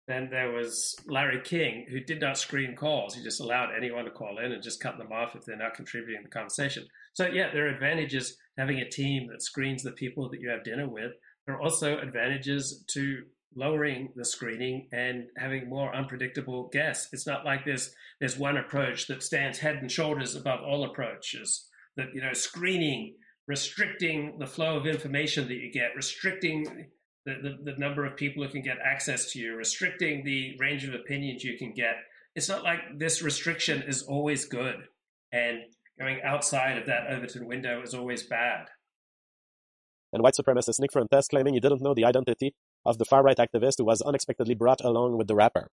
[SPEAKER 1] then there was Larry King, who did not screen calls. He just allowed anyone to call in and just cut them off if they're not contributing to the conversation. So, yeah, there are advantages having a team that screens the people that you have dinner with. There are also advantages to lowering the screening and having more unpredictable guests. It's not like there's there's one approach that stands head and shoulders above all approaches. That you know, screening restricting the flow of information that you get, restricting the, the, the, number of people who can get access to you, restricting the range of opinions you can get. It's not like this restriction is always good, and going outside of that Overton window is always bad.
[SPEAKER 22] And white supremacist Nick Fuentes claiming he didn't know the identity of the far right activist who was unexpectedly brought along with the rapper.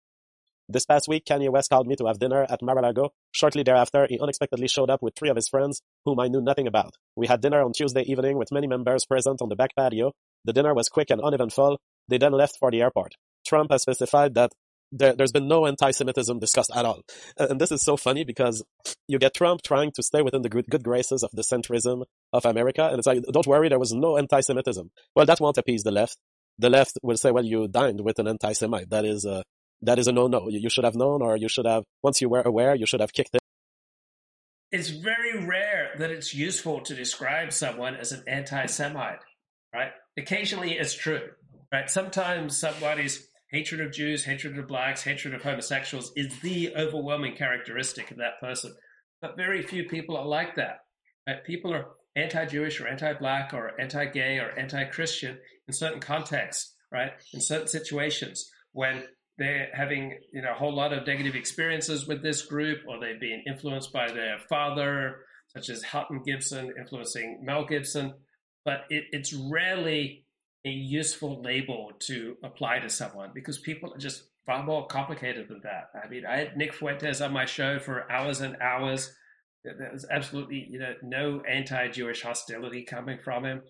[SPEAKER 22] This past week, Kanye West called me to have dinner at Mar-a-Lago. Shortly thereafter, he unexpectedly showed up with three of his friends, whom I knew nothing about. We had dinner on Tuesday evening with many members present on the back patio. The dinner was quick and uneventful. They then left for the airport. Trump has specified that there, has been no anti-Semitism discussed at all. And this is so funny because you get Trump trying to stay within the good, good graces of the centrism of America. And it's like, don't worry, there was no anti-Semitism. Well, that won't appease the left. The left will say, well, you dined with an anti-Semite. That is, uh, that is a no-no. You should have known, or you should have, once you were aware, you should have kicked it.
[SPEAKER 1] It's very rare that it's useful to describe someone as an anti-Semite, right? Occasionally it's true, right? Sometimes somebody's hatred of Jews, hatred of blacks, hatred of homosexuals is the overwhelming characteristic of that person. But very few people are like that. Right? People are anti-Jewish or anti-black or anti-gay or anti-Christian in certain contexts, right? In certain situations when they're having you know a whole lot of negative experiences with this group, or they've been influenced by their father, such as Hutton Gibson influencing Mel Gibson. But it, it's rarely a useful label to apply to someone because people are just far more complicated than that. I mean, I had Nick Fuentes on my show for hours and hours. There's absolutely you know no anti-Jewish hostility coming from him.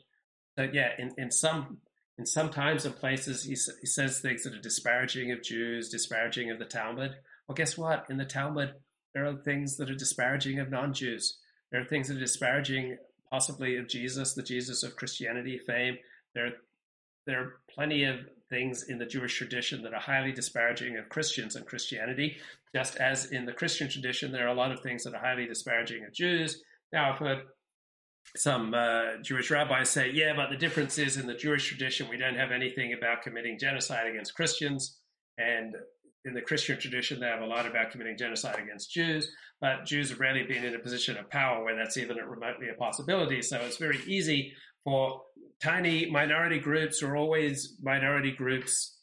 [SPEAKER 1] So yeah, in, in some in some times and places he, he says things that are disparaging of Jews, disparaging of the Talmud. Well, guess what? In the Talmud, there are things that are disparaging of non-Jews. There are things that are disparaging possibly of Jesus, the Jesus of Christianity fame. There, there are plenty of things in the Jewish tradition that are highly disparaging of Christians and Christianity, just as in the Christian tradition, there are a lot of things that are highly disparaging of Jews. Now, I've heard some uh, Jewish rabbis say, yeah, but the difference is in the Jewish tradition, we don't have anything about committing genocide against Christians. And in the Christian tradition, they have a lot about committing genocide against Jews, but Jews have rarely been in a position of power where that's even remotely a possibility. So it's very easy for tiny minority groups or always minority groups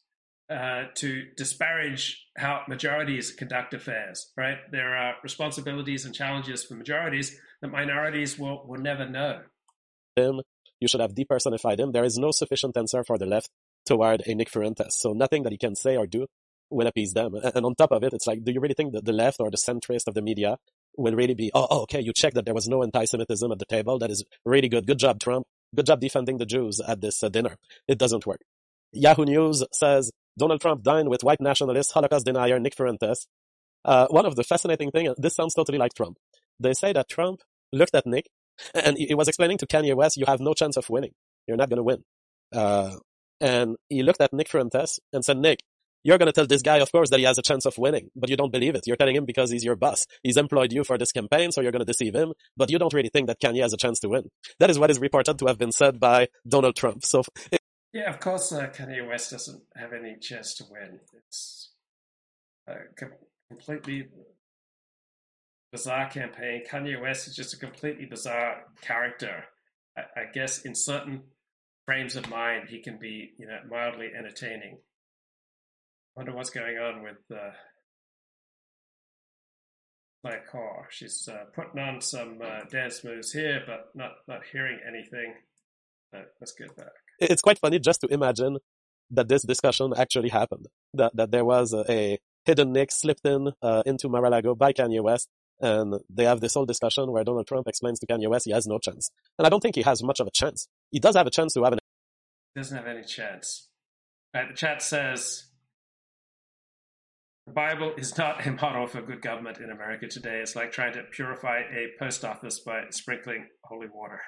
[SPEAKER 1] uh, to disparage how majorities conduct affairs, right? There are responsibilities and challenges for majorities that minorities will, will never know.
[SPEAKER 22] Him, you should have depersonified him. There is no sufficient answer for the left toward a Nick. So nothing that he can say or do will appease them. And on top of it, it's like, do you really think that the left or the centrist of the media will really be, oh, oh okay, you checked that there was no anti-Semitism at the table. That is really good. Good job, Trump. Good job defending the Jews at this uh, dinner. It doesn't work. Yahoo News says Donald Trump dined with white nationalist Holocaust denier Nick Fuentes. Uh, one of the fascinating things, this sounds totally like Trump. They say that Trump looked at Nick and he was explaining to Kanye West, you have no chance of winning. You're not going to win. Uh, and he looked at Nick Fuentes and said, Nick, you're going to tell this guy, of course, that he has a chance of winning, but you don't believe it. You're telling him because he's your boss. He's employed you for this campaign, so you're going to deceive him, but you don't really think that Kanye has a chance to win. That is what is reported to have been said by Donald Trump. So, it-
[SPEAKER 1] yeah, of course, uh, Kanye West doesn't have any chance to win. It's a completely bizarre campaign. Kanye West is just a completely bizarre character. I, I guess in certain frames of mind, he can be, you know, mildly entertaining wonder what's going on with uh, my car. She's uh, putting on some uh, dance moves here, but not not hearing anything. let's get back.
[SPEAKER 22] It's quite funny just to imagine that this discussion actually happened. That that there was a, a hidden nick slipped in uh, into Mar-a-Lago by Kanye West, and they have this whole discussion where Donald Trump explains to Kanye West he has no chance, and I don't think he has much of a chance. He does have a chance to have an.
[SPEAKER 1] He doesn't have any chance. Right, the chat says the Bible is not a model for good government in America today. It's like trying to purify a post office by sprinkling holy water.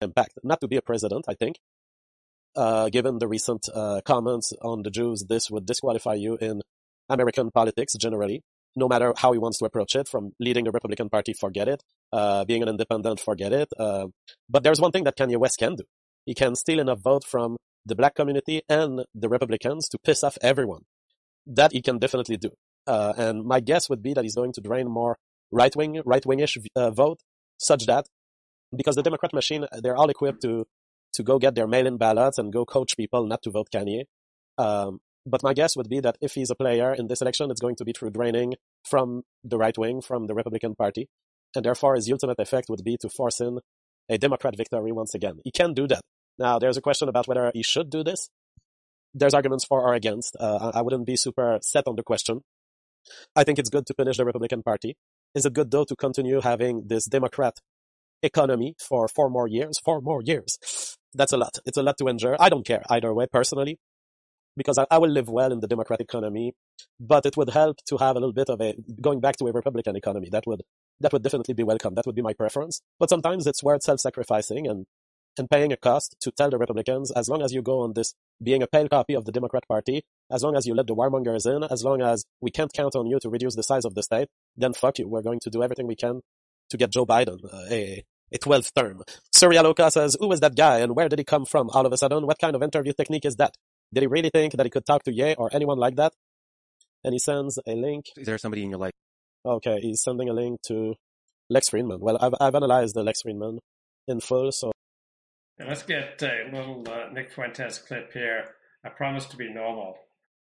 [SPEAKER 22] Impact, not to be a president, I think. Uh, given the recent uh, comments on the Jews, this would disqualify you in American politics generally, no matter how he wants to approach it, from leading the Republican Party, forget it. Uh, being an independent, forget it. Uh, but there's one thing that Kanye West can do. He can steal enough vote from the black community and the Republicans to piss off everyone that he can definitely do. Uh, and my guess would be that he's going to drain more right wing, right wingish uh, vote, such that because the Democrat machine, they're all equipped to to go get their mail-in ballots and go coach people not to vote Kanye. Um, but my guess would be that if he's a player in this election, it's going to be through draining from the right wing, from the Republican Party, and therefore his ultimate effect would be to force in a Democrat victory once again. He can do that. Now, there's a question about whether he should do this there's arguments for or against. Uh, I wouldn't be super set on the question. I think it's good to punish the Republican Party. Is it good though to continue having this Democrat economy for four more years? Four more years. That's a lot. It's a lot to endure. I don't care either way personally because I, I will live well in the Democrat economy, but it would help to have a little bit of a going back to a Republican economy. That would that would definitely be welcome. That would be my preference. But sometimes it's worth self-sacrificing and and paying a cost to tell the Republicans, as long as you go on this being a pale copy of the Democrat Party, as long as you let the warmongers in, as long as we can't count on you to reduce the size of the state, then fuck you. We're going to do everything we can to get Joe Biden uh, a, a 12th term. Surya says, who is that guy and where did he come from all of a sudden? What kind of interview technique is that? Did he really think that he could talk to Ye or anyone like that? And he sends a link.
[SPEAKER 23] Is there somebody in your life?
[SPEAKER 22] Okay, he's sending a link to Lex Fridman. Well, I've, I've analyzed the Lex Fridman in full, so
[SPEAKER 1] let's get a little uh, Nick Fuentes clip here. I promise to be normal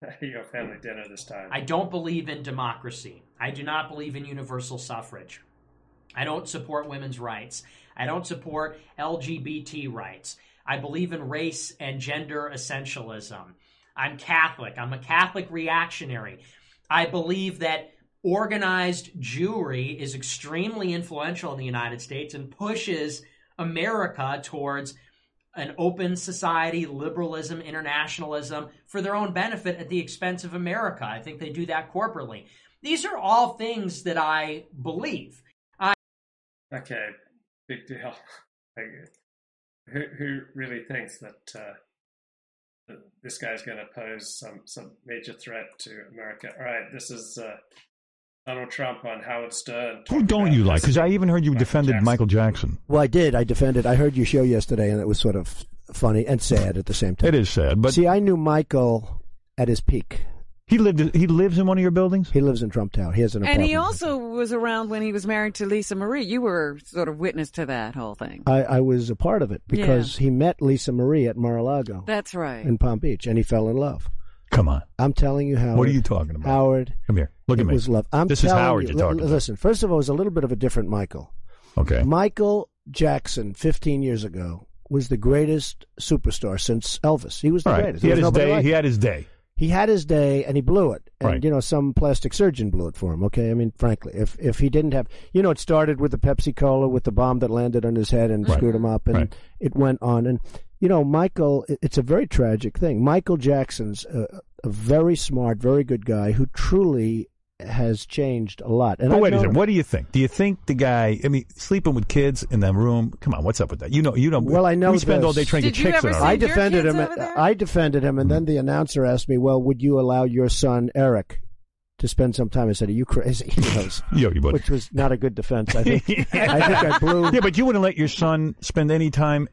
[SPEAKER 1] your family dinner this time.
[SPEAKER 24] I don't believe in democracy. I do not believe in universal suffrage. I don't support women's rights. I don't support LGBT rights. I believe in race and gender essentialism. I'm Catholic. I'm a Catholic reactionary. I believe that organized Jewry is extremely influential in the United States and pushes America towards an open society, liberalism, internationalism for their own benefit at the expense of America. I think they do that corporately. These are all things that I believe. I
[SPEAKER 1] Okay, big deal. Who who really thinks that, uh, that this guy's going to pose some some major threat to America? All right, this is uh, Donald Trump on how it's done.
[SPEAKER 23] Who don't you like? Because I even heard you defended Michael Jackson.
[SPEAKER 25] Well, I did. I defended. I heard your show yesterday, and it was sort of funny and sad at the same time.
[SPEAKER 23] It is sad, but
[SPEAKER 25] see, I knew Michael at his peak.
[SPEAKER 23] He lived. He lives in one of your buildings.
[SPEAKER 25] He lives in Trump Tower. He has an apartment.
[SPEAKER 26] And he also was around when he was married to Lisa Marie. You were sort of witness to that whole thing.
[SPEAKER 25] I, I was a part of it because he met Lisa Marie at Mar-a-Lago
[SPEAKER 26] That's right.
[SPEAKER 25] in Palm Beach, and he fell in love.
[SPEAKER 23] Come on.
[SPEAKER 25] I'm telling you, Howard.
[SPEAKER 23] What are you talking about?
[SPEAKER 25] Howard.
[SPEAKER 23] Come here. Look at me.
[SPEAKER 25] was love. I'm
[SPEAKER 23] this is
[SPEAKER 25] telling
[SPEAKER 23] Howard
[SPEAKER 25] you,
[SPEAKER 23] you're talking about.
[SPEAKER 25] Listen, first of all, it was a little bit of a different Michael.
[SPEAKER 23] Okay.
[SPEAKER 25] Michael Jackson, 15 years ago, was the greatest superstar since Elvis. He was the
[SPEAKER 23] All right.
[SPEAKER 25] greatest.
[SPEAKER 23] He
[SPEAKER 25] There
[SPEAKER 23] had
[SPEAKER 25] was
[SPEAKER 23] his
[SPEAKER 25] nobody
[SPEAKER 23] day.
[SPEAKER 25] like
[SPEAKER 23] He
[SPEAKER 25] him.
[SPEAKER 23] had his day.
[SPEAKER 25] He had his day, and he blew it. And
[SPEAKER 23] Right.
[SPEAKER 25] you know, some plastic surgeon blew it for him. Okay, I mean, frankly, if if he didn't have, you know, it started with the Pepsi Cola with the bomb that landed on his head and screwed him up, and
[SPEAKER 23] Right.
[SPEAKER 25] it went on. And you know, Michael, it's a very tragic thing. Michael Jackson's a, a very smart, very good guy who truly has changed a lot. And
[SPEAKER 23] but
[SPEAKER 25] I've
[SPEAKER 23] wait a
[SPEAKER 25] known
[SPEAKER 23] second. What do you think? Do you think the guy? I mean, sleeping with kids in that room. Come on, what's up with that? You know, you know.
[SPEAKER 25] Well, I know.
[SPEAKER 23] we spend
[SPEAKER 25] this.
[SPEAKER 23] all day trying to get chicks in our
[SPEAKER 25] I defended him. I defended him, and then the announcer asked me, "Well, would you allow your son Eric to spend some time?" I said, "Are you crazy?" You know,
[SPEAKER 23] Yo, you
[SPEAKER 25] which was not a good defense. I think. I think I blew.
[SPEAKER 23] Yeah, but you wouldn't let your son spend any time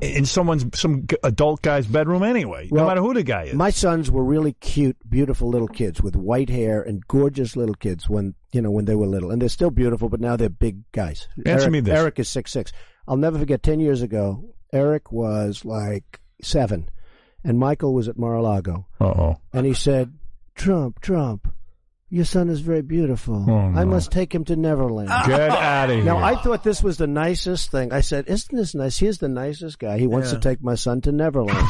[SPEAKER 23] in someone's some adult guy's bedroom anyway, no matter who the guy is.
[SPEAKER 25] My sons were really cute, beautiful little kids with white hair and gorgeous little kids when you know when they were little, and they're still beautiful, but now they're big guys.
[SPEAKER 23] Answer
[SPEAKER 25] Eric,
[SPEAKER 23] me this.
[SPEAKER 25] Eric is six six. I'll never forget. Ten years ago, Eric was like seven, and Michael was at Mar-a-Lago,
[SPEAKER 23] oh.
[SPEAKER 25] and he said, "Trump, Trump." Your son is very beautiful.
[SPEAKER 23] Oh,
[SPEAKER 25] I must take him to Neverland.
[SPEAKER 23] Get outta here.
[SPEAKER 25] Now I thought this was the nicest thing. I said, "Isn't this nice?" He's the nicest guy. He wants
[SPEAKER 23] Yeah.
[SPEAKER 25] to take my son to Neverland.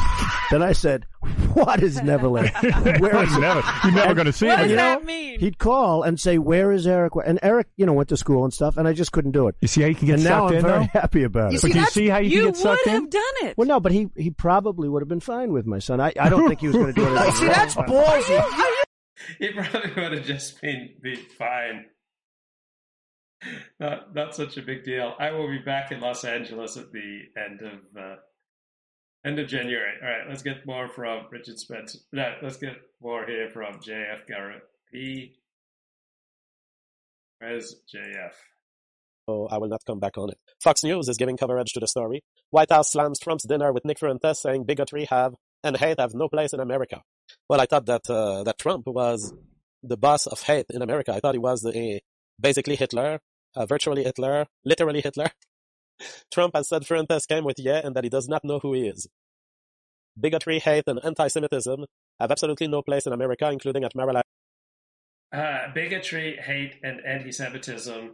[SPEAKER 25] then I said, "What is Neverland? Where is it?"
[SPEAKER 23] Never- you're never gonna see
[SPEAKER 25] and
[SPEAKER 23] him
[SPEAKER 25] you
[SPEAKER 23] again.
[SPEAKER 25] know, He'd call and say, "Where is Eric?" And Eric, you know, went to school and stuff, and I just couldn't do it.
[SPEAKER 23] You see how you can get
[SPEAKER 25] and now I'm
[SPEAKER 23] in,
[SPEAKER 25] very
[SPEAKER 23] though?
[SPEAKER 25] happy about
[SPEAKER 23] You
[SPEAKER 25] it.
[SPEAKER 23] see, But you see how you can get sucked in?
[SPEAKER 26] You would have done it.
[SPEAKER 25] Well, no, but he he probably would have been fine with my son. I, I don't think he was going to do it.
[SPEAKER 26] See, that's
[SPEAKER 25] ballsy.
[SPEAKER 1] He probably would have just been, been fine. Not not such a big deal. I will be back in Los Angeles at the end of uh, end of January. All right, let's get more from Richard Spencer. No, let's get more here from JF Garrett. P. Where's JF?
[SPEAKER 22] Oh, I will not come back on it. Fox News is giving coverage to the story. White House slams Trump's dinner with Nick Fuentes, saying bigotry have and hate have no place in America. Well, I thought that uh, that Trump was the boss of hate in America. I thought he was the, basically Hitler, uh, virtually Hitler, literally Hitler. Trump has said Fuentes came with Ye, and that he does not know who he is. Bigotry, hate, and anti-Semitism have absolutely no place in America, including at Mar-a-Lago.
[SPEAKER 1] Uh, bigotry, hate, and anti-Semitism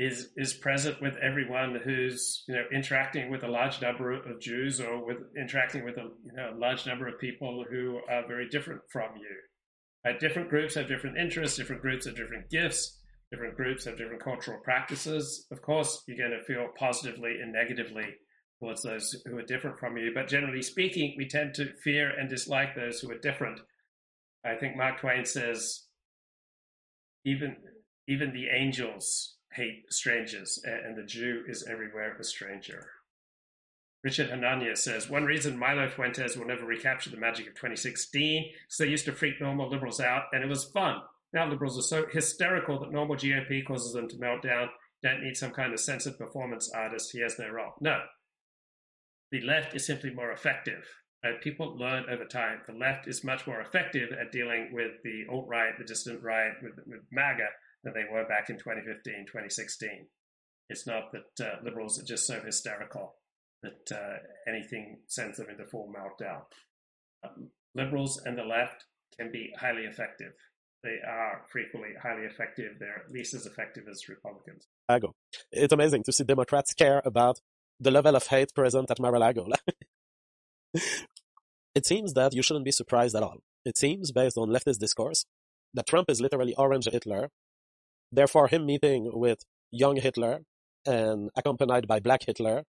[SPEAKER 1] is is present with everyone who's you know interacting with a large number of Jews or with interacting with a you know, large number of people who are very different from you. Uh, different groups have different interests. Different groups have different gifts. Different groups have different cultural practices. Of course, you're going to feel positively and negatively towards those who are different from you. But generally speaking, we tend to fear and dislike those who are different. I think Mark Twain says even even the angels hate strangers, and the Jew is everywhere a stranger. Richard Hanania says one reason Milo Fuentes will never recapture the magic of 2016 is they used to freak normal liberals out, and it was fun. Now liberals are so hysterical that normal GOP causes them to melt down. Don't need some kind of censored performance artist. He has no role. No, the left is simply more effective. Uh, people learn over time. The left is much more effective at dealing with the alt right, the distant right, with, with MAGA than they were back in 2015, 2016. It's not that uh, liberals are just so hysterical that uh, anything sends them into full meltdown. Um, liberals and the left can be highly effective. They are frequently highly effective. They're at least as effective as Republicans.
[SPEAKER 22] It's amazing to see Democrats care about the level of hate present at Mar-a-Lago. it seems that you shouldn't be surprised at all. It seems, based on leftist discourse, that Trump is literally Orange Hitler. Therefore, him meeting with young Hitler and accompanied by Black Hitler,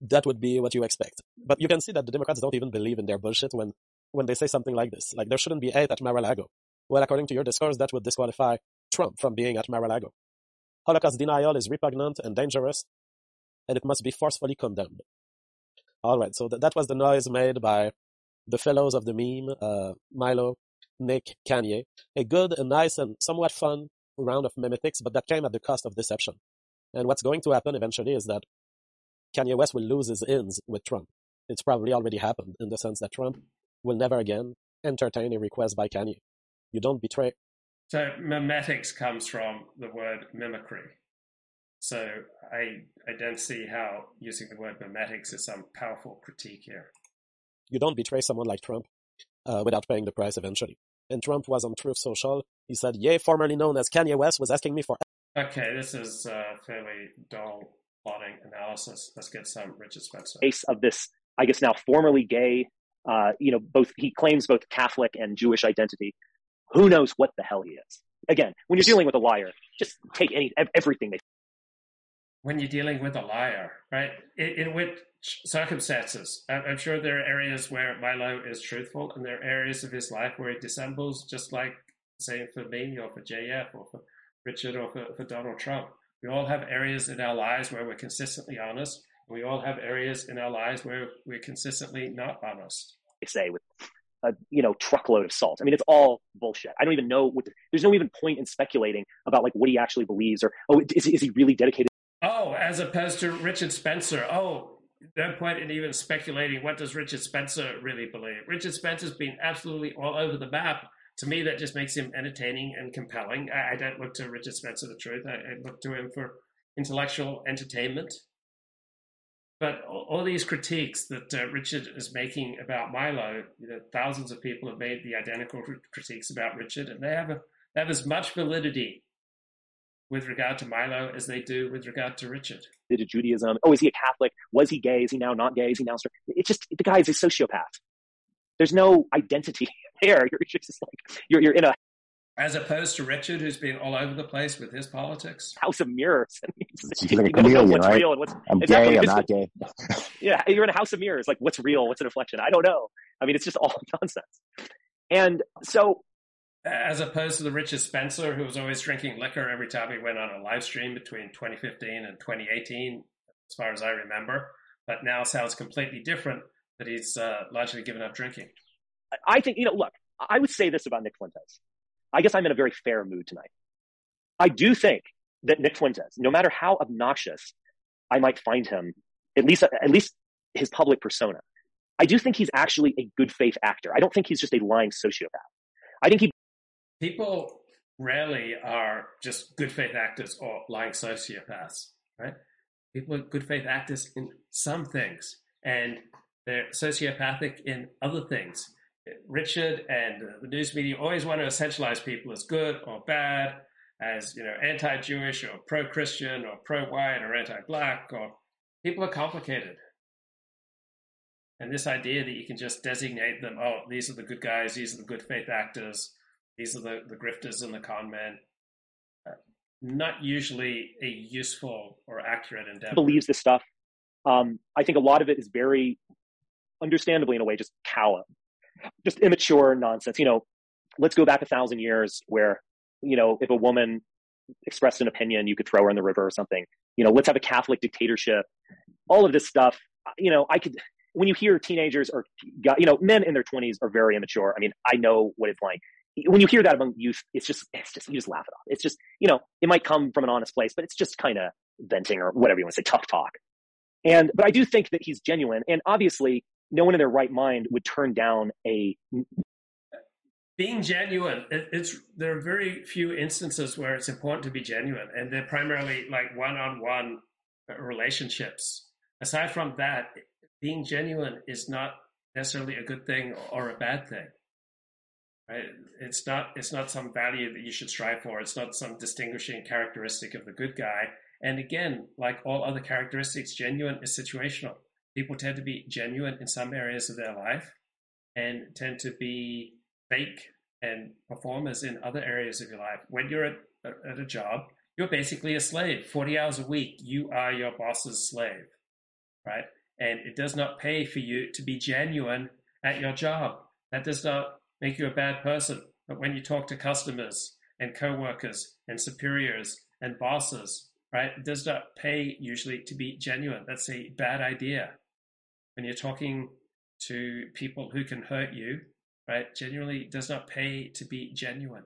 [SPEAKER 22] that would be what you expect. But you can see that the Democrats don't even believe in their bullshit when, when they say something like this. Like, there shouldn't be eight at Mar-a-Lago. Well, according to your discourse, that would disqualify Trump from being at Mar-a-Lago. Holocaust denial is repugnant and dangerous, and it must be forcefully condemned. All right, so th- that was the noise made by the fellows of the meme, uh, Milo, Nick, Kanye. A good and nice and somewhat fun round of memetics, but that came at the cost of deception. And what's going to happen eventually is that Kanye West will lose his ins with Trump. It's probably already happened in the sense that Trump will never again entertain a request by Kanye. You don't betray.
[SPEAKER 1] So memetics comes from the word mimicry. So I I don't see how using the word memetics is some powerful critique here.
[SPEAKER 22] You don't betray someone like Trump uh, without paying the price eventually. And Trump was on Truth Social. He said, "Ye, formerly known as Kanye West, was asking me for."
[SPEAKER 1] Okay, this is uh, fairly dull plotting analysis. Let's get some Richard Spencer.
[SPEAKER 3] Case of this, I guess now formerly gay. Uh, you know, both he claims both Catholic and Jewish identity. Who knows what the hell he is? Again, when you're dealing with a liar, just take any everything they.
[SPEAKER 1] When you're dealing with a liar, right? In, in which circumstances? I'm sure there are areas where Milo is truthful, and there are areas of his life where he dissembles, just like say, for me or for JF or for Richard or for, for Donald Trump. We all have areas in our lives where we're consistently honest. We all have areas in our lives where we're consistently not honest.
[SPEAKER 3] They say with a you know truckload of salt. I mean, it's all bullshit. I don't even know what. The, there's no even point in speculating about like what he actually believes or oh, is is he really dedicated?
[SPEAKER 1] Oh, as opposed to Richard Spencer. Oh, no point in even speculating what does Richard Spencer really believe. Richard Spencer's been absolutely all over the map to me, that just makes him entertaining and compelling. I, I don't look to Richard Spencer the truth. I, I, look to him for intellectual entertainment. But all, all these critiques that uh, Richard is making about Milo, you know, thousands of people have made the identical critiques about Richard, and they have a, they have as much validity with regard to Milo as they do with regard to Richard.
[SPEAKER 3] Did a Judaism? Oh, is he a Catholic? Was he gay? Is he now not gay? Is he now? It's just the guy is a sociopath. There's no identity there. You're just like you're you're in a
[SPEAKER 1] as opposed to Richard, who's been all over the place with his politics.
[SPEAKER 3] House of mirrors.
[SPEAKER 27] You're like a chameleon, what's right? real and what's I'm exactly, gay. I'm not gay.
[SPEAKER 3] yeah, you're in a house of mirrors. Like, what's real? What's an reflection? I don't know. I mean, it's just all nonsense. And so,
[SPEAKER 1] as opposed to the Richard Spencer, who was always drinking liquor every time he went on a live stream between 2015 and 2018, as far as I remember, but now sounds completely different. That he's uh, largely given up drinking.
[SPEAKER 3] I think, you know, look, I would say this about Nick Fuentes. I guess I'm in a very fair mood tonight. I do think that Nick Fuentes, no matter how obnoxious I might find him, at least, at least his public persona, I do think he's actually a good faith actor. I don't think he's just a lying sociopath. I think he.
[SPEAKER 1] People rarely are just good faith actors or lying sociopaths, right? People are good faith actors in some things, and they're sociopathic in other things. Richard and the news media always want to essentialize people as good or bad, as you know, anti-Jewish or pro-Christian or pro-white or anti-black. Or people are complicated, and this idea that you can just designate them, oh, these are the good guys, these are the good faith actors, these are the, the grifters and the con men, uh, not usually a useful or accurate endeavor.
[SPEAKER 3] Believes this stuff. Um, I think a lot of it is very, understandably in a way, just cow just immature nonsense. You know, let's go back a thousand years where, you know, if a woman expressed an opinion, you could throw her in the river or something. You know, let's have a Catholic dictatorship. All of this stuff, you know, I could, when you hear teenagers or, you know, men in their 20s are very immature. I mean, I know what it's like. When you hear that among youth, it's just, it's just, you just laugh it off. It's just, you know, it might come from an honest place, but it's just kind of venting or whatever you want to say, tough talk. And, but I do think that he's genuine. And obviously, no one in their right mind would turn down a
[SPEAKER 1] being genuine it, it's there are very few instances where it's important to be genuine and they're primarily like one-on-one relationships aside from that being genuine is not necessarily a good thing or a bad thing right it's not it's not some value that you should strive for it's not some distinguishing characteristic of the good guy and again like all other characteristics genuine is situational people tend to be genuine in some areas of their life and tend to be fake and performers in other areas of your life. When you're at, at a job, you're basically a slave. 40 hours a week, you are your boss's slave, right? And it does not pay for you to be genuine at your job. That does not make you a bad person. But when you talk to customers and coworkers and superiors and bosses, right, it does not pay usually to be genuine. That's a bad idea. When you're talking to people who can hurt you, right, genuinely does not pay to be genuine.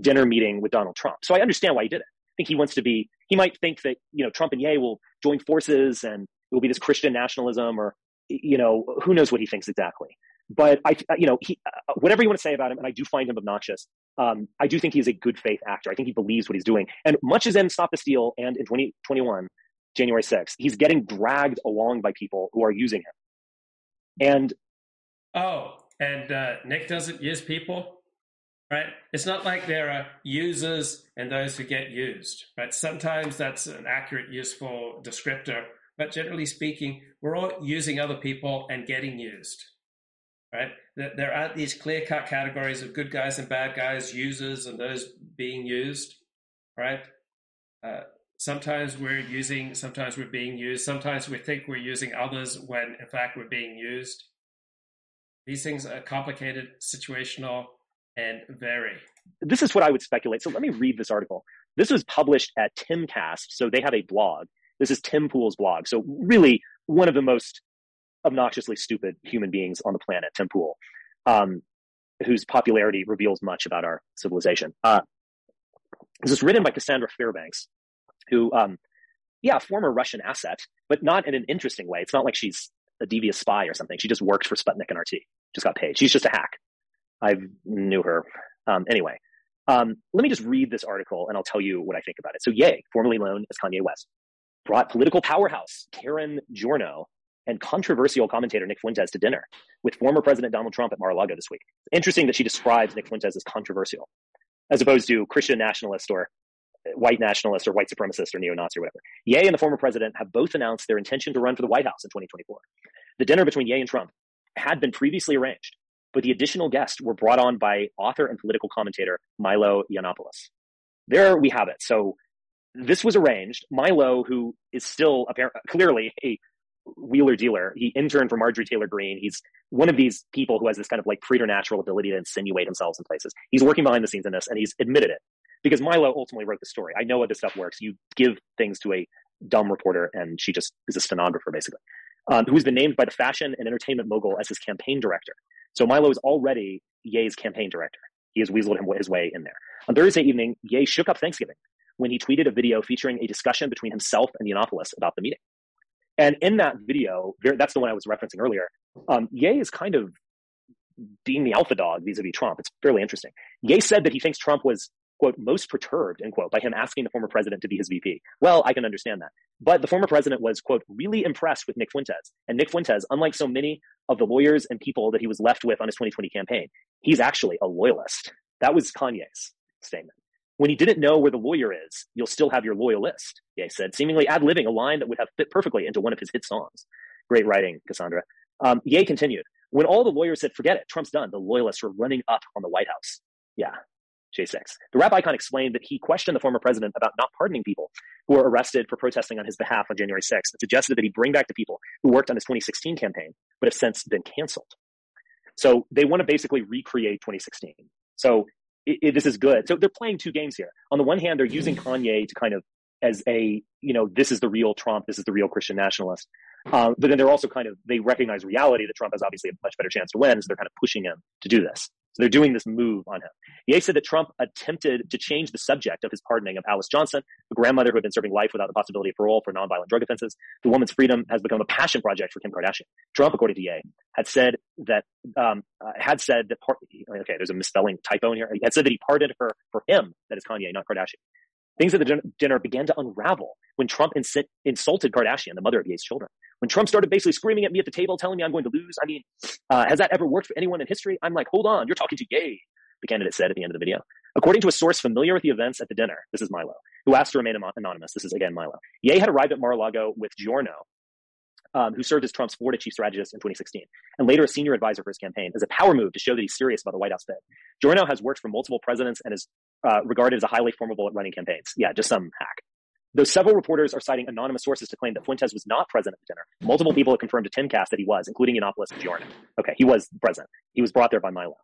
[SPEAKER 3] Dinner meeting with Donald Trump. So I understand why he did it. I think he wants to be, he might think that, you know, Trump and Ye will join forces and it will be this Christian nationalism or, you know, who knows what he thinks exactly. But I, you know, he, uh, whatever you want to say about him, and I do find him obnoxious. Um, I do think he's a good faith actor. I think he believes what he's doing. And much as in Stop the Steal and in 2021, January 6th, he's getting dragged along by people who are using him. And
[SPEAKER 1] oh, and uh, Nick doesn't use people, right? It's not like there are users and those who get used, right? Sometimes that's an accurate, useful descriptor, but generally speaking, we're all using other people and getting used right? There aren't these clear cut categories of good guys and bad guys, users and those being used, right? Uh, sometimes we're using, sometimes we're being used, sometimes we think we're using others when in fact we're being used. These things are complicated, situational, and vary.
[SPEAKER 3] This is what I would speculate. So let me read this article. This was published at Timcast, so they have a blog. This is Tim Pool's blog. So really one of the most obnoxiously stupid human beings on the planet, Tim Pool, um, whose popularity reveals much about our civilization. Uh, this is written by Cassandra Fairbanks, who, um, yeah, former Russian asset, but not in an interesting way. It's not like she's a devious spy or something. She just worked for Sputnik and RT, just got paid. She's just a hack. I knew her. Um, anyway, um, let me just read this article and I'll tell you what I think about it. So, Ye, formerly known as Kanye West, brought political powerhouse Karen Giorno and controversial commentator Nick Fuentes to dinner with former President Donald Trump at Mar-a-Lago this week. Interesting that she describes Nick Fuentes as controversial, as opposed to Christian nationalist or white nationalist or white supremacist or neo-Nazi or whatever. Ye and the former president have both announced their intention to run for the White House in 2024. The dinner between Ye and Trump had been previously arranged, but the additional guests were brought on by author and political commentator Milo Yiannopoulos. There we have it. So this was arranged. Milo, who is still apparently clearly a wheeler dealer. He interned for Marjorie Taylor Greene. He's one of these people who has this kind of like preternatural ability to insinuate himself in places. He's working behind the scenes in this and he's admitted it because Milo ultimately wrote the story. I know how this stuff works. You give things to a dumb reporter and she just is a stenographer basically, um, who's been named by the fashion and entertainment mogul as his campaign director. So Milo is already Ye's campaign director. He has weaseled him his way in there. On Thursday evening, Ye shook up Thanksgiving when he tweeted a video featuring a discussion between himself and Yiannopoulos about the meeting. And in that video, that's the one I was referencing earlier. Um, Ye is kind of being the alpha dog vis-a-vis Trump. It's fairly interesting. Ye said that he thinks Trump was quote most perturbed end quote by him asking the former president to be his VP. Well, I can understand that. But the former president was quote really impressed with Nick Fuentes. And Nick Fuentes, unlike so many of the lawyers and people that he was left with on his 2020 campaign, he's actually a loyalist. That was Kanye's statement. When he didn't know where the lawyer is, you'll still have your loyalist, Ye said, seemingly ad libbing a line that would have fit perfectly into one of his hit songs. Great writing, Cassandra. Um, Ye continued, when all the lawyers said, forget it, Trump's done, the loyalists were running up on the White House. Yeah, J6. The rap icon explained that he questioned the former president about not pardoning people who were arrested for protesting on his behalf on January 6th and suggested that he bring back the people who worked on his 2016 campaign, but have since been canceled. So they want to basically recreate 2016. So it, it, this is good. So they're playing two games here. On the one hand, they're using Kanye to kind of as a, you know, this is the real Trump, this is the real Christian nationalist. Um, but then they're also kind of, they recognize reality that Trump has obviously a much better chance to win, so they're kind of pushing him to do this. So they're doing this move on him. Ye said that Trump attempted to change the subject of his pardoning of Alice Johnson, a grandmother who had been serving life without the possibility of parole for nonviolent drug offenses. The woman's freedom has become a passion project for Kim Kardashian. Trump, according to Ye, had said that um, uh, had said that part, okay, there's a misspelling typo in here. He had said that he pardoned her for him, that is Kanye, not Kardashian. Things at the dinner began to unravel when Trump ins- insulted Kardashian, the mother of Ye's children. When Trump started basically screaming at me at the table, telling me I'm going to lose. I mean, uh, has that ever worked for anyone in history? I'm like, hold on, you're talking to Ye, the candidate said at the end of the video. According to a source familiar with the events at the dinner, this is Milo, who asked to remain anonymous. This is again Milo. Ye had arrived at Mar-a-Lago with Giorno, um, who served as Trump's Florida chief strategist in 2016, and later a senior advisor for his campaign, as a power move to show that he's serious about the White House bid. Giorno has worked for multiple presidents and is uh, regarded as a highly formidable at running campaigns. Yeah, just some hack. Though several reporters are citing anonymous sources to claim that Fuentes was not present at the dinner, multiple people have confirmed to Timcast that he was, including Yiannopoulos and Giorno. Okay, he was present. He was brought there by Milo.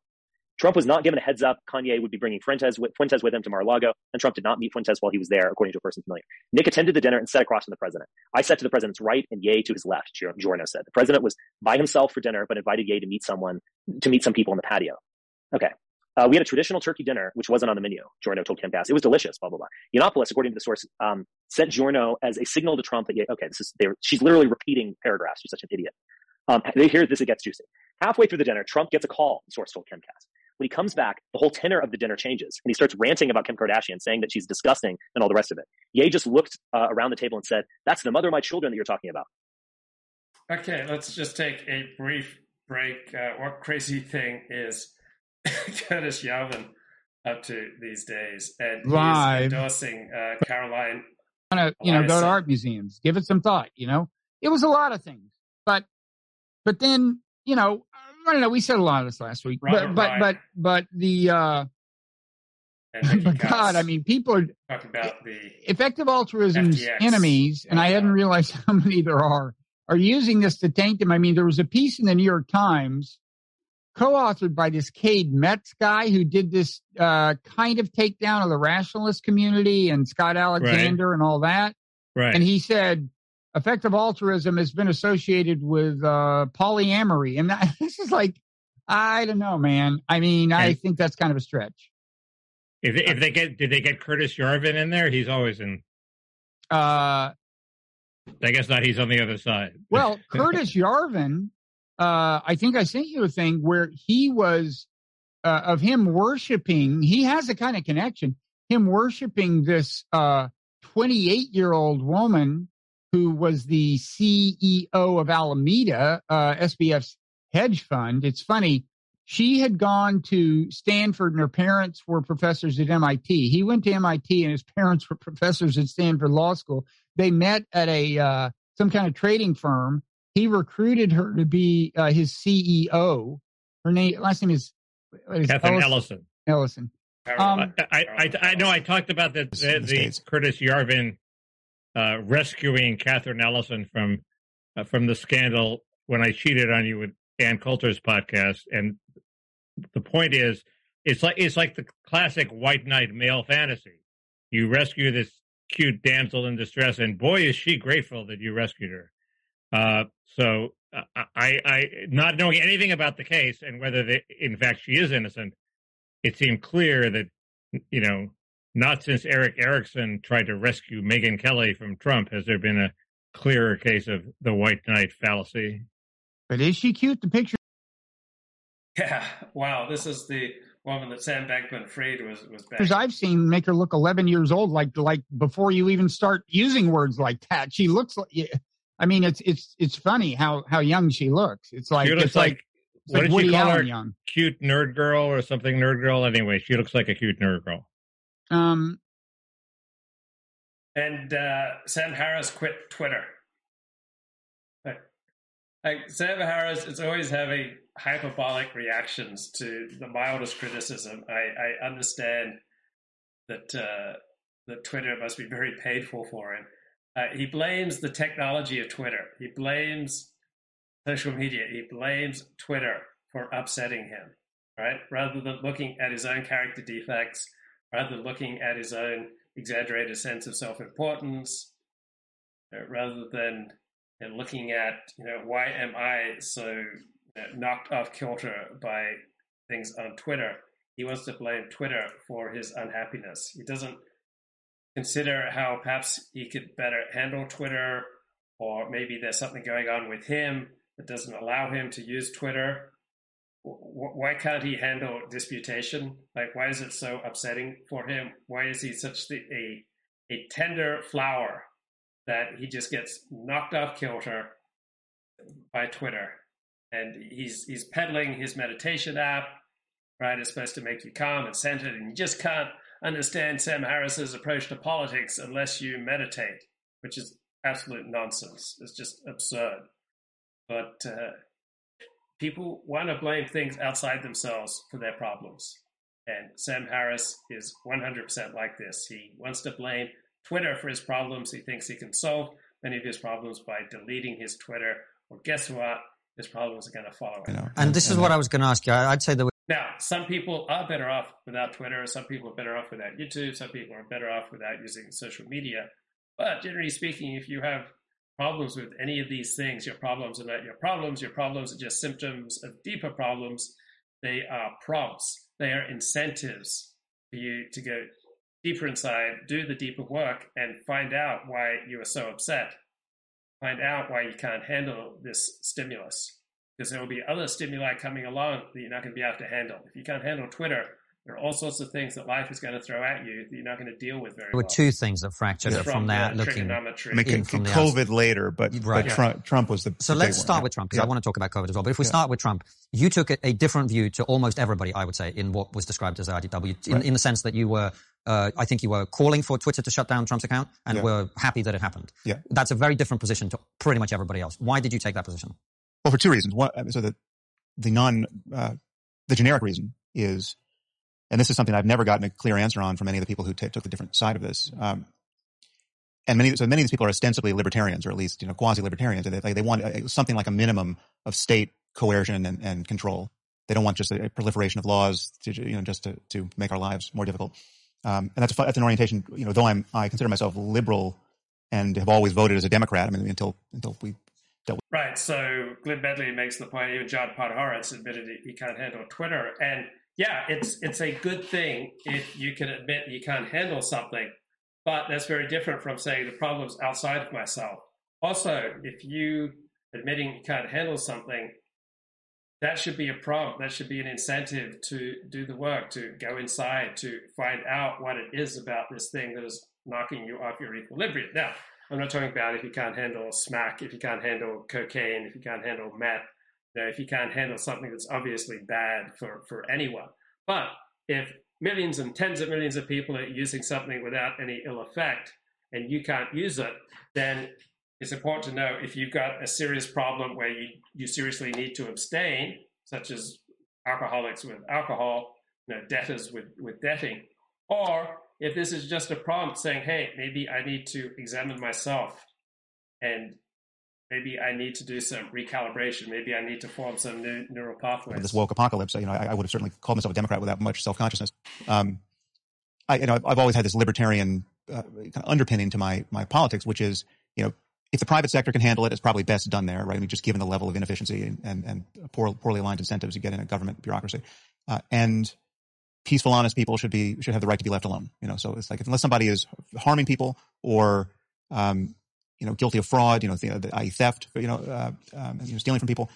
[SPEAKER 3] Trump was not given a heads up Kanye would be bringing Fuentes with, Fuentes with him to Mar-a-Lago, and Trump did not meet Fuentes while he was there, according to a person familiar. Nick attended the dinner and sat across from the president. I sat to the president's right and Ye to his left, Giorno said. The president was by himself for dinner, but invited Ye to meet someone, to meet some people on the patio. Okay. Uh, we had a traditional turkey dinner, which wasn't on the menu. Giorno told Timcast. It was delicious, blah, blah, blah. Yiannopoulos, according to the source, um, sent Giorno as a signal to Trump that, yeah, okay, this is, she's literally repeating paragraphs. She's such an idiot. Um, here, this, it gets juicy. Halfway through the dinner, Trump gets a call, the source told Timcast. When he comes back, the whole tenor of the dinner changes and he starts ranting about Kim Kardashian, saying that she's disgusting and all the rest of it. Ye just looked uh, around the table and said, that's the mother of my children that you're talking about.
[SPEAKER 1] Okay, let's just take a brief break. Uh, what crazy thing is Curtis Yarvin up to these days? And
[SPEAKER 28] Live.
[SPEAKER 1] he's endorsing uh, Caroline.
[SPEAKER 28] to, you know, go to art museums. Give it some thought. You know, it was a lot of things, but but then you know, I don't know. We said a lot of this last week,
[SPEAKER 1] Robert
[SPEAKER 28] but but but but the uh, but God, I mean, people are
[SPEAKER 1] Talk about the
[SPEAKER 28] effective altruism's
[SPEAKER 1] FTX.
[SPEAKER 28] enemies, and I hadn't realized how many there are, are using this to taint them. I mean, there was a piece in the New York Times co-authored by this Cade Metz guy who did this uh, kind of takedown of the rationalist community and Scott Alexander and all that.
[SPEAKER 29] Right.
[SPEAKER 28] And he said effective altruism has been associated with uh, polyamory, and that, this is like, I don't know, man. I mean, I
[SPEAKER 29] And-
[SPEAKER 28] think that's kind of a stretch.
[SPEAKER 29] If if they get did they get Curtis Yarvin in there? He's always in.
[SPEAKER 28] Uh,
[SPEAKER 29] I guess not. He's on the other side.
[SPEAKER 28] Well, Curtis Yarvin, uh, I think I sent you a thing where he was uh, of him worshiping. He has a kind of connection. Him worshiping this 28 year old woman who was the CEO of Alameda, uh, SBF's hedge fund. It's funny. She had gone to Stanford and her parents were professors at MIT. He went to MIT and his parents were professors at Stanford Law School. They met at a, uh, some kind of trading firm. He recruited her to be uh, his CEO. Her name, last name is, what is it?
[SPEAKER 29] Catherine Ellison.
[SPEAKER 28] Ellison. Um,
[SPEAKER 29] I, I, I know I talked about the the, the Curtis Yarvin uh, rescuing Catherine Ellison from uh, from the scandal when I cheated on you with Ann Coulter's podcast, and the point is, it's like it's like the classic white knight male fantasy. You rescue this cute damsel in distress, and boy, is she grateful that you rescued her. Uh, so uh, I, I, not knowing anything about the case and whether they, in fact she is innocent, it seemed clear that you know not since Erick Erickson tried to rescue Megyn Kelly from Trump has there been a clearer case of the white knight fallacy.
[SPEAKER 28] But is she cute? The picture.
[SPEAKER 1] Yeah, wow. This is the woman that Sam Bankman Fried was was back.
[SPEAKER 28] pictures I've seen make her look 11 years old, like like before you even start using words like that. She looks like. Yeah. I mean, it's it's it's funny how how young she looks. It's like
[SPEAKER 29] she looks
[SPEAKER 28] it's like, it's
[SPEAKER 29] what
[SPEAKER 28] like
[SPEAKER 29] did
[SPEAKER 28] Woody
[SPEAKER 29] you call
[SPEAKER 28] Allen
[SPEAKER 29] her?
[SPEAKER 28] young.
[SPEAKER 29] Cute nerd girl or something nerd girl. Anyway, she looks like a cute nerd girl.
[SPEAKER 28] Um,
[SPEAKER 1] And uh, Sam Harris quit Twitter. Like, like Sam Harris is always having hyperbolic reactions to the mildest criticism. I, I understand that uh, that Twitter must be very painful for him. Uh, he blames the technology of Twitter. He blames social media. He blames Twitter for upsetting him, right? Rather than looking at his own character defects, rather than looking at his own exaggerated sense of self-importance, uh, rather than you know, looking at, you know, why am I so you know, knocked off kilter by things on Twitter? He wants to blame Twitter for his unhappiness. He doesn't consider how perhaps he could better handle Twitter, or maybe there's something going on with him that doesn't allow him to use Twitter. Why can't he handle disputation? Like, why is it so upsetting for him? Why is he such the, a a tender flower that he just gets knocked off kilter by Twitter? And he's he's peddling his meditation app, right? It's supposed to make you calm and centered, and you just can't understand Sam Harris's approach to politics unless you meditate, which is absolute nonsense. It's just absurd. But uh, people want to blame things outside themselves for their problems. And Sam Harris is 100% like this. He wants to blame Twitter for his problems. He thinks he can solve many of his problems by deleting his Twitter. Well, guess what? His problems are going to follow him.
[SPEAKER 30] And this is what I was going to ask you. I'd say that.
[SPEAKER 1] Now, some people are better off without Twitter. Some people are better off without YouTube. Some people are better off without using social media. But generally speaking, if you have problems with any of these things, your problems are not your problems. Your problems are just symptoms of deeper problems. They are prompts. They are incentives for you to go deeper inside, do the deeper work, and find out why you are so upset. Find out why you can't handle this stimulus. Because there will be other stimuli coming along that you're not going to be able to handle. If you can't handle Twitter, there are all sorts of things that life is going to throw at you that you're not going to deal with very
[SPEAKER 30] There were
[SPEAKER 1] well.
[SPEAKER 30] two things that fractured
[SPEAKER 1] Yeah.
[SPEAKER 30] from
[SPEAKER 1] From
[SPEAKER 30] that looking
[SPEAKER 1] Triggernometry.
[SPEAKER 23] I mean,
[SPEAKER 30] in from
[SPEAKER 23] COVID
[SPEAKER 30] outside.
[SPEAKER 23] later, but,
[SPEAKER 30] Right.
[SPEAKER 23] but Trump, Trump was the.
[SPEAKER 30] So let's start
[SPEAKER 23] one.
[SPEAKER 30] with Trump because
[SPEAKER 23] Yeah.
[SPEAKER 30] I want to talk about COVID as well. But if we
[SPEAKER 23] Yeah.
[SPEAKER 30] start with Trump, you took a, a different view to almost everybody, I would say, in what was described as IDW, in,
[SPEAKER 23] Right.
[SPEAKER 30] in the sense that you were, uh, I think you were calling for Twitter to shut down Trump's account and
[SPEAKER 23] Yeah.
[SPEAKER 30] were happy that it happened.
[SPEAKER 23] Yeah.
[SPEAKER 30] That's a very different position to pretty much everybody else. Why did you take that position?
[SPEAKER 23] Well, for two reasons. One, so the the non uh, the generic reason is, and this is something I've never gotten a clear answer on from any of the people who ta took the different side of this. Um, and many so many of these people are ostensibly libertarians, or at least you know quasi libertarians. They, like, they want uh, something like a minimum of state coercion and, and control. They don't want just a, a proliferation of laws to you know just to to make our lives more difficult. Um, and that's a, that's an orientation. You know, though I'm I consider myself liberal and have always voted as a Democrat. I mean, until until we dealt with
[SPEAKER 1] Right. So Glenn Bedley makes the point. Even John Podhoretz admitted he can't handle Twitter, and yeah, it's it's a good thing if you can admit you can't handle something, but that's very different from saying the problem's outside of myself. Also, if you admitting you can't handle something, that should be a prompt. That should be an incentive to do the work, to go inside, to find out what it is about this thing that is knocking you off your equilibrium. Now, I'm not talking about if you can't handle smack, if you can't handle cocaine, if you can't handle meth, you know, if you can't handle something that's obviously bad for, for anyone. But if millions and tens of millions of people are using something without any ill effect and you can't use it, then it's important to know if you've got a serious problem where you, you seriously need to abstain, such as alcoholics with alcohol, you know, debtors with, with debting, or if this is just a prompt saying, hey, maybe I need to examine myself and maybe I need to do some recalibration. Maybe I need to form some new neural pathways.
[SPEAKER 23] this woke apocalypse, you know, I, I would have certainly called myself a Democrat without much self consciousness. Um, I, you know, I've, I've always had this libertarian uh, kind of underpinning to my my politics, which is, you know, if the private sector can handle it, it's probably best done there, right? I mean, just given the level of inefficiency and and, and poor, poorly aligned incentives you get in a government bureaucracy, uh, and peaceful, honest people should be should have the right to be left alone. You know, so it's like unless somebody is harming people or um, you know, guilty of fraud, you know, the, the i.e. theft, you know, uh, um, you know, stealing from people,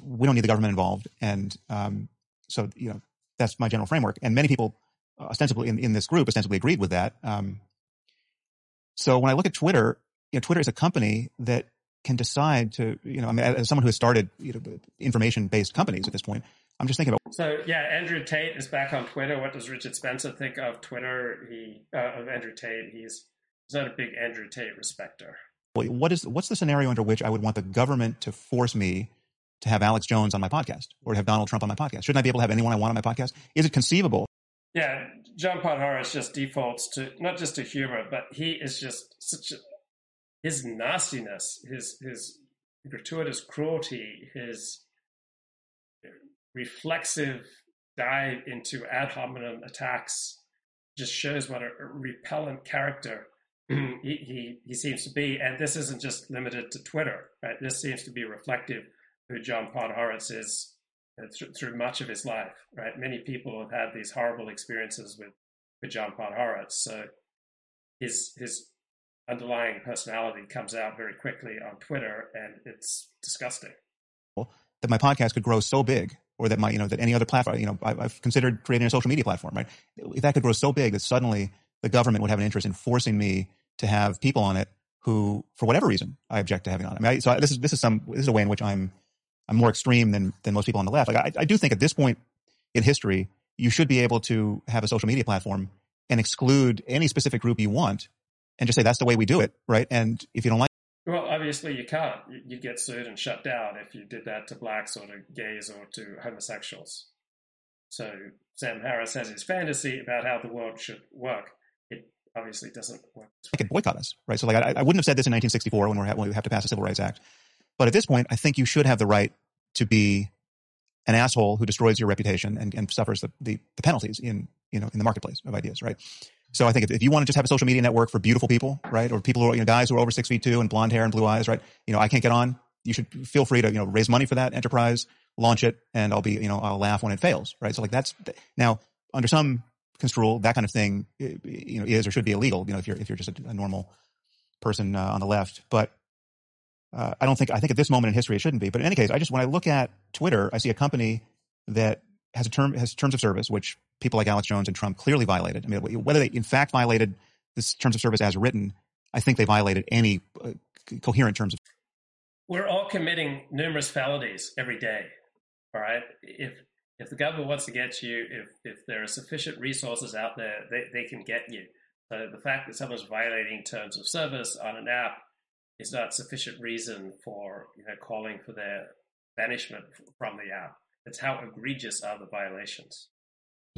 [SPEAKER 23] we don't need the government involved. And um, so, you know, that's my general framework. And many people uh, ostensibly in, in this group ostensibly agreed with that. Um, so when I look at Twitter, you know, Twitter is a company that can decide to, you know, I mean, as someone who has started you know, information based companies at this point, I'm just thinking about.
[SPEAKER 1] So yeah, Andrew Tate is back on Twitter. What does Richard Spencer think of Twitter? He uh, of Andrew Tate. He's he's not a big Andrew Tate respecter.
[SPEAKER 23] What is what's the scenario under which I would want the government to force me to have Alex Jones on my podcast or to have Donald Trump on my podcast? Shouldn't I be able to have anyone I want on my podcast? Is it conceivable?
[SPEAKER 1] Yeah, John Podhoretz just defaults to not just to humor, but he is just such a, his nastiness, his his gratuitous cruelty, his reflexive dive into ad hominem attacks just shows what a, repellent character he, he he seems to be. And this isn't just limited to Twitter, right? This seems to be reflective of who John Podhoretz is uh, through much of his life, right? Many people have had these horrible experiences with, with John Podhoretz. So his his underlying personality comes out very quickly on Twitter, and it's disgusting.
[SPEAKER 23] That my podcast could grow so big, or that my you know that any other platform, you know, I, I've considered creating a social media platform, right? If that could grow so big that suddenly the government would have an interest in forcing me to have people on it who, for whatever reason, I object to having on. I mean, I, so this is this is some this is a way in which I'm I'm more extreme than than most people on the left. Like I, I do think at this point in history, you should be able to have a social media platform and exclude any specific group you want, and just say that's the way we do it, right? And if you don't like,
[SPEAKER 1] well, obviously you can't. You'd get sued and shut down if you did that to blacks or to gays or to homosexuals. So Sam Harris has his fantasy about how the world should work. It obviously doesn't work.
[SPEAKER 23] They could boycott us, right? So like I, I wouldn't have said this in 1964 when, when we have to pass the Civil Rights Act, but at this point, I think you should have the right to be an asshole who destroys your reputation and, and suffers the, the, the penalties in you know in the marketplace of ideas, right? So I think if, if you want to just have a social media network for beautiful people, right, or people who are, you know, guys who are over six feet two and blonde hair and blue eyes, right, you know, I can't get on. You should feel free to, you know, raise money for that enterprise, launch it, and I'll be, you know, I'll laugh when it fails, right? So like that's now under some construal, that kind of thing, you know, is or should be illegal, you know, if you're if you're just a, a normal person uh, on the left, but. Uh, I don't think I think at this moment in history it shouldn't be, but in any case, I just when I look at Twitter, I see a company that has a term has terms of service which people like Alex Jones and Trump clearly violated. I mean, whether they in fact violated this terms of service as written, I think they violated any uh, coherent terms of.
[SPEAKER 1] We're all committing numerous felonies every day. All right, if if the government wants to get you, if if there are sufficient resources out there, they, they can get you. So the fact that someone's violating terms of service on an app is not sufficient reason for you know calling for their banishment from the app. It's how egregious are the violations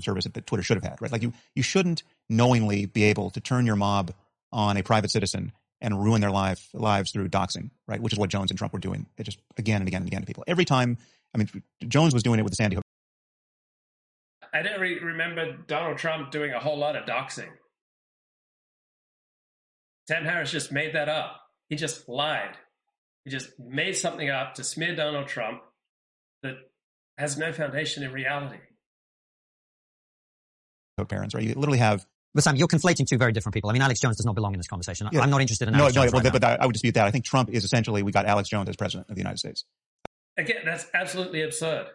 [SPEAKER 23] service that Twitter should have had, right? Like you, you shouldn't knowingly be able to turn your mob on a private citizen and ruin their life, lives through doxing, right? Which is what Jones and Trump were doing. It just again and again and again to people. Every time, I mean, Jones was doing it with the Sandy Hook.
[SPEAKER 1] I don't really remember Donald Trump doing a whole lot of doxing. Sam Harris just made that up. He just lied. He just made something up to smear Donald Trump that has no foundation in reality
[SPEAKER 23] parents, right? You literally have.
[SPEAKER 30] But Sam, you're conflating two very different people. I mean, Alex Jones does not belong in this conversation. Yeah. I'm not interested in Alex no, Jones. No, right
[SPEAKER 23] but, but I would dispute that. I think Trump is essentially we got Alex Jones as president of the United States.
[SPEAKER 1] Again, that's absolutely absurd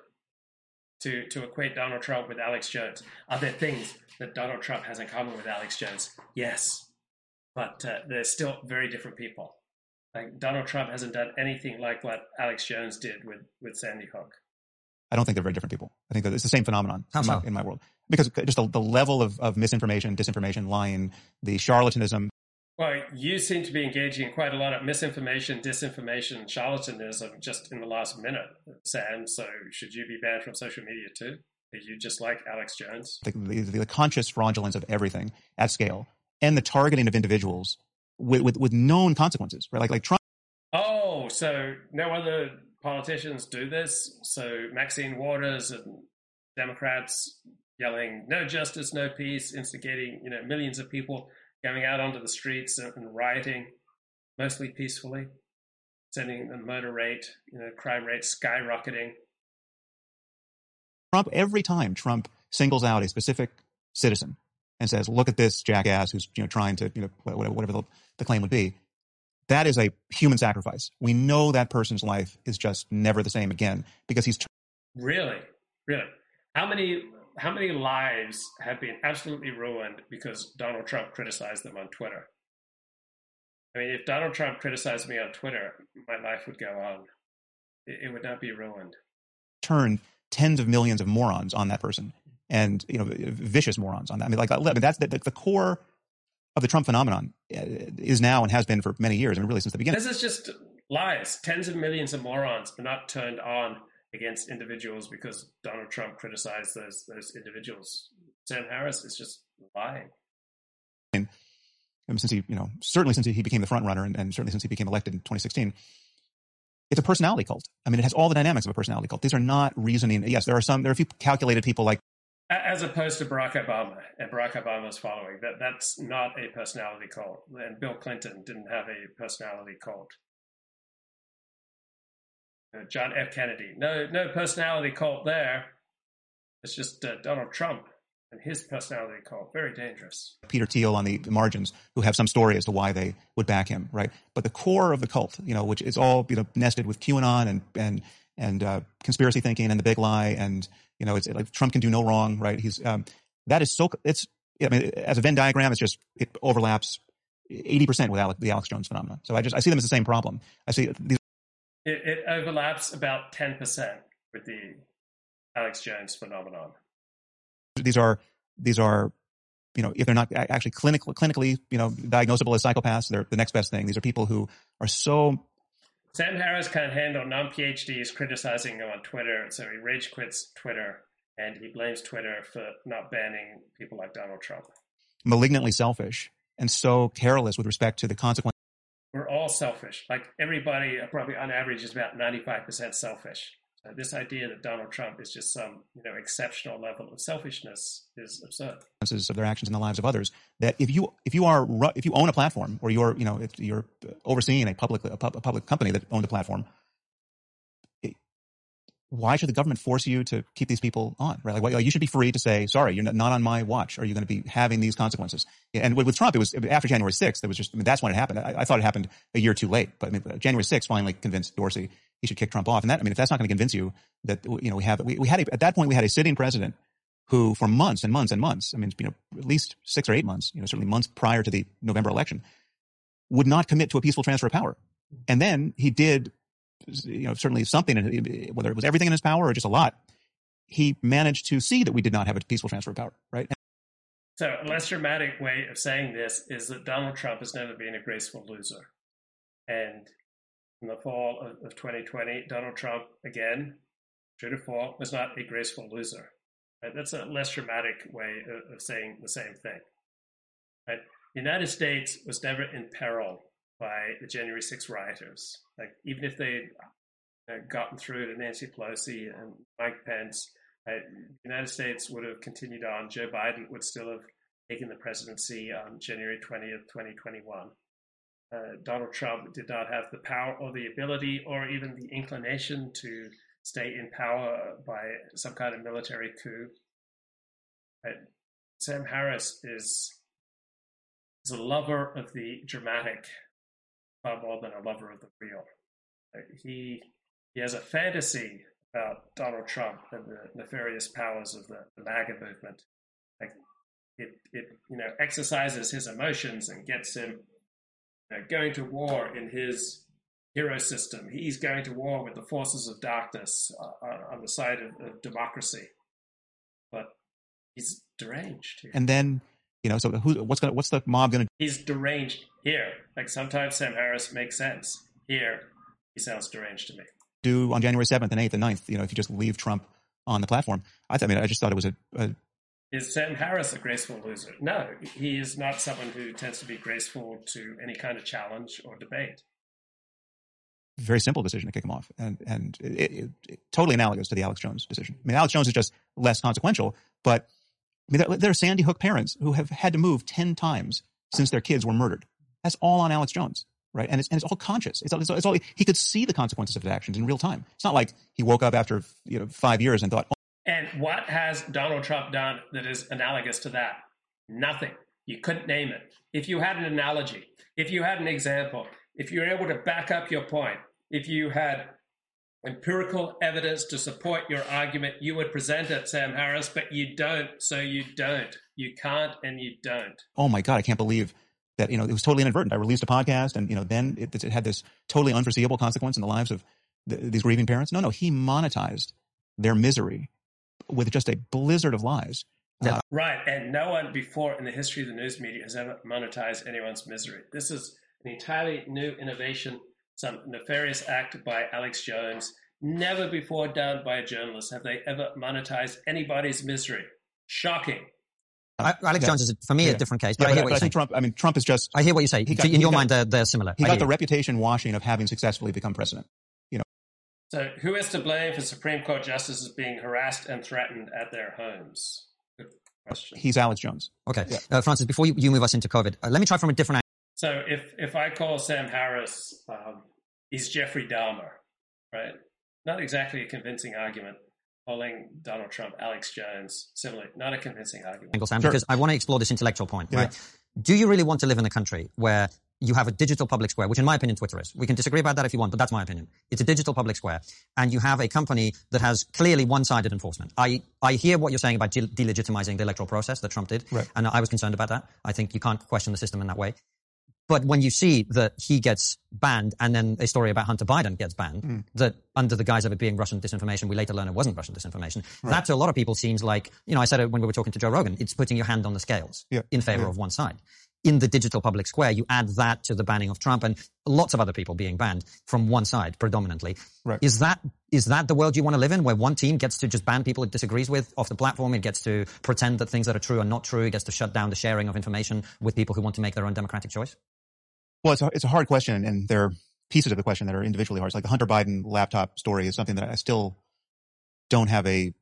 [SPEAKER 1] to to equate Donald Trump with Alex Jones. Are there things that Donald Trump has in common with Alex Jones? Yes, but uh, they're still very different people. Like Donald Trump hasn't done anything like what Alex Jones did with with Sandy Hook.
[SPEAKER 23] I don't think they're very different people. I think that it's the same phenomenon
[SPEAKER 30] in
[SPEAKER 23] my, in, my, world because just the, the level of, of misinformation, disinformation, lying, the charlatanism.
[SPEAKER 1] Well, you seem to be engaging in quite a lot of misinformation, disinformation, charlatanism just in the last minute, Sam. So should you be banned from social media too? Are you just like Alex Jones?
[SPEAKER 23] The, the, the conscious fraudulence of everything at scale and the targeting of individuals with, with, with known consequences, right? Like, like Trump.
[SPEAKER 1] Oh, so no other politicians do this. So Maxine Waters and Democrats yelling "No justice, no peace," instigating you know millions of people going out onto the streets and, rioting, mostly peacefully, sending the murder rate, you know, crime rate skyrocketing.
[SPEAKER 23] Trump every time Trump singles out a specific citizen and says, "Look at this jackass who's you know trying to you know whatever, whatever the, the claim would be." that is a human sacrifice. We know that person's life is just never the same again because he's.
[SPEAKER 1] Really, really. How many how many lives have been absolutely ruined because Donald Trump criticized them on Twitter? I mean, if Donald Trump criticized me on Twitter, my life would go on. It, it would not be ruined.
[SPEAKER 23] Turn tens of millions of morons on that person, and you know, vicious morons on that. I mean, like I mean, that's the, the, the core of the Trump phenomenon uh, is now and has been for many years. I mean, really since the beginning.
[SPEAKER 1] This is just lies. Tens of millions of morons are not turned on against individuals because Donald Trump criticized those those individuals. Sam Harris is just lying.
[SPEAKER 23] And since he, you know, certainly since he became the front runner, and, and certainly since he became elected in 2016, it's a personality cult. I mean, it has all the dynamics of a personality cult. These are not reasoning. Yes, there are some. There are a few calculated people like
[SPEAKER 1] as opposed to Barack Obama and Barack Obama's following. That that's not a personality cult, and Bill Clinton didn't have a personality cult. Uh, John F. Kennedy, no no personality cult there. It's just uh, Donald Trump and his personality cult. Very dangerous.
[SPEAKER 23] Peter Thiel on the margins, who have some story as to why they would back him, right? But the core of the cult, you know, which is all you know nested with QAnon and and and uh, conspiracy thinking and the big lie and you know it's like Trump can do no wrong right he's um, that is so it's I mean as a Venn diagram it's just it overlaps 80% with Alex, the Alex Jones phenomenon so I just I see them as the same problem I see these
[SPEAKER 1] it, it overlaps about 10% with the Alex Jones phenomenon
[SPEAKER 23] these are these are you know, if they're not actually clinically, clinically, you know, diagnosable as psychopaths, they're the next best thing. These are people who are so.
[SPEAKER 1] Sam Harris can't handle non-PhDs criticizing him on Twitter, so he rage quits Twitter and he blames Twitter for not banning people like Donald Trump.
[SPEAKER 23] Malignantly selfish and so careless with respect to the consequences.
[SPEAKER 1] We're all selfish. Like everybody, probably on average, is about ninety-five percent selfish. Uh, this idea that Donald Trump is just some you know exceptional level of selfishness is absurd.
[SPEAKER 23] Of their actions in the lives of others. That if you if you are if you own a platform or you're you know if you're overseeing a public a, public company that owns a platform, why should the government force you to keep these people on? Right? Like, you should be free to say, sorry, you're not on my watch. Are you going to be having these consequences? And with, Trump, it was after January 6th. It was just, I mean, that's when it happened. I, I, thought it happened a year too late, but I mean, January 6th finally convinced Dorsey he should kick Trump off. And that, I mean, if that's not going to convince you that, you know, we have, we, we had, a, at that point, we had a sitting president who for months and months and months, I mean, you know, at least six or eight months, you know, certainly months prior to the November election, would not commit to a peaceful transfer of power. And then he did, you know, certainly something, whether it was everything in his power or just a lot, he managed to see that we did not have a peaceful transfer of power, right?
[SPEAKER 1] So a less dramatic way of saying this is that Donald Trump has never been a graceful loser. And in the fall of, of 2020, Donald Trump, again, true to fall, was not a graceful loser. Right? That's a less dramatic way of, of saying the same thing. Right? The United States was never in peril by the January 6 rioters. Like even if they had gotten through to Nancy Pelosi and Mike Pence, uh, the United States would have continued on. Joe Biden would still have taken the presidency on January 20th, 2021. Uh, Donald Trump did not have the power or the ability or even the inclination to stay in power by some kind of military coup. Uh, Sam Harris is, is a lover of the dramatic far more than a lover of the real. Uh, he he has a fantasy about Donald Trump and the nefarious powers of the, the MAGA movement. Like it, it you know exercises his emotions and gets him you know, going to war in his hero system. He's going to war with the forces of darkness uh, on the side of, of, democracy, but he's deranged. Here.
[SPEAKER 23] And then you know, so who, what's gonna, what's the mob going to?
[SPEAKER 1] He's deranged here. Like sometimes Sam Harris makes sense. Here, he sounds deranged to me.
[SPEAKER 23] Do on January seventh and eighth and 9th, you know, if you just leave Trump on the platform, I, th- I mean, I just thought it was a, a
[SPEAKER 1] is Sam Harris a graceful loser? No, he is not someone who tends to be graceful to any kind of challenge or debate.
[SPEAKER 23] Very simple decision to kick him off, and and it, it, it, totally analogous to the Alex Jones decision. I mean, Alex Jones is just less consequential, but I mean, there, there are Sandy Hook parents who have had to move 10 times since their kids were murdered. That's all on Alex Jones, right? And it's, and it's all conscious. It's, it's, it's all, he could see the consequences of his actions in real time. It's not like he woke up after you know five years and thought. Oh.
[SPEAKER 1] And what has Donald Trump done that is analogous to that? Nothing. You couldn't name it. If you had an analogy, if you had an example, if you were able to back up your point, if you had empirical evidence to support your argument, you would present it, Sam Harris, but you don't. So you don't. You can't and you don't.
[SPEAKER 23] Oh my God, I can't believe that, you know, it was totally inadvertent. I released a podcast and, you know, then it, it had this totally unforeseeable consequence in the lives of the, these grieving parents. No, no, he monetized their misery with just a blizzard of lies.
[SPEAKER 1] Uh, right. And no one before in the history of the news media has ever monetized anyone's misery. This is an entirely new innovation some nefarious act by Alex Jones. Never before done by a journalist have they ever monetized anybody's misery. Shocking.
[SPEAKER 30] Alex Jones is, for me, yeah. a different case. But, yeah, but I hear what you're saying.
[SPEAKER 23] Trump, I mean, Trump is just.
[SPEAKER 30] I hear what you say. Got, in your got, mind, they're, they're similar.
[SPEAKER 23] He I got the reputation washing of having successfully become president. You know.
[SPEAKER 1] So, who is to blame for Supreme Court justices being harassed and threatened at their homes? Good question.
[SPEAKER 23] He's Alex Jones.
[SPEAKER 30] Okay, yeah. uh, Francis. Before you, you move us into COVID, uh, let me try from a different
[SPEAKER 1] so if if I call Sam Harris, um, he's Jeffrey Dahmer, right? Not exactly a convincing argument. Calling Donald Trump Alex Jones, similarly, not a convincing argument.
[SPEAKER 30] Sam, sure. because I want to explore this intellectual point, yeah. right? Do you really want to live in a country where you have a digital public square, which in my opinion Twitter is. We can disagree about that if you want, but that's my opinion. It's a digital public square. And you have a company that has clearly one-sided enforcement. I, I hear what you're saying about de- delegitimizing the electoral process that Trump did. Right. And I was concerned about that. I think you can't question the system in that way. But when you see that he gets banned and then a story about Hunter Biden gets banned, mm. that under the guise of it being Russian disinformation, we later learn it wasn't Russian disinformation. Right. That to a lot of people seems like, you know, I said it when we were talking to Joe Rogan, it's putting your hand on the scales yeah. in favor yeah. of one side. In the digital public square, you add that to the banning of Trump and lots of other people being banned from one side predominantly. Right. Is that is that the world you want to live in, where one team gets to just ban people it disagrees with off the platform? It gets to pretend that things that are true are not true. It gets to shut down the sharing of information with people who want to make their own democratic choice.
[SPEAKER 23] Well, it's a, it's a hard question, and there are pieces of the question that are individually hard. It's like the Hunter Biden laptop story is something that I still don't have a,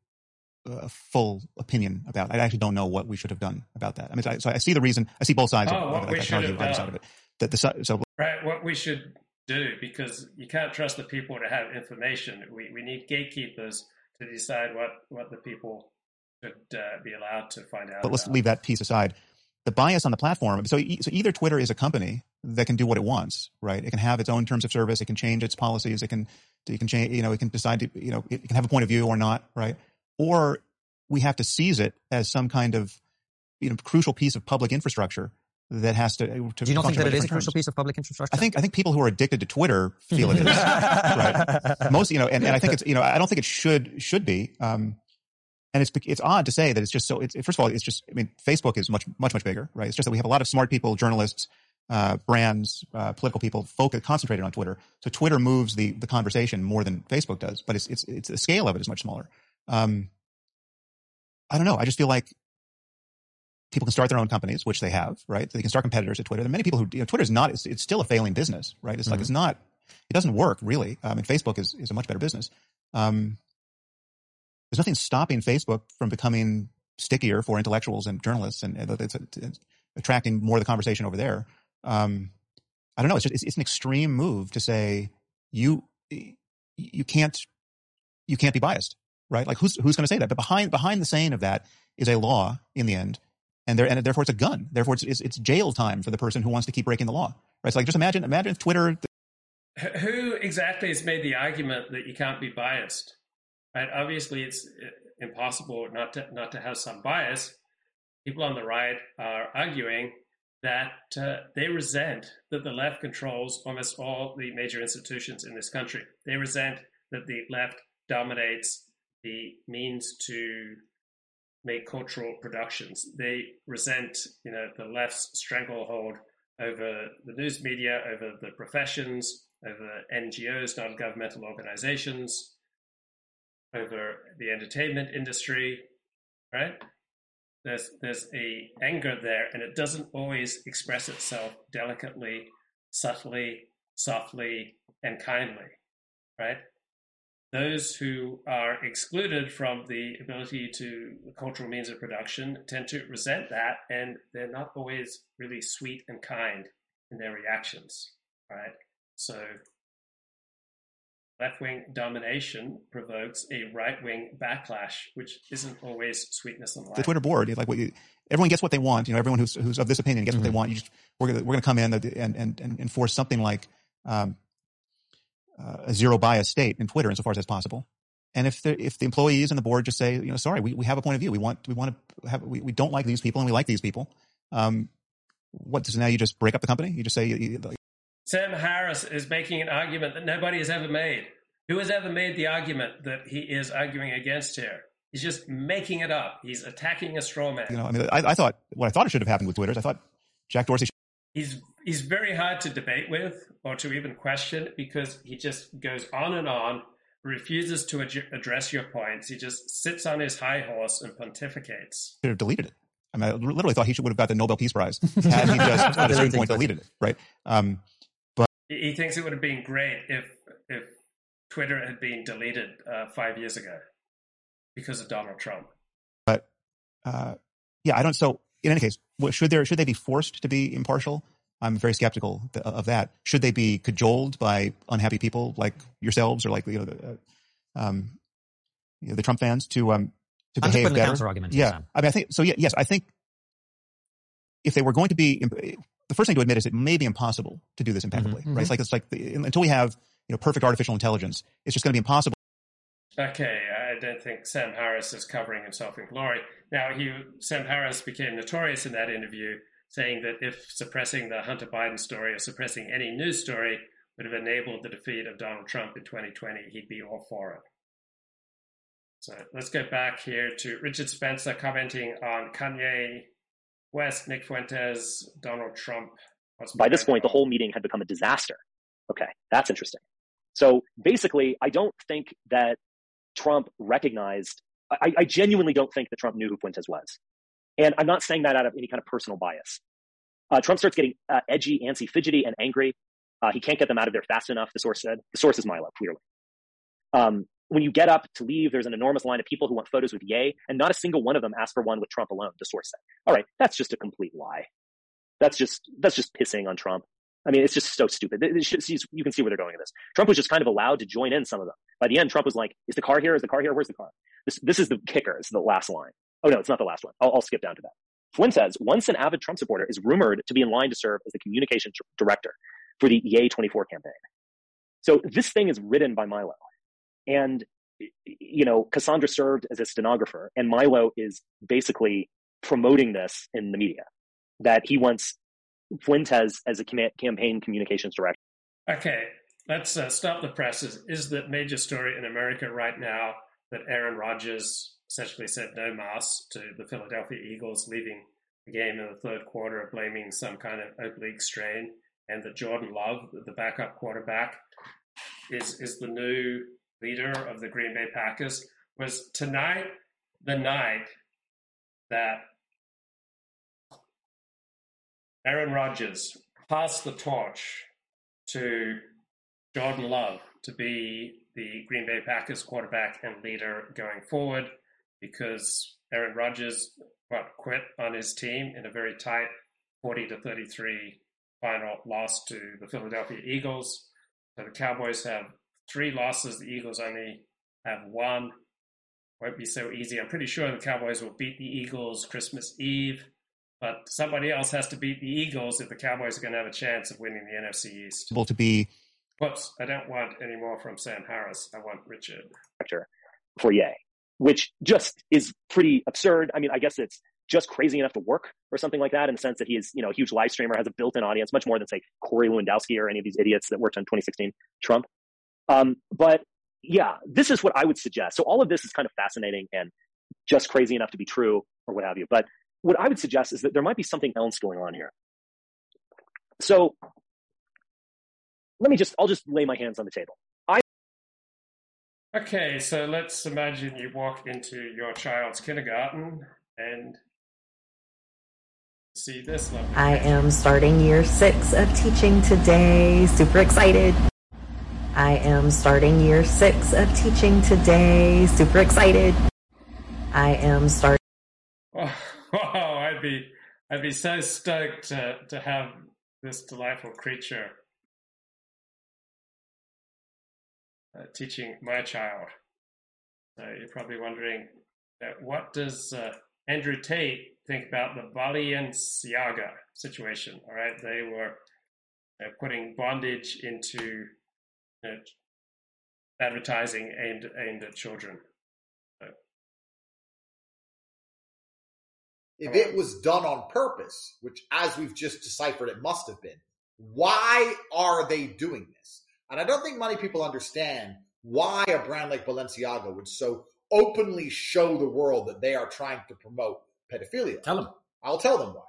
[SPEAKER 23] a, full opinion about. I actually don't know what we should have done about that. I mean, I, so I see the reason. I see both sides
[SPEAKER 1] oh,
[SPEAKER 23] of,
[SPEAKER 1] what
[SPEAKER 23] of
[SPEAKER 1] it. We I should have done.
[SPEAKER 23] Side of it. That the, so,
[SPEAKER 1] right, what we should do because you can't trust the people to have information. We we need gatekeepers to decide what what the people should uh, be allowed to find out.
[SPEAKER 23] But let's
[SPEAKER 1] about.
[SPEAKER 23] leave that piece aside. The bias on the platform. So so either Twitter is a company that can do what it wants, right? It can have its own terms of service. It can change its policies. It can, it can change, you know, it can decide to, you know, it can have a point of view or not, right? Or we have to seize it as some kind of, you know, crucial piece of public infrastructure that has to. to
[SPEAKER 30] do you not think that it is a crucial piece of public infrastructure?
[SPEAKER 23] I think I think people who are addicted to Twitter feel it is. right? Most, you know, and, and I think it's you know I don't think it should should be. Um, and it's it's odd to say that it's just so. It's, first of all, it's just I mean, Facebook is much much much bigger, right? It's just that we have a lot of smart people, journalists, uh, brands, uh, political people focus concentrated on Twitter. So Twitter moves the the conversation more than Facebook does, but it's it's it's the scale of it is much smaller. Um, I don't know. I just feel like people can start their own companies, which they have, right? So they can start competitors at Twitter. There are many people who you know, Twitter is not. It's, it's still a failing business, right? It's mm-hmm. like it's not. It doesn't work really. I mean, Facebook is is a much better business. Um, there's nothing stopping Facebook from becoming stickier for intellectuals and journalists, and it's, it's attracting more of the conversation over there um, I don't know. It's just, it's, it's, an extreme move to say you, you can't, you can't be biased, right? Like who's, who's going to say that? But behind, behind the saying of that is a law in the end. And there, and therefore it's a gun. Therefore it's, it's, it's jail time for the person who wants to keep breaking the law, right? So like just imagine, imagine if Twitter.
[SPEAKER 1] Who exactly has made the argument that you can't be biased? Right? Obviously it's uh, impossible not to, not to have some bias. People on the right are arguing that uh, they resent that the left controls almost all the major institutions in this country. They resent that the left dominates the means to make cultural productions. They resent, you know, the left's stranglehold over the news media, over the professions, over NGOs, non-governmental organizations, over the entertainment industry, right? there's there's a anger there, and it doesn't always express itself delicately, subtly, softly, and kindly, right? Those who are excluded from the ability to cultural means of production tend to resent that, and they're not always really sweet and kind in their reactions, right? So left wing domination provokes a right wing backlash, which isn't always sweetness and light.
[SPEAKER 23] The Twitter board, like what you, everyone gets what they want. You know, everyone who's who's of this opinion gets mm-hmm. what they mm-hmm. want. You just we're gonna we're gonna come in and and and enforce something like um, uh, a zero bias state in Twitter insofar as that's possible. And if the if the employees and the board just say, you know, sorry, we, we have a point of view. We want we want to have we, we don't like these people and we like these people. Um, what does now you just break up the company? You just say you,
[SPEAKER 1] Sam Harris is making an argument that nobody has ever made. Who has ever made the argument that he is arguing against here? He's just making it up. He's attacking a straw man.
[SPEAKER 23] You know, I mean, I, I thought what I thought it should have happened with Twitter is I thought Jack Dorsey. Should-
[SPEAKER 1] he's he's very hard to debate with or to even question because he just goes on and on, refuses to ad- address your points. He just sits on his high horse and pontificates.
[SPEAKER 23] Should have deleted it. I mean, I literally thought he should would have got the Nobel Peace Prize had he just at a certain point deleted it, right? Um,
[SPEAKER 1] he thinks it would have been great if if Twitter had been deleted uh, five years ago because of Donald Trump.
[SPEAKER 23] But uh, yeah, I don't. So in any case, should there should they be forced to be impartial? I'm very skeptical of that. Should they be cajoled by unhappy people like yourselves or like you know the, uh, um, you know, the Trump fans to um, to
[SPEAKER 30] I'm
[SPEAKER 23] behave better?
[SPEAKER 30] yeah,
[SPEAKER 23] I mean, I think so. Yeah, yes, I think if they were going to be the first thing to admit is it may be impossible to do this impeccably, mm-hmm. right? It's like it's like the, until we have you know perfect artificial intelligence, it's just going to be impossible.
[SPEAKER 1] Okay, I don't think Sam Harris is covering himself in glory. Now, he Sam Harris became notorious in that interview saying that if suppressing the Hunter Biden story or suppressing any news story would have enabled the defeat of Donald Trump in 2020, he'd be all for it. So let's go back here to Richard Spencer commenting on Kanye West, Nick Fuentes, Donald Trump.
[SPEAKER 3] By this point, the whole meeting had become a disaster. Okay, that's interesting. So basically, I don't think that Trump recognized, I, I genuinely don't think that Trump knew who Fuentes was. And I'm not saying that out of any kind of personal bias. Uh, Trump starts getting uh, edgy, antsy, fidgety, and angry. Uh, he can't get them out of there fast enough, the source said. The source is Milo, clearly. Um, when you get up to leave, there's an enormous line of people who want photos with Ye, and not a single one of them asked for one with Trump alone, the source said. All right, that's just a complete lie. That's just that's just pissing on Trump. I mean, it's just so stupid. you can see where they're going with this. Trump was just kind of allowed to join in some of them. By the end, Trump was like, "Is the car here? Is the car here? Where's the car?" This this is the kicker. It's the last line. Oh no, it's not the last one. I'll, I'll skip down to that. Flynn says once an avid Trump supporter, is rumored to be in line to serve as the communications director for the Ye 24 campaign. So this thing is written by Milo. And, you know, Cassandra served as a stenographer, and Milo is basically promoting this in the media that he wants Fuentes as a campaign communications director.
[SPEAKER 1] Okay, let's uh, stop the presses. Is the major story in America right now that Aaron Rodgers essentially said no mass to the Philadelphia Eagles, leaving the game in the third quarter, blaming some kind of oblique strain, and that Jordan Love, the backup quarterback, is is the new leader of the Green Bay Packers. Was tonight the night that Aaron Rodgers passed the torch to Jordan Love to be the Green Bay Packers quarterback and leader going forward because Aaron Rodgers quit on his team in a very tight 40 to 33 final loss to the Philadelphia Eagles. So the Cowboys have three losses. The Eagles only have one. Won't be so easy. I'm pretty sure the Cowboys will beat the Eagles Christmas Eve, but somebody else has to beat the Eagles if the Cowboys are going to have a chance of winning the NFC East.
[SPEAKER 23] To be.
[SPEAKER 1] Whoops! I don't want any more from Sam Harris. I want Richard.
[SPEAKER 3] For Ye which just is pretty absurd. I mean, I guess it's just crazy enough to work or something like that in the sense that he is, you know, a huge live streamer, has a built-in audience, much more than say Corey Lewandowski or any of these idiots that worked on 2016 Trump. Um, but yeah, this is what I would suggest. So all of this is kind of fascinating and just crazy enough to be true or what have you. But what I would suggest is that there might be something else going on here. So let me just, I'll just lay my hands on the table. I.
[SPEAKER 1] Okay, so let's imagine you walk into your child's kindergarten and see this lovely.
[SPEAKER 31] I am starting year six of teaching today. Super excited. I am starting year six of teaching today. Super excited. I am starting.
[SPEAKER 1] Oh, oh, I'd be, I'd be so stoked to to have this delightful creature uh, teaching my child. So you're probably wondering, uh, what does uh, Andrew Tate think about the Balenciaga situation? All right, they were uh, putting bondage into advertising aimed aimed at children. So,
[SPEAKER 32] if it was done on purpose, which as we've just deciphered, it must have been, why are they doing this? And I don't think many people understand why a brand like Balenciaga would so openly show the world that they are trying to promote pedophilia.
[SPEAKER 33] Tell them.
[SPEAKER 32] I'll tell them why.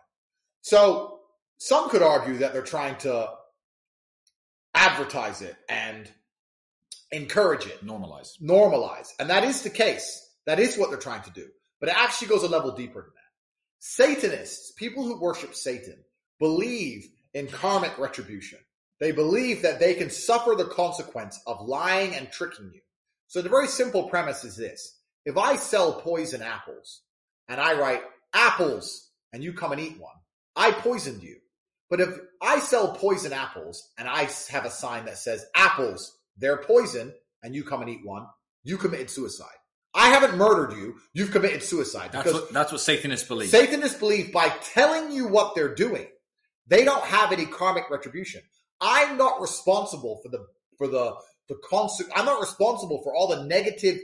[SPEAKER 32] So some could argue that they're trying to advertise it and encourage it.
[SPEAKER 33] Normalize.
[SPEAKER 32] Normalize. And that is the case. That is what they're trying to do. But it actually goes a level deeper than that. Satanists, people who worship Satan, believe in karmic retribution. They believe that they can suffer the consequence of lying and tricking you. So the very simple premise is this. If I sell poison apples and I write apples and you come and eat one, I poisoned you. But if I sell poison apples and I have a sign that says apples, they're poison, and you come and eat one, you committed suicide. I haven't murdered you. You've committed suicide.
[SPEAKER 33] That's what, that's what Satanists believe.
[SPEAKER 32] Satanists believe by telling you what they're doing, they don't have any karmic retribution. I'm not responsible for the for the the constant. I'm not responsible for all the negative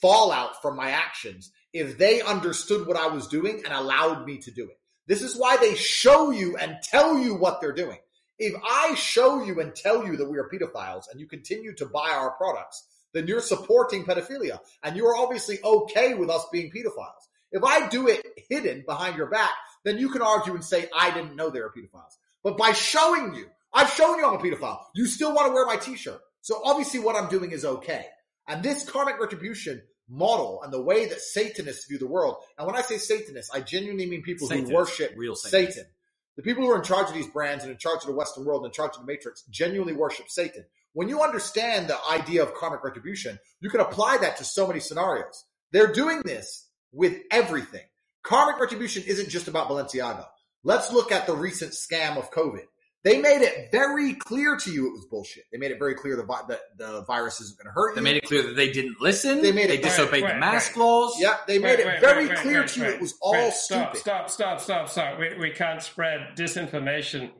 [SPEAKER 32] fallout from my actions if they understood what I was doing and allowed me to do it. This is why they show you and tell you what they're doing. If I show you and tell you that we are pedophiles and you continue to buy our products, then you're supporting pedophilia and you're obviously okay with us being pedophiles. If I do it hidden behind your back, then you can argue and say, I didn't know they were pedophiles. But by showing you, I've shown you I'm a pedophile. You still want to wear my t-shirt. So obviously what I'm doing is okay. And this karmic retribution model and the way that Satanists view the world. And when I say Satanists, I genuinely mean people
[SPEAKER 33] Satanists,
[SPEAKER 32] who worship
[SPEAKER 33] real Satanists.
[SPEAKER 32] Satan. The people who are in charge of these brands and in charge of the Western world and in charge of the Matrix genuinely worship Satan. When you understand the idea of karmic retribution, you can apply that to so many scenarios. They're doing this with everything. Karmic retribution isn't just about Balenciaga. Let's look at the recent scam of COVID. They made it very clear to you it was bullshit. They made it very clear the, vi- that the virus isn't going to hurt you.
[SPEAKER 33] They made it clear that they didn't listen.
[SPEAKER 32] They made it-
[SPEAKER 33] disobeyed
[SPEAKER 1] Right,
[SPEAKER 33] the
[SPEAKER 1] right,
[SPEAKER 33] mask
[SPEAKER 1] right.
[SPEAKER 33] laws.
[SPEAKER 32] Yeah, they made
[SPEAKER 1] Wait,
[SPEAKER 32] it
[SPEAKER 1] wait,
[SPEAKER 32] very
[SPEAKER 1] wait, wait,
[SPEAKER 32] clear
[SPEAKER 1] wait,
[SPEAKER 32] to you it was all
[SPEAKER 1] stop,
[SPEAKER 32] stupid.
[SPEAKER 1] Stop, stop, stop, stop. We, we can't spread disinformation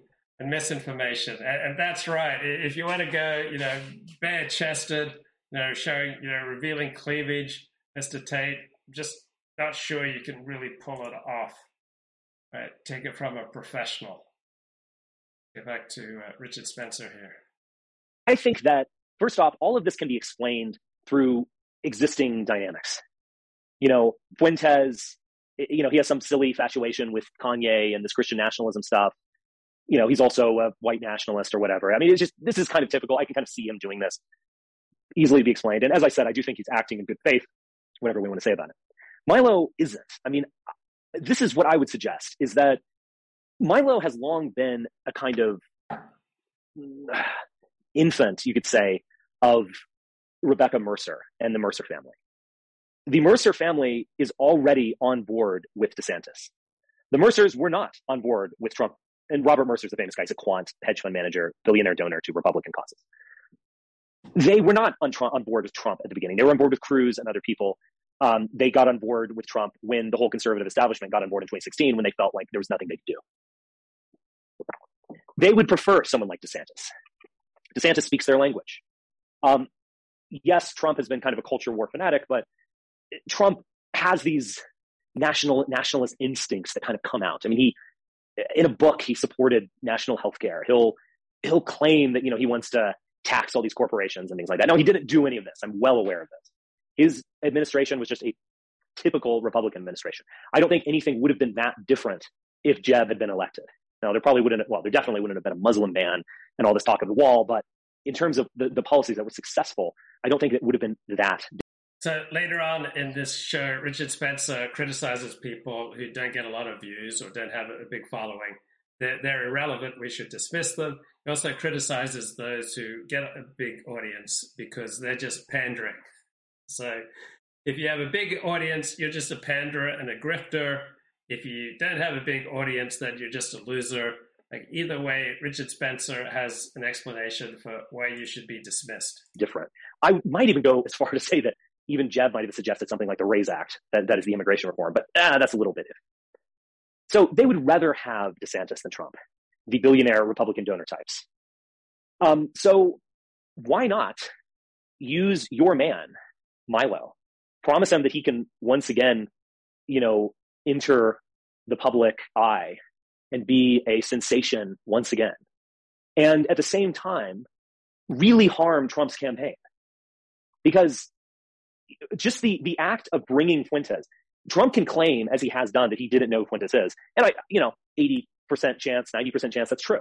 [SPEAKER 1] and misinformation. And, and that's right. If you want to go, you know, bare chested, you know, showing, you know, revealing cleavage, Mr. Tate, just not sure you can really pull it off. Right? Take it from a professional. Get back to uh, Richard Spencer here.
[SPEAKER 3] I think that first off, all of this can be explained through existing dynamics. You know, Fuentes, you know, he has some silly infatuation with Kanye and this Christian nationalism stuff. You know, he's also a white nationalist or whatever. I mean, it's just, this is kind of typical. I can kind of see him doing this easily be explained. And as I said, I do think he's acting in good faith, whatever we want to say about it. Milo isn't. I mean, this is what I would suggest is that Milo has long been a kind of infant, you could say, of Rebecca Mercer and the Mercer family. The Mercer family is already on board with DeSantis. The Mercers were not on board with Trump. And Robert Mercer's a famous guy. He's a quant, hedge fund manager, billionaire donor to Republican causes. They were not on, Trump, on board with Trump at the beginning. They were on board with Cruz and other people. Um, they got on board with Trump when the whole conservative establishment got on board in 2016 when they felt like there was nothing they could do. They would prefer someone like DeSantis. DeSantis speaks their language. Um, yes, Trump has been kind of a culture war fanatic, but Trump has these national nationalist instincts that kind of come out. I mean, he in a book he supported national health care. He'll he'll claim that you know he wants to tax all these corporations and things like that. No, he didn't do any of this. I'm well aware of this. His administration was just a typical Republican administration. I don't think anything would have been that different if Jeb had been elected. Now, there probably wouldn't, well, there definitely wouldn't have been a Muslim ban and all this talk of the wall, but in terms of the, the policies that were successful, I don't think it would have been that.
[SPEAKER 1] So later on in this show, Richard Spencer criticizes people who don't get a lot of views or don't have a big following. They're, they're irrelevant. We should dismiss them. He also criticizes those who get a big audience because they're just pandering. So if you have a big audience, you're just a panderer and a grifter. If you don't have a big audience, then you're just a loser. Like either way, Richard Spencer has an explanation for why you should be dismissed.
[SPEAKER 3] Different. I might even go as far to say that even Jeb might have suggested something like the RAISE Act, that, that is the immigration reform, but ah, that's a little bit. So they would rather have DeSantis than Trump, the billionaire Republican donor types. Um, so why not use your man, Milo? Promise him that he can once again, you know, enter the public eye and be a sensation once again. And at the same time, really harm Trump's campaign. Because just the, the act of bringing Fuentes, Trump can claim, as he has done, that he didn't know who Fuentes is. And I, you know, 80% chance, 90% chance that's true.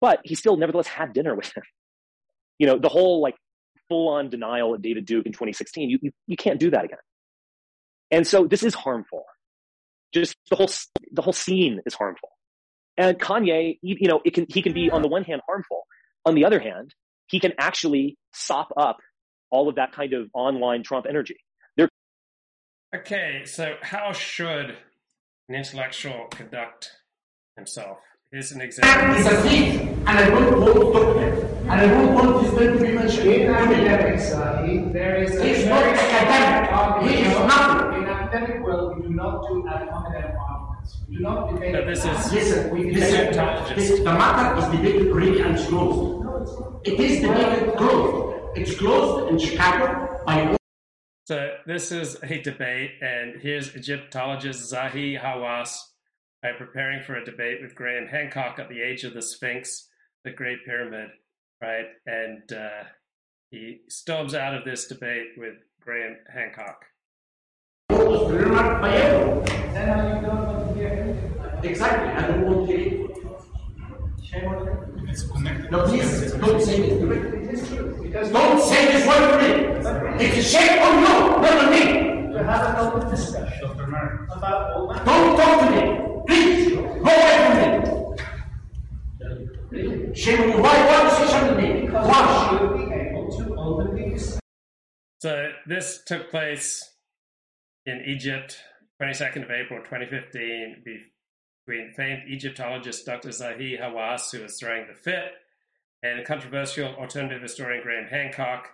[SPEAKER 3] But he still nevertheless had dinner with him. You know, the whole like full on denial of David Duke in 2016, you, you, you can't do that again. And so this is harmful. Just the whole, the whole scene is harmful. And Kanye, you know, it can, he can be on the one hand harmful. On the other hand, he can actually sop up all of that kind of online Trump energy. There.
[SPEAKER 1] Okay, so how should an intellectual conduct himself? Here's an example.
[SPEAKER 34] He's a thief, and I don't want to talk to him. And I don't want his name to be mentioned.
[SPEAKER 35] In academics, uh, he, there is a
[SPEAKER 34] He's not academic. He is nothing.
[SPEAKER 35] Not do ad hominem arguments. We do not debate.
[SPEAKER 1] So this is
[SPEAKER 34] Listen,
[SPEAKER 35] we
[SPEAKER 34] listen,
[SPEAKER 1] Egyptologist.
[SPEAKER 34] this, the matter is debated already and it's closed. It is debated closed. It's closed in Chicago by
[SPEAKER 1] So this is a debate, and here's Egyptologist Zahi Hawass by preparing for a debate with Graham Hancock at the age of the Sphinx, the Great Pyramid, right? And uh, he storms out of this debate with Graham Hancock.
[SPEAKER 34] Exactly, I don't want to hear it. No, please, don't say this. Don't say this word for me. It's a shame on you, not on me.
[SPEAKER 35] To have an open discussion about all that.
[SPEAKER 34] Don't talk to me. Please, go away from me. Shame on you. Why, why you say something to me?
[SPEAKER 35] Because
[SPEAKER 34] Why?
[SPEAKER 35] you should be able to openly discuss.
[SPEAKER 1] So this took place in Egypt, 22nd of April 2015, between famed Egyptologist Dr. Zahi Hawass, who was throwing the fit, and controversial alternative historian Graham Hancock.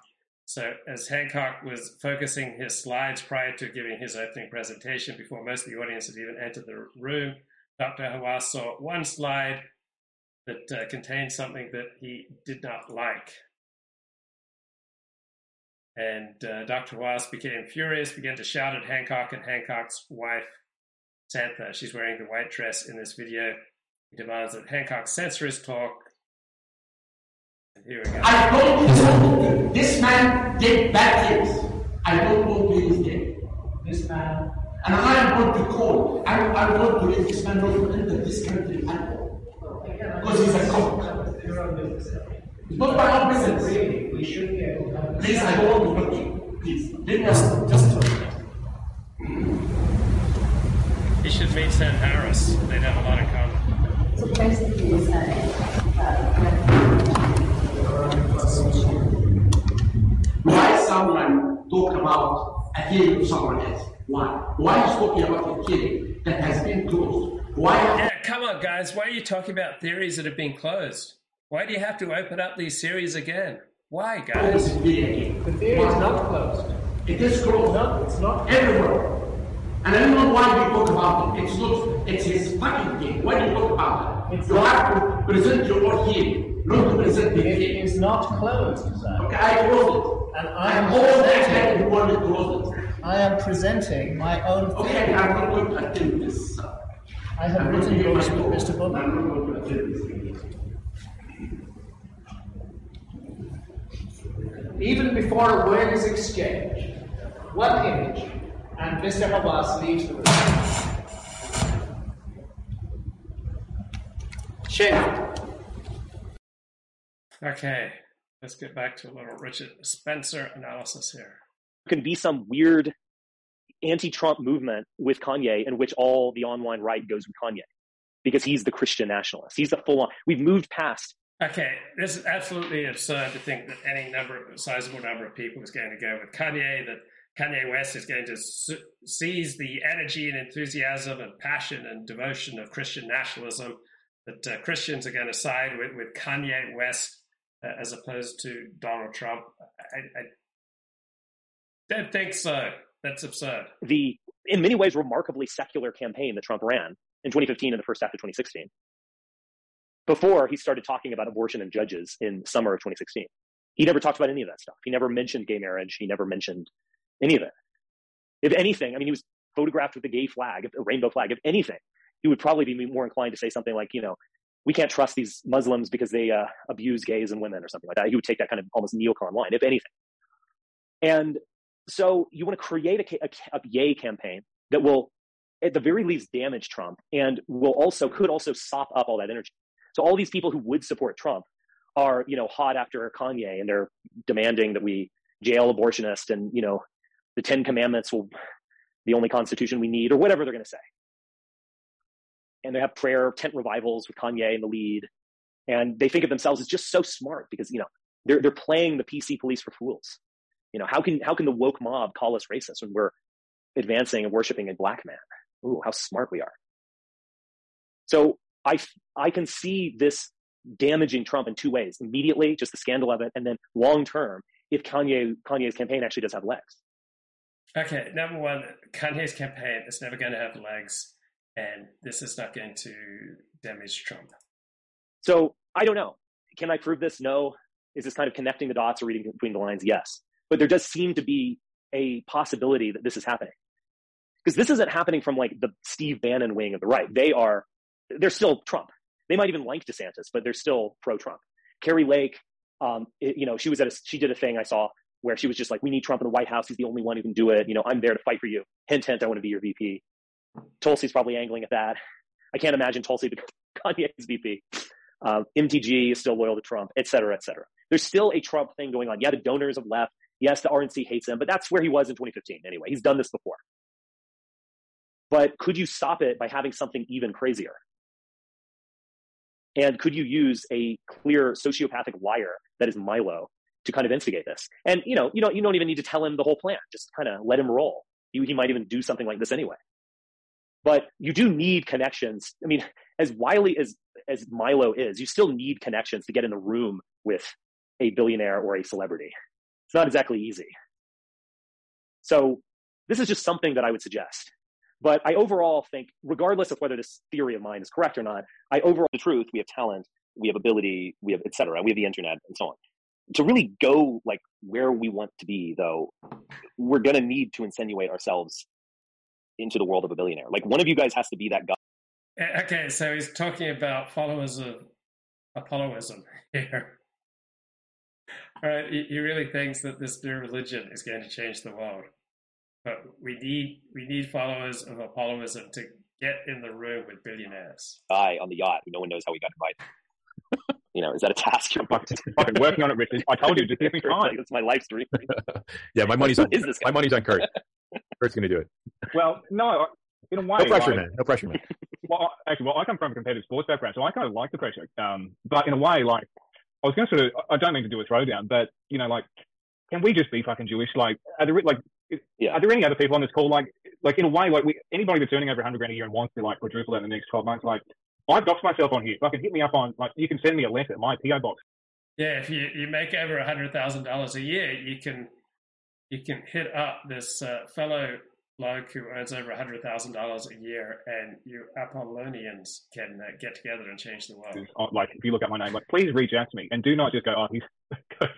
[SPEAKER 1] So, as Hancock was focusing his slides prior to giving his opening presentation, before most of the audience had even entered the room, Dr. Hawass saw one slide that uh, contained something that he did not like. And uh, Dr. Hawass became furious, began to shout at Hancock and Hancock's wife, Santha. She's wearing the white dress in this video. He demands that Hancock censor his talk. And here we go.
[SPEAKER 34] I don't know. This man did bad things. I don't want to name.
[SPEAKER 35] This man.
[SPEAKER 34] And I am going to call. I, I want to let this man not enter this country at all. Because he's a cock. It's not my own business.
[SPEAKER 35] Really, should be able to have
[SPEAKER 34] Please, I don't want to. Please, let me just, just
[SPEAKER 1] He should meet Sam Harris. They'd have a lot in common.
[SPEAKER 36] So basically,
[SPEAKER 34] Why someone talk about a killing of someone else? Why? Why is talking about a killing that has been closed? Why?
[SPEAKER 1] Yeah, come on, guys. Why are you talking about theories that have been closed? Why do you have to open up these series again? Why, guys?
[SPEAKER 35] The theory is not closed.
[SPEAKER 34] It is closed.
[SPEAKER 35] No, it's not.
[SPEAKER 34] Everywhere. And I don't know why we talk about it. It's not, it's his fucking game. Why do you talk about it? You have to present your own game, not to present the
[SPEAKER 35] It
[SPEAKER 34] game.
[SPEAKER 35] is not closed, sir.
[SPEAKER 34] Okay, I closed it.
[SPEAKER 35] And I am
[SPEAKER 34] all experts who want to close it.
[SPEAKER 35] I am presenting my own
[SPEAKER 34] Okay,
[SPEAKER 35] theory.
[SPEAKER 34] I'm not going to attend this.
[SPEAKER 35] I have
[SPEAKER 34] I'm
[SPEAKER 35] written
[SPEAKER 34] going to
[SPEAKER 35] yours,
[SPEAKER 34] give my
[SPEAKER 35] Mr. Bobby.
[SPEAKER 34] I'm not going to attend this.
[SPEAKER 35] Even before a word is exchanged, one image, and Mr. Hawass leaves the room. Shame.
[SPEAKER 1] Okay, let's get back to a little Richard Spencer analysis here.
[SPEAKER 3] can be some weird anti-Trump movement with Kanye in which all the online right goes with Kanye because he's the Christian nationalist. He's the full on. We've moved past.
[SPEAKER 1] Okay, this is absolutely absurd to think that any number, sizable number of people is going to go with Kanye. That Kanye West is going to su- seize the energy and enthusiasm and passion and devotion of Christian nationalism. That uh, Christians are going to side with, with Kanye West uh, as opposed to Donald Trump. I, I don't think so. That's absurd.
[SPEAKER 3] The in many ways remarkably secular campaign that Trump ran in 2015 and the first half of 2016. Before he started talking about abortion and judges in summer of 2016, he never talked about any of that stuff. He never mentioned gay marriage. He never mentioned any of it. If anything, I mean, he was photographed with a gay flag, a rainbow flag. If anything, he would probably be more inclined to say something like, you know, we can't trust these Muslims because they uh, abuse gays and women or something like that. He would take that kind of almost neocon line, if anything. And so you want to create a, a, a yay campaign that will, at the very least, damage Trump and will also could also sop up all that energy. So all these people who would support Trump are, you know, hot after Kanye and they're demanding that we jail abortionists and, you know, the Ten Commandments will the only constitution we need or whatever they're going to say. And they have prayer tent revivals with Kanye in the lead. And they think of themselves as just so smart because, you know, they're, they're playing the PC police for fools. You know, how can, how can the woke mob call us racist when we're advancing and worshiping a black man? Ooh, how smart we are. So I, I can see this damaging Trump in two ways. Immediately, just the scandal of it, and then long term, if Kanye Kanye's campaign actually does have legs.
[SPEAKER 1] Okay, number one, Kanye's campaign is never going to have legs, and this is not going to damage Trump.
[SPEAKER 3] So I don't know. Can I prove this? No. Is this kind of connecting the dots or reading between the lines? Yes. But there does seem to be a possibility that this is happening. because this isn't happening from like the Steve Bannon wing of the right. They are, they're still Trump. They might even like DeSantis, but they're still pro Trump. Kari Lake, um, it, you know, she was at a, she did a thing I saw where she was just like, we need Trump in the White House. He's the only one who can do it. You know, I'm there to fight for you. Hint, hint, I want to be your VP. Tulsi's probably angling at that. I can't imagine Tulsi becoming Kanye's VP. Um, MTG is still loyal to Trump, et cetera, et cetera. There's still a Trump thing going on. Yeah, the donors have left. Yes, the RNC hates him, but that's where he was in 2015 anyway. He's done this before. But could you stop it by having something even crazier? And could you use a clear sociopathic liar that is Milo to kind of instigate this? And you know, you don't you don't even need to tell him the whole plan. Just kind of let him roll. He, he might even do something like this anyway. But you do need connections. I mean, as wily as as Milo is, you still need connections to get in the room with a billionaire or a celebrity. It's not exactly easy. So this is just something that I would suggest. But I overall think, regardless of whether this theory of mine is correct or not, I overall the truth, we have talent, we have ability, we have et cetera, we have the internet and so on. To really go like where we want to be, though, we're to need to insinuate ourselves into the world of a billionaire. Like one of you guys has to be that guy.
[SPEAKER 1] Eh, okay, so he's talking about followers of Apolloism here. Right? He really thinks that this new religion is going to change the world but we need we need followers of Apolloism to get in the room with billionaires.
[SPEAKER 3] Guy on the yacht no one knows how we got invited. you know, is that a task?
[SPEAKER 36] I'm fucking working on it, Richard. I told you, just give me time.
[SPEAKER 3] It's my life dream.
[SPEAKER 33] yeah, my money's on. Is this my money's on Kurt. Kurt's going to do it.
[SPEAKER 36] Well, no, in a way.
[SPEAKER 33] No pressure, like, man. No pressure, man.
[SPEAKER 36] Well, actually, well, I come from a competitive sports background, so I kind of like the pressure. Um, but in a way, like, I was going to sort of, I don't mean to do a throwdown, but you know, like, can we just be fucking Jewish? Like, are there, like, yeah. Are there any other people on this call, like, like in a way, like we, anybody that's earning over 100 grand a year and wants to like quadruple that in the next 12 months, like, I've got myself on here. Fucking hit me up on, like, you can send me a letter, my PO box.
[SPEAKER 1] Yeah, if you, you make over a hundred thousand dollars a year, you can you can hit up this uh, fellow bloke who earns over a hundred thousand dollars a year, and you Apollonians can uh, get together and change the world.
[SPEAKER 36] Like, if you look at my name, like, please reach out to me, and do not just go, oh, he's.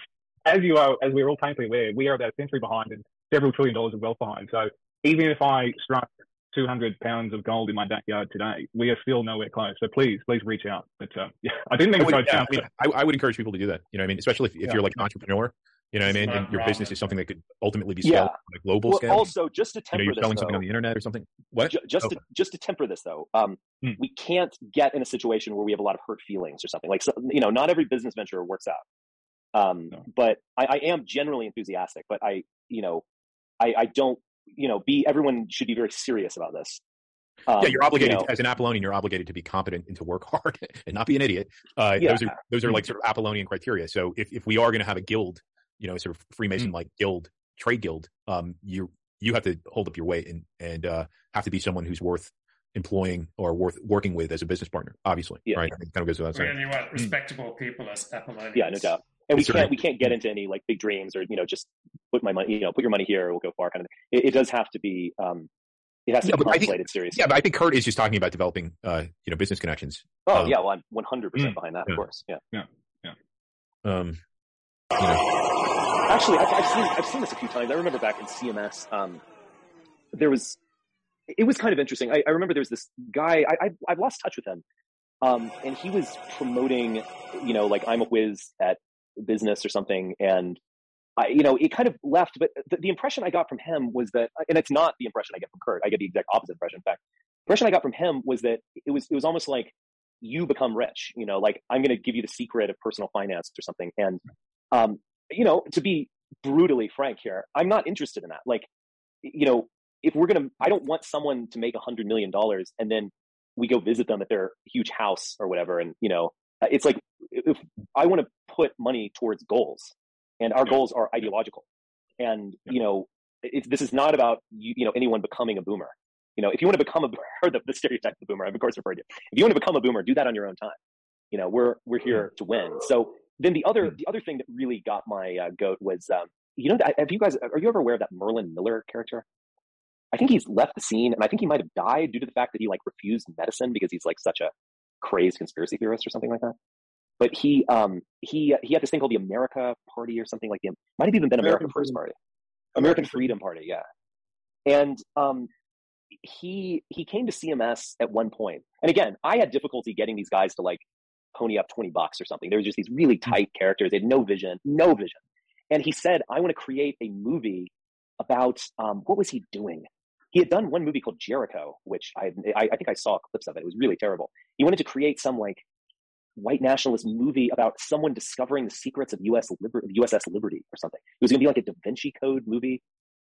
[SPEAKER 36] as you are, as we're all painfully aware, we are about a century behind, and several trillion dollars of wealth behind. So even if I struck 200 pounds of gold in my backyard today, we are still nowhere close. So please, please reach out. But uh, yeah, I didn't mean
[SPEAKER 33] I would,
[SPEAKER 36] to
[SPEAKER 33] yeah, I, mean, I, I, would encourage people to do that. You know, I mean, especially if, if yeah. you're like an entrepreneur. You know what I mean? And your business is something that could ultimately be scaled yeah. on a global
[SPEAKER 3] well,
[SPEAKER 33] scale.
[SPEAKER 3] Also, just to temper
[SPEAKER 33] you know, you're selling
[SPEAKER 3] this,
[SPEAKER 33] something
[SPEAKER 3] though,
[SPEAKER 33] on the internet or something. What?
[SPEAKER 3] Ju- just, to, just to temper this, though, um, hmm. we can't get in a situation where we have a lot of hurt feelings or something. Like, so, you know, not every business venture works out. Um, no. But I, I, am generally enthusiastic. But I, you know, I, I don't, you know, be everyone should be very serious about this.
[SPEAKER 33] Um, yeah, you're obligated you know, as an Apollonian. You're obligated to be competent and to work hard and not be an idiot. Uh, yeah. Those are those are like sort of Apollonian criteria. So if, if we are going to have a guild, you know, sort of Freemason like mm. guild, trade guild, um, you you have to hold up your weight and and uh, have to be someone who's worth employing or worth working with as a business partner. Obviously, yeah. right? It kind of goes without saying.
[SPEAKER 1] Really want respectable mm. people as Apollonians.
[SPEAKER 3] Yeah, no doubt and we can't we can't get into any like big dreams or you know just put my money you know put your money here we'll go far kind of it, it does have to be um it has to yeah, be contemplated seriously.
[SPEAKER 33] Yeah but i think kurt is just talking about developing uh you know business connections.
[SPEAKER 3] Oh um, yeah well i'm 100 percent mm, behind that yeah. of course yeah.
[SPEAKER 36] Yeah yeah.
[SPEAKER 33] Um you know.
[SPEAKER 3] actually I've, I've, seen i've seen this a few times. I remember back in cms um there was it was kind of interesting. I, I remember there was this guy I, I i've lost touch with him um, and he was promoting, you know, like I'm a whiz at business or something. And I, you know, it kind of left, but the, the, impression I got from him was that, and it's not the impression I get from Kurt. I get the exact opposite impression. In fact, the impression I got from him was that it was, it was almost like you become rich, you know, like I'm going to give you the secret of personal finance or something. And, um, you know, to be brutally frank here, I'm not interested in that. Like, you know, if we're going to, I don't want someone to make a hundred million dollars and then we go visit them at their huge house or whatever. And, you know, it's like if I want to put money towards goals, and our goals are ideological, and you know, if this is not about you, you know anyone becoming a boomer. You know, if you want to become a or the, the stereotype of the boomer, I've of course referred to. If you want to become a boomer, do that on your own time. You know, we're we're here to win. So then the other the other thing that really got my uh, goat was, um, you know, have you guys are you ever aware of that Merlin Miller character? I think he's left the scene, and I think he might have died due to the fact that he like refused medicine because he's like such a crazed conspiracy theorist or something like that. But he um, he he had this thing called the America Party or something like the might have even been American, American First Party, American Freedom Party, yeah. And um, he he came to CMS at one point, and again, I had difficulty getting these guys to like pony up twenty bucks or something. There were just these really hmm. tight characters. They had no vision, no vision. And he said, "I want to create a movie about um, what was he doing? He had done one movie called Jericho, which I, I I think I saw clips of it. It was really terrible. He wanted to create some like white nationalist movie about someone discovering the secrets of US liber- USS Liberty or something. It was going to be like a Da Vinci Code movie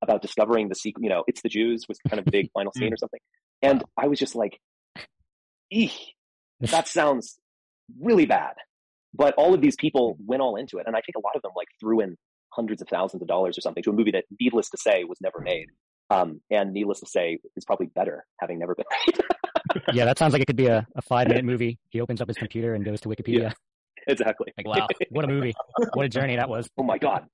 [SPEAKER 3] about discovering the secret. You know, it's the Jews was kind of the big final scene or mm. something. And I was just like, eek, that sounds really bad. But all of these people went all into it, and I think a lot of them like threw in hundreds of thousands of dollars or something to a movie that, needless to say, was never made. Um, and needless to say, it's probably better having never been made.
[SPEAKER 37] yeah, that sounds like it could be a, a five minute movie. He opens up his computer and goes to Wikipedia. Yeah,
[SPEAKER 3] exactly.
[SPEAKER 37] Like, wow, what a movie. What a journey that was.
[SPEAKER 3] Oh my God.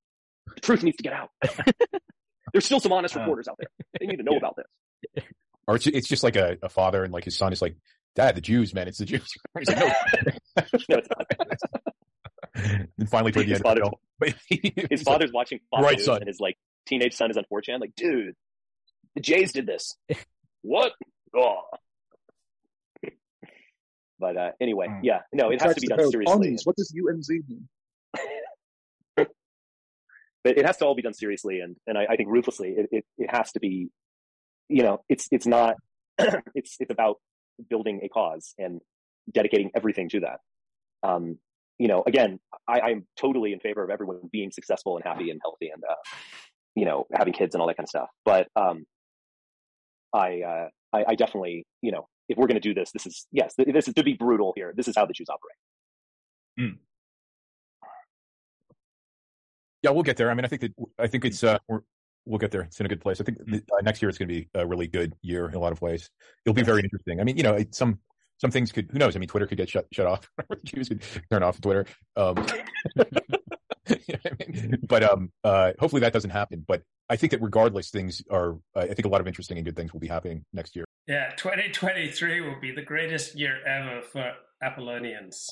[SPEAKER 3] The truth needs to get out. There's still some honest uh, reporters out there. They need to know yeah. about this.
[SPEAKER 33] Or it's, it's just like a, a, father and like his son is like, Dad, the Jews, man, it's the Jews. He's like, no. no, it's not. and finally, toward
[SPEAKER 3] his
[SPEAKER 33] the end,
[SPEAKER 3] father's, his father's watching Fox right, son. and his like teenage son is on 4chan. Like, dude, the Jays did this. what? Oh. But uh, anyway, mm. yeah, no, it has to be done seriously.
[SPEAKER 5] What does UNZ mean?
[SPEAKER 3] but it has to all be done seriously, and and I, I think ruthlessly. It, it, it has to be, you know, it's it's not. it's it's about building a cause and dedicating everything to that. Um, you know, again, I, I'm totally in favor of everyone being successful and happy and healthy and uh, you know having kids and all that kind of stuff. But um, I, uh, I I definitely you know if we're going to do this, this is yes, this is to be brutal here. This is how the Jews operate.
[SPEAKER 33] Mm. Yeah, we'll get there. I mean, I think that I think it's uh, we will get there. It's in a good place. I think uh, next year it's going to be a really good year in a lot of ways. It'll be very interesting. I mean, you know, some some things could who knows? I mean, Twitter could get shut shut off. Jews could turn off Twitter. Um, you know I mean? But um, uh, hopefully that doesn't happen. But I think that regardless, things are. I think a lot of interesting and good things will be happening next year.
[SPEAKER 1] Yeah, 2023 will be the greatest year ever for Apollonians.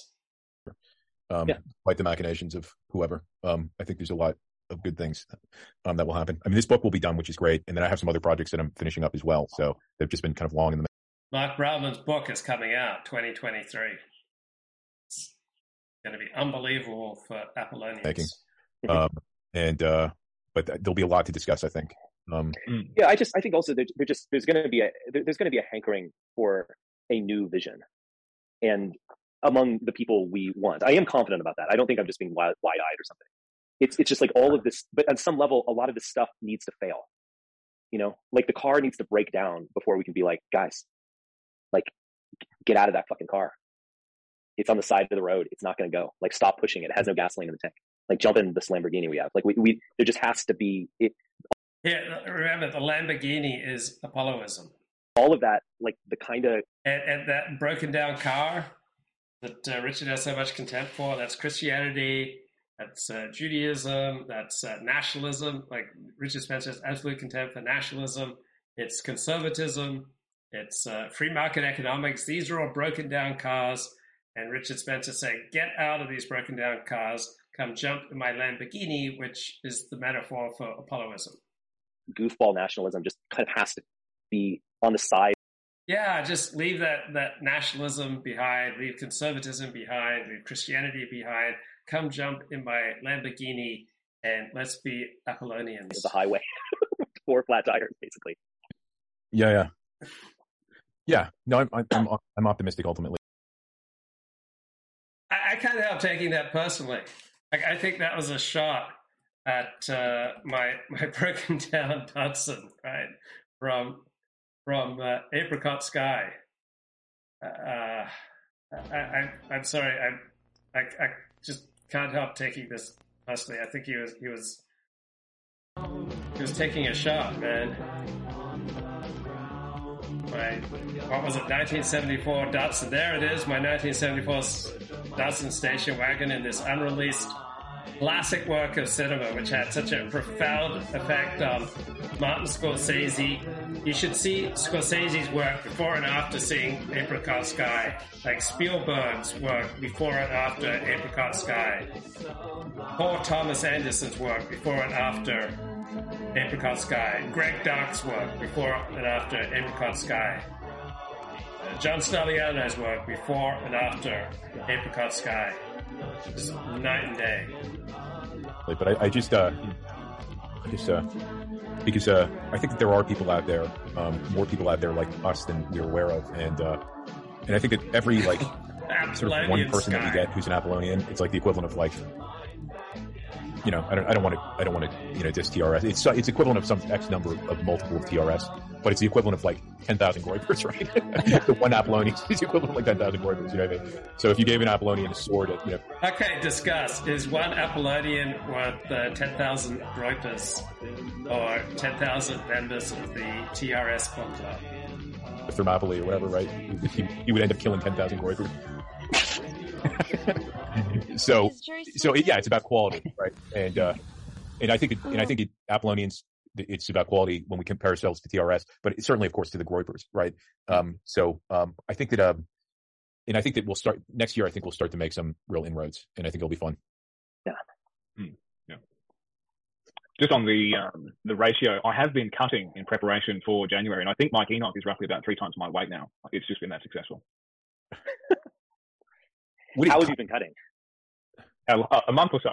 [SPEAKER 33] Um, yeah. Quite the machinations of whoever. Um, I think there's a lot of good things um, that will happen. I mean, this book will be done, which is great, and then I have some other projects that I'm finishing up as well. So they've just been kind of long in the.
[SPEAKER 1] Mark Brownman's book is coming out 2023. It's going to be unbelievable for Apollonians.
[SPEAKER 33] Making. um, and uh, but there'll be a lot to discuss, I think. Um,
[SPEAKER 3] mm. yeah, I just I think also there, there just there's going to be a there's going to be a hankering for a new vision, and among the people we want, I am confident about that. I don't think I'm just being wide eyed or something. It's it's just like all of this, but on some level, a lot of this stuff needs to fail. You know, like the car needs to break down before we can be like, guys, like get out of that fucking car. It's on the side of the road. It's not going to go. Like stop pushing it. It has no gasoline in the tank. Like jump in this Lamborghini we have. Like we, we there just has to be it
[SPEAKER 1] yeah, remember the Lamborghini is Apolloism.
[SPEAKER 3] All of that, like the kind of
[SPEAKER 1] and, and, that broken down car that uh, Richard has so much contempt for. That's Christianity. That's uh, Judaism. That's uh, nationalism. Like Richard Spencer has absolute contempt for nationalism. It's conservatism. It's uh, free market economics. These are all broken down cars. And Richard Spencer saying, "Get out of these broken down cars. Come jump in my Lamborghini," which is the metaphor for Apolloism
[SPEAKER 3] goofball nationalism just kind of has to be on the side.
[SPEAKER 1] Yeah, just leave that that nationalism behind, leave conservatism behind, leave Christianity behind. Come jump in my Lamborghini and let's be Apollonians.
[SPEAKER 3] The highway, four flat tires, basically.
[SPEAKER 33] Yeah, yeah, yeah. No, I'm I'm I'm optimistic ultimately.
[SPEAKER 1] I, I can't help taking that personally. Like, I think that was a shot at uh, my my broken down Datsun, right from from uh, Apricot Sky. Uh, I, I I'm sorry, I, I I just can't help taking this personally. I think he was he was he was taking a shot, man. My what was it, 1974 Datsun? There it is, my 1974 Datsun station wagon in this unreleased classic work of cinema, which had such a profound effect on Martin Scorsese. You should see Scorsese's work before and after seeing Apricot Sky, like Spielberg's work before and after Apricot Sky, Paul Thomas Anderson's work before and after Apricot Sky. Greg Dark's work before and after Apricot Sky. John Stagliano's work before and after Apricot Sky. It's night and day.
[SPEAKER 33] But I, I just, uh, I just, uh, because uh, I think that there are people out there, um, more people out there like us than we're aware of, and uh, and I think that every like sort of one person
[SPEAKER 1] sky.
[SPEAKER 33] that we get who's an Apollonian, it's like the equivalent of like, you know, I don't, I don't want to, I don't want to, you know, diss TRS. It's it's equivalent of some X number of, multiple of TRS, but it's the equivalent of like ten thousand Groypers, right? the one Apollonian is the equivalent of like ten thousand Groypers. You know what I mean? So if you gave an Apollonian a sword, at, you know,
[SPEAKER 1] Okay, discuss. Is one Apollonian worth uh, 10,000 Groypers or 10,000 members of the TRS club?
[SPEAKER 33] Thermopylae or whatever, right? He, he would end up killing 10,000 Groypers. so, so yeah, it's about quality, right? And, uh, and I think, it, and I think it, Apollonians, it's about quality when we compare ourselves to TRS, but it's certainly, of course, to the Groypers, right? Um, so, um, I think that, um, and I think that we'll start next year. I think we'll start to make some real inroads, and I think it'll be fun.
[SPEAKER 3] Yeah.
[SPEAKER 36] Mm, yeah. Just on the um, the ratio, I have been cutting in preparation for January, and I think Mike Enoch is roughly about three times my weight now. It's just been that successful.
[SPEAKER 3] how have you been cutting?
[SPEAKER 36] A, a month or so.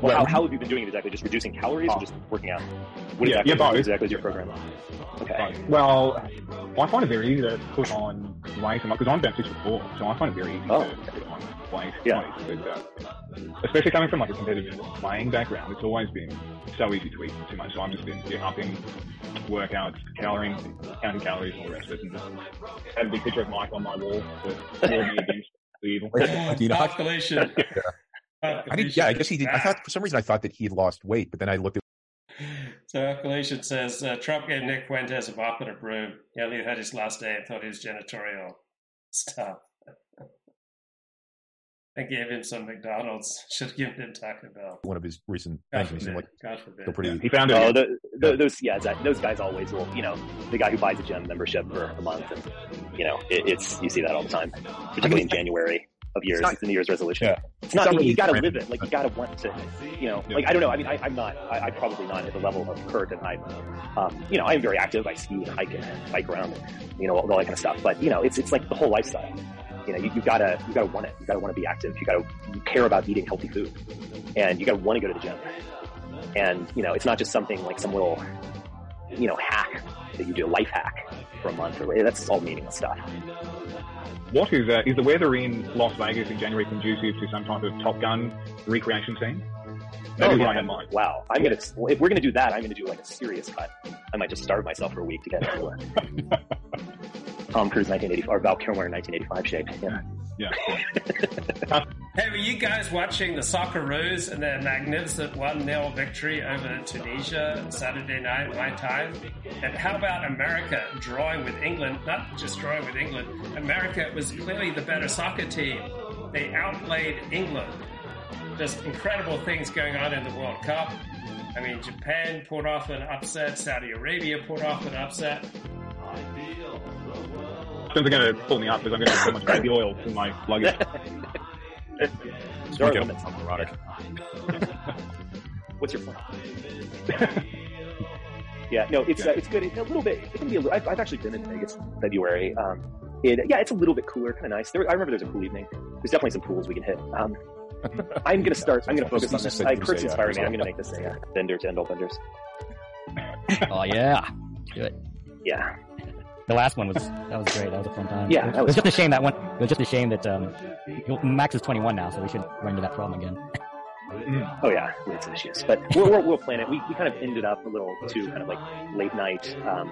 [SPEAKER 3] Well, how, how have you been doing it exactly? Just reducing calories
[SPEAKER 36] Oh.
[SPEAKER 3] or just working out? What
[SPEAKER 36] Yeah,
[SPEAKER 3] exactly,
[SPEAKER 36] yeah, both.
[SPEAKER 3] what exactly is your program? Okay.
[SPEAKER 36] Well, I find it very easy to put on weight, because I'm about six foot four, so I find it very easy
[SPEAKER 3] Oh.
[SPEAKER 36] to put on weight.
[SPEAKER 3] Yeah.
[SPEAKER 36] weight, but, uh, especially coming from like a competitive playing background, it's always been so easy to eat too much. So I've just been yeah, upping workouts, calories, counting calories, all the rest of it, and just had a big picture of Mike on my wall to warn me against the evil.
[SPEAKER 1] Population.
[SPEAKER 33] I did, yeah, I guess he did. I thought for some reason I thought that he had lost weight, but then I looked at
[SPEAKER 1] So Population says uh, Trump gave Nick Fuentes a mop and a broom. He only had his last day and thought he was janitorial stuff. I gave him some McDonald's. Should have given him Taco Bell.
[SPEAKER 33] one of his recent
[SPEAKER 1] God
[SPEAKER 33] things. and
[SPEAKER 1] forbid.
[SPEAKER 33] like,
[SPEAKER 1] God forbid.
[SPEAKER 33] they're pretty.
[SPEAKER 36] He found it.
[SPEAKER 3] Oh, the, the, those yeah, that, those guys always will. You know, the guy who buys a gym membership for a month, and you know, it, it's you see that all the time, particularly in January of years.
[SPEAKER 33] not-
[SPEAKER 3] It's, a New Year's resolution.
[SPEAKER 33] Yeah.
[SPEAKER 3] It's not.
[SPEAKER 33] It's not
[SPEAKER 3] you,
[SPEAKER 33] really
[SPEAKER 3] you got to
[SPEAKER 33] random.
[SPEAKER 3] live it. Like you got to want to. You know, like I don't know. I mean, I, I'm not. I, I'm probably not at the level of Kurt, and I'm. Um, you know, I'm very active. I ski and hike and bike around, and, you know, all, all that kind of stuff. But you know, it's it's like the whole lifestyle. You know, you, you gotta you gotta want it. You gotta want to be active. You gotta you care about eating healthy food, and you gotta want to go to the gym. And you know, it's not just something like some little you know hack that you do, a life hack for a month. Or that's all meaningless stuff.
[SPEAKER 36] What is uh, is the weather in Las Vegas in January conducive to some type of Top Gun recreation scene? That
[SPEAKER 3] Oh,
[SPEAKER 36] is
[SPEAKER 3] yeah.
[SPEAKER 36] what I had in mind.
[SPEAKER 3] Wow. I'm gonna if we're gonna do that, I'm gonna do like a serious cut. I might just starve myself for a week to get a Tom Cruise 1980 or Val Kilmer in 1985 shape. Yeah.
[SPEAKER 36] Yeah.
[SPEAKER 1] Um, hey, were you guys watching the Socceroos and their magnificent 1 0 victory over Tunisia Saturday night, my time? And how about America drawing with England? Not just drawing with England, America was clearly the better soccer team. They outplayed England. Just incredible things going on in the World Cup. I mean, Japan pulled off an upset, Saudi Arabia pulled off an upset.
[SPEAKER 36] Since they're going to pull me up because I'm going to have so much baby oil in my luggage.
[SPEAKER 3] There are
[SPEAKER 33] Get
[SPEAKER 3] limits.
[SPEAKER 33] homoerotic.
[SPEAKER 3] What's your point? yeah, no, it's uh, it's good. It's a little bit. It can be. A, li- I've, I've actually been in Vegas in February. Um, it, yeah, it's a little bit cooler, kind of nice. There, I remember there's a cool evening. There's definitely some pools we can hit. Um, I'm gonna start. I'm gonna focus on this. I, Kurt's inspiring me. I'm gonna make this a uh, vendor to end all vendors.
[SPEAKER 37] Oh yeah, do it.
[SPEAKER 3] Yeah.
[SPEAKER 37] The last one was that was great. That was a fun time.
[SPEAKER 3] Yeah,
[SPEAKER 37] it,
[SPEAKER 3] that
[SPEAKER 37] was
[SPEAKER 3] was
[SPEAKER 37] just a shame that one. It was just a shame that um, Max is 21 now, so we should run into that problem again.
[SPEAKER 3] Oh yeah, some issues, but we'll, we'll, we'll plan it. We, we kind of ended up a little too kind of like late night, um,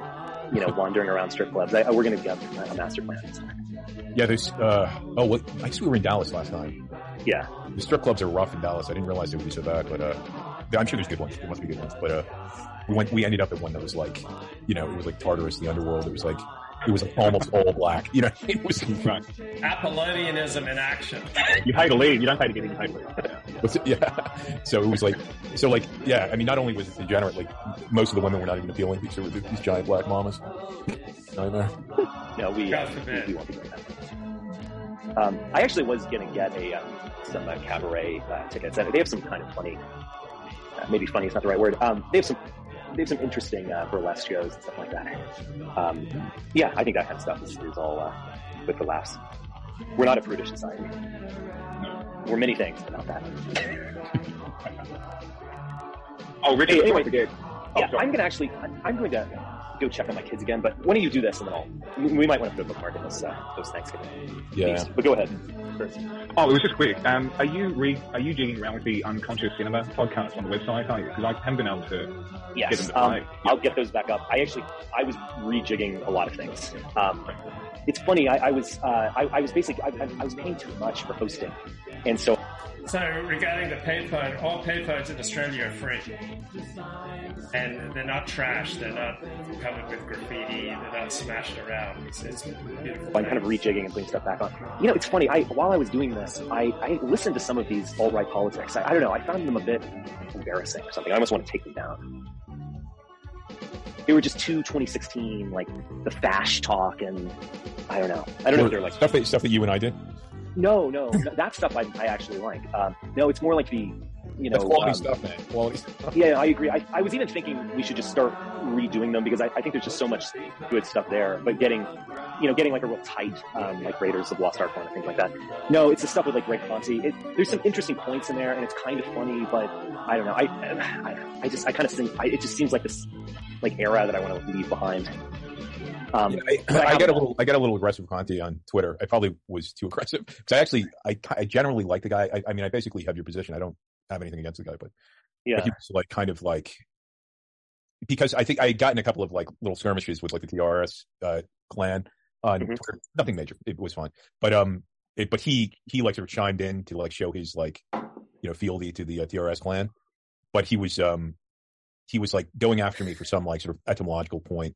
[SPEAKER 3] you know, wandering around strip clubs. I, we're gonna get a master plan.
[SPEAKER 33] Yeah, there's. Uh, oh, what, I guess we were in Dallas last night.
[SPEAKER 3] Yeah.
[SPEAKER 33] The strip clubs are rough in Dallas. I didn't realize they would be so bad, but uh, I'm sure there's good ones. There must be good ones. But uh, we went. We ended up at one that was like, you know, it was like Tartarus, the underworld. It was like, it was almost all black. You know, it was right.
[SPEAKER 1] Apollonianism in action.
[SPEAKER 36] You pay to leave. You don't pay to get in. You pay to leave.
[SPEAKER 33] Yeah. So it was like, so like, yeah. I mean, not only was it degenerate, like most of the women were not even appealing because there were these giant black mamas. Nightmare.
[SPEAKER 3] No, we,
[SPEAKER 1] God
[SPEAKER 3] uh,
[SPEAKER 1] forbid.
[SPEAKER 3] we, we won't be doing that. Um, I actually was going to get a um, some uh, cabaret uh, tickets. And They have some kind of funny maybe funny is not the right word. Um, they have some they have some interesting uh, burlesque shows and stuff like that. Um, yeah, I think that kind of stuff is, is all uh, good for laughs. We're not a prudish society. We're many things, but not that.
[SPEAKER 36] oh, Richard, hey,
[SPEAKER 3] anyway, yeah, oh, I'm gonna actually, I'm going to go check on my kids again. But why don't you do this, and then I'll, we might want to put a bookmark in those uh, those Thanksgiving.
[SPEAKER 33] Yeah.
[SPEAKER 3] But go ahead.
[SPEAKER 36] Oh, it was just quick. Um, are you re- are you jigging around with the Unconscious Cinema podcast on the website? Are you? Because I haven't been able to
[SPEAKER 3] yes,
[SPEAKER 36] get them to
[SPEAKER 3] um,
[SPEAKER 36] play.
[SPEAKER 3] I'll get those back up. I actually I was rejigging a lot of things. Um, it's funny. I, I was uh, I, I, was basically I, I was paying too much for hosting, and so
[SPEAKER 1] so regarding the payphone, all payphones in Australia are free. And they're not trash, they're not covered with graffiti, they're not smashed around. It's, it's beautiful.
[SPEAKER 3] I'm kind of rejigging and putting stuff back on. You know, it's funny, I while I was doing this, I, I listened to some of these alt-right politics. I, I don't know, I found them a bit embarrassing or something. I almost want to take them down. They were just too 2016, like the fash talk and I don't know. I don't know if they're like
[SPEAKER 33] stuff that, stuff that you and I did.
[SPEAKER 3] No, no, that stuff I, I actually like. Um, no, it's more like the, you know,
[SPEAKER 33] That's quality
[SPEAKER 3] um,
[SPEAKER 33] stuff, man. Quality stuff.
[SPEAKER 3] Yeah, I agree. I, I was even thinking we should just start redoing them because I, I think there's just so much good stuff there. But getting, you know, getting like a real tight, um, like Raiders of Lost Ark one and things like that. No, it's the stuff with like Greg Conte. It, there's some interesting points in there, and it's kind of funny, but I don't know. I, I, I just, I kind of think I, it just seems like this, like era that I want to leave behind. Um,
[SPEAKER 33] yeah, I, I, I get a little, I get a little aggressive with Conte on Twitter. I probably was too aggressive because I actually, I, I generally like the guy. I, I, mean, I basically have your position. I don't have anything against the guy, but
[SPEAKER 3] yeah,
[SPEAKER 33] he was like kind of like because I think I had gotten a couple of like little skirmishes with like the TRS uh, clan on
[SPEAKER 3] Mm-hmm.
[SPEAKER 33] Twitter. Nothing major. It was fine, but um, it, but he he like sort of chimed in to like show his like you know fealty to the uh, TRS clan, but he was um he was like going after me for some like sort of etymological point.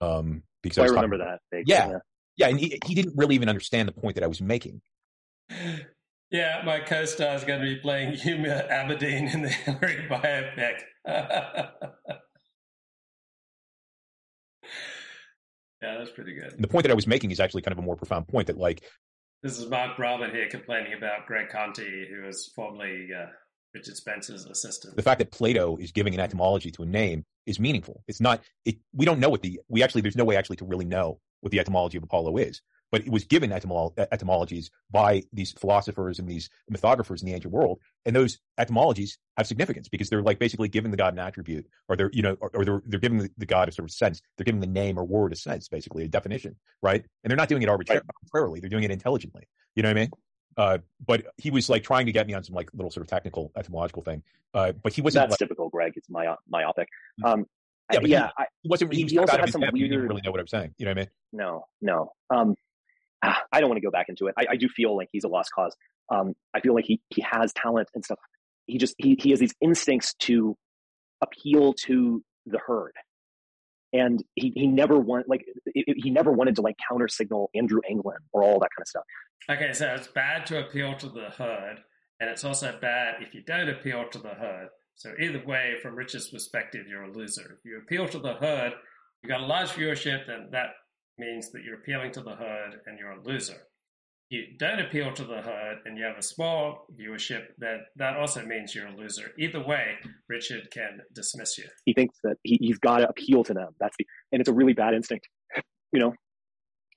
[SPEAKER 33] Um, because
[SPEAKER 3] So I
[SPEAKER 33] was
[SPEAKER 3] remember
[SPEAKER 33] talking-
[SPEAKER 3] that.
[SPEAKER 33] Yeah, yeah, and he he didn't really even understand the point that I was making.
[SPEAKER 1] Yeah, my co-star is going to be playing Huma Abedin in the Hillary biopic. yeah, that's pretty good.
[SPEAKER 33] And the point that I was making is actually kind of a more profound point that like
[SPEAKER 1] This is Mark Brahmin here complaining about Greg Conte, who was formerly uh, Richard Spencer's assistant.
[SPEAKER 33] the fact that Plato is giving an etymology to a name is meaningful. It's not. It we don't know what the we actually there's no way actually to really know what the etymology of Apollo is. But it was given etymolo- etymologies by these philosophers and these mythographers in the ancient world, and those etymologies have significance because they're like basically giving the god an attribute, or they're you know, or, or they're they're giving the, the god a sort of sense. They're giving the name or word a sense, basically a definition, right? And they're not doing it arbitra- arbitrarily; they're doing it intelligently. You know what I mean? Uh, but he was like trying to get me on some like little sort of technical etymological thing. Uh, but he wasn't.
[SPEAKER 3] That's
[SPEAKER 33] like,
[SPEAKER 3] typical Greg. It's my, myopic. Um,
[SPEAKER 33] yeah, but
[SPEAKER 3] yeah,
[SPEAKER 33] he,
[SPEAKER 3] I,
[SPEAKER 33] wasn't. He,
[SPEAKER 3] he
[SPEAKER 33] was
[SPEAKER 3] also
[SPEAKER 33] out of
[SPEAKER 3] has
[SPEAKER 33] his
[SPEAKER 3] some
[SPEAKER 33] depth. Didn't
[SPEAKER 3] weird-
[SPEAKER 33] really know what I'm saying. You know what I mean?
[SPEAKER 3] No, no. Um, ah, I don't want to go back into it. I, I do feel like he's a lost cause. Um, I feel like he, he has talent and stuff. He just, he, he has these instincts to appeal to the herd. And he, he never want like it, it- he never wanted to like counter signal Andrew Anglin or all that kind of stuff.
[SPEAKER 1] Okay, so it's bad to appeal to the herd, and it's also bad if you don't appeal to the herd. So either way, from Richard's perspective, you're a loser. If you appeal to the herd, you got a large viewership, then that means that you're appealing to the herd and you're a loser. You don't appeal to the herd and you have a small viewership, then that also means you're a loser. Either way, Richard can dismiss you.
[SPEAKER 3] He thinks that he, he's got to appeal to them. That's the, and it's a really bad instinct. You know,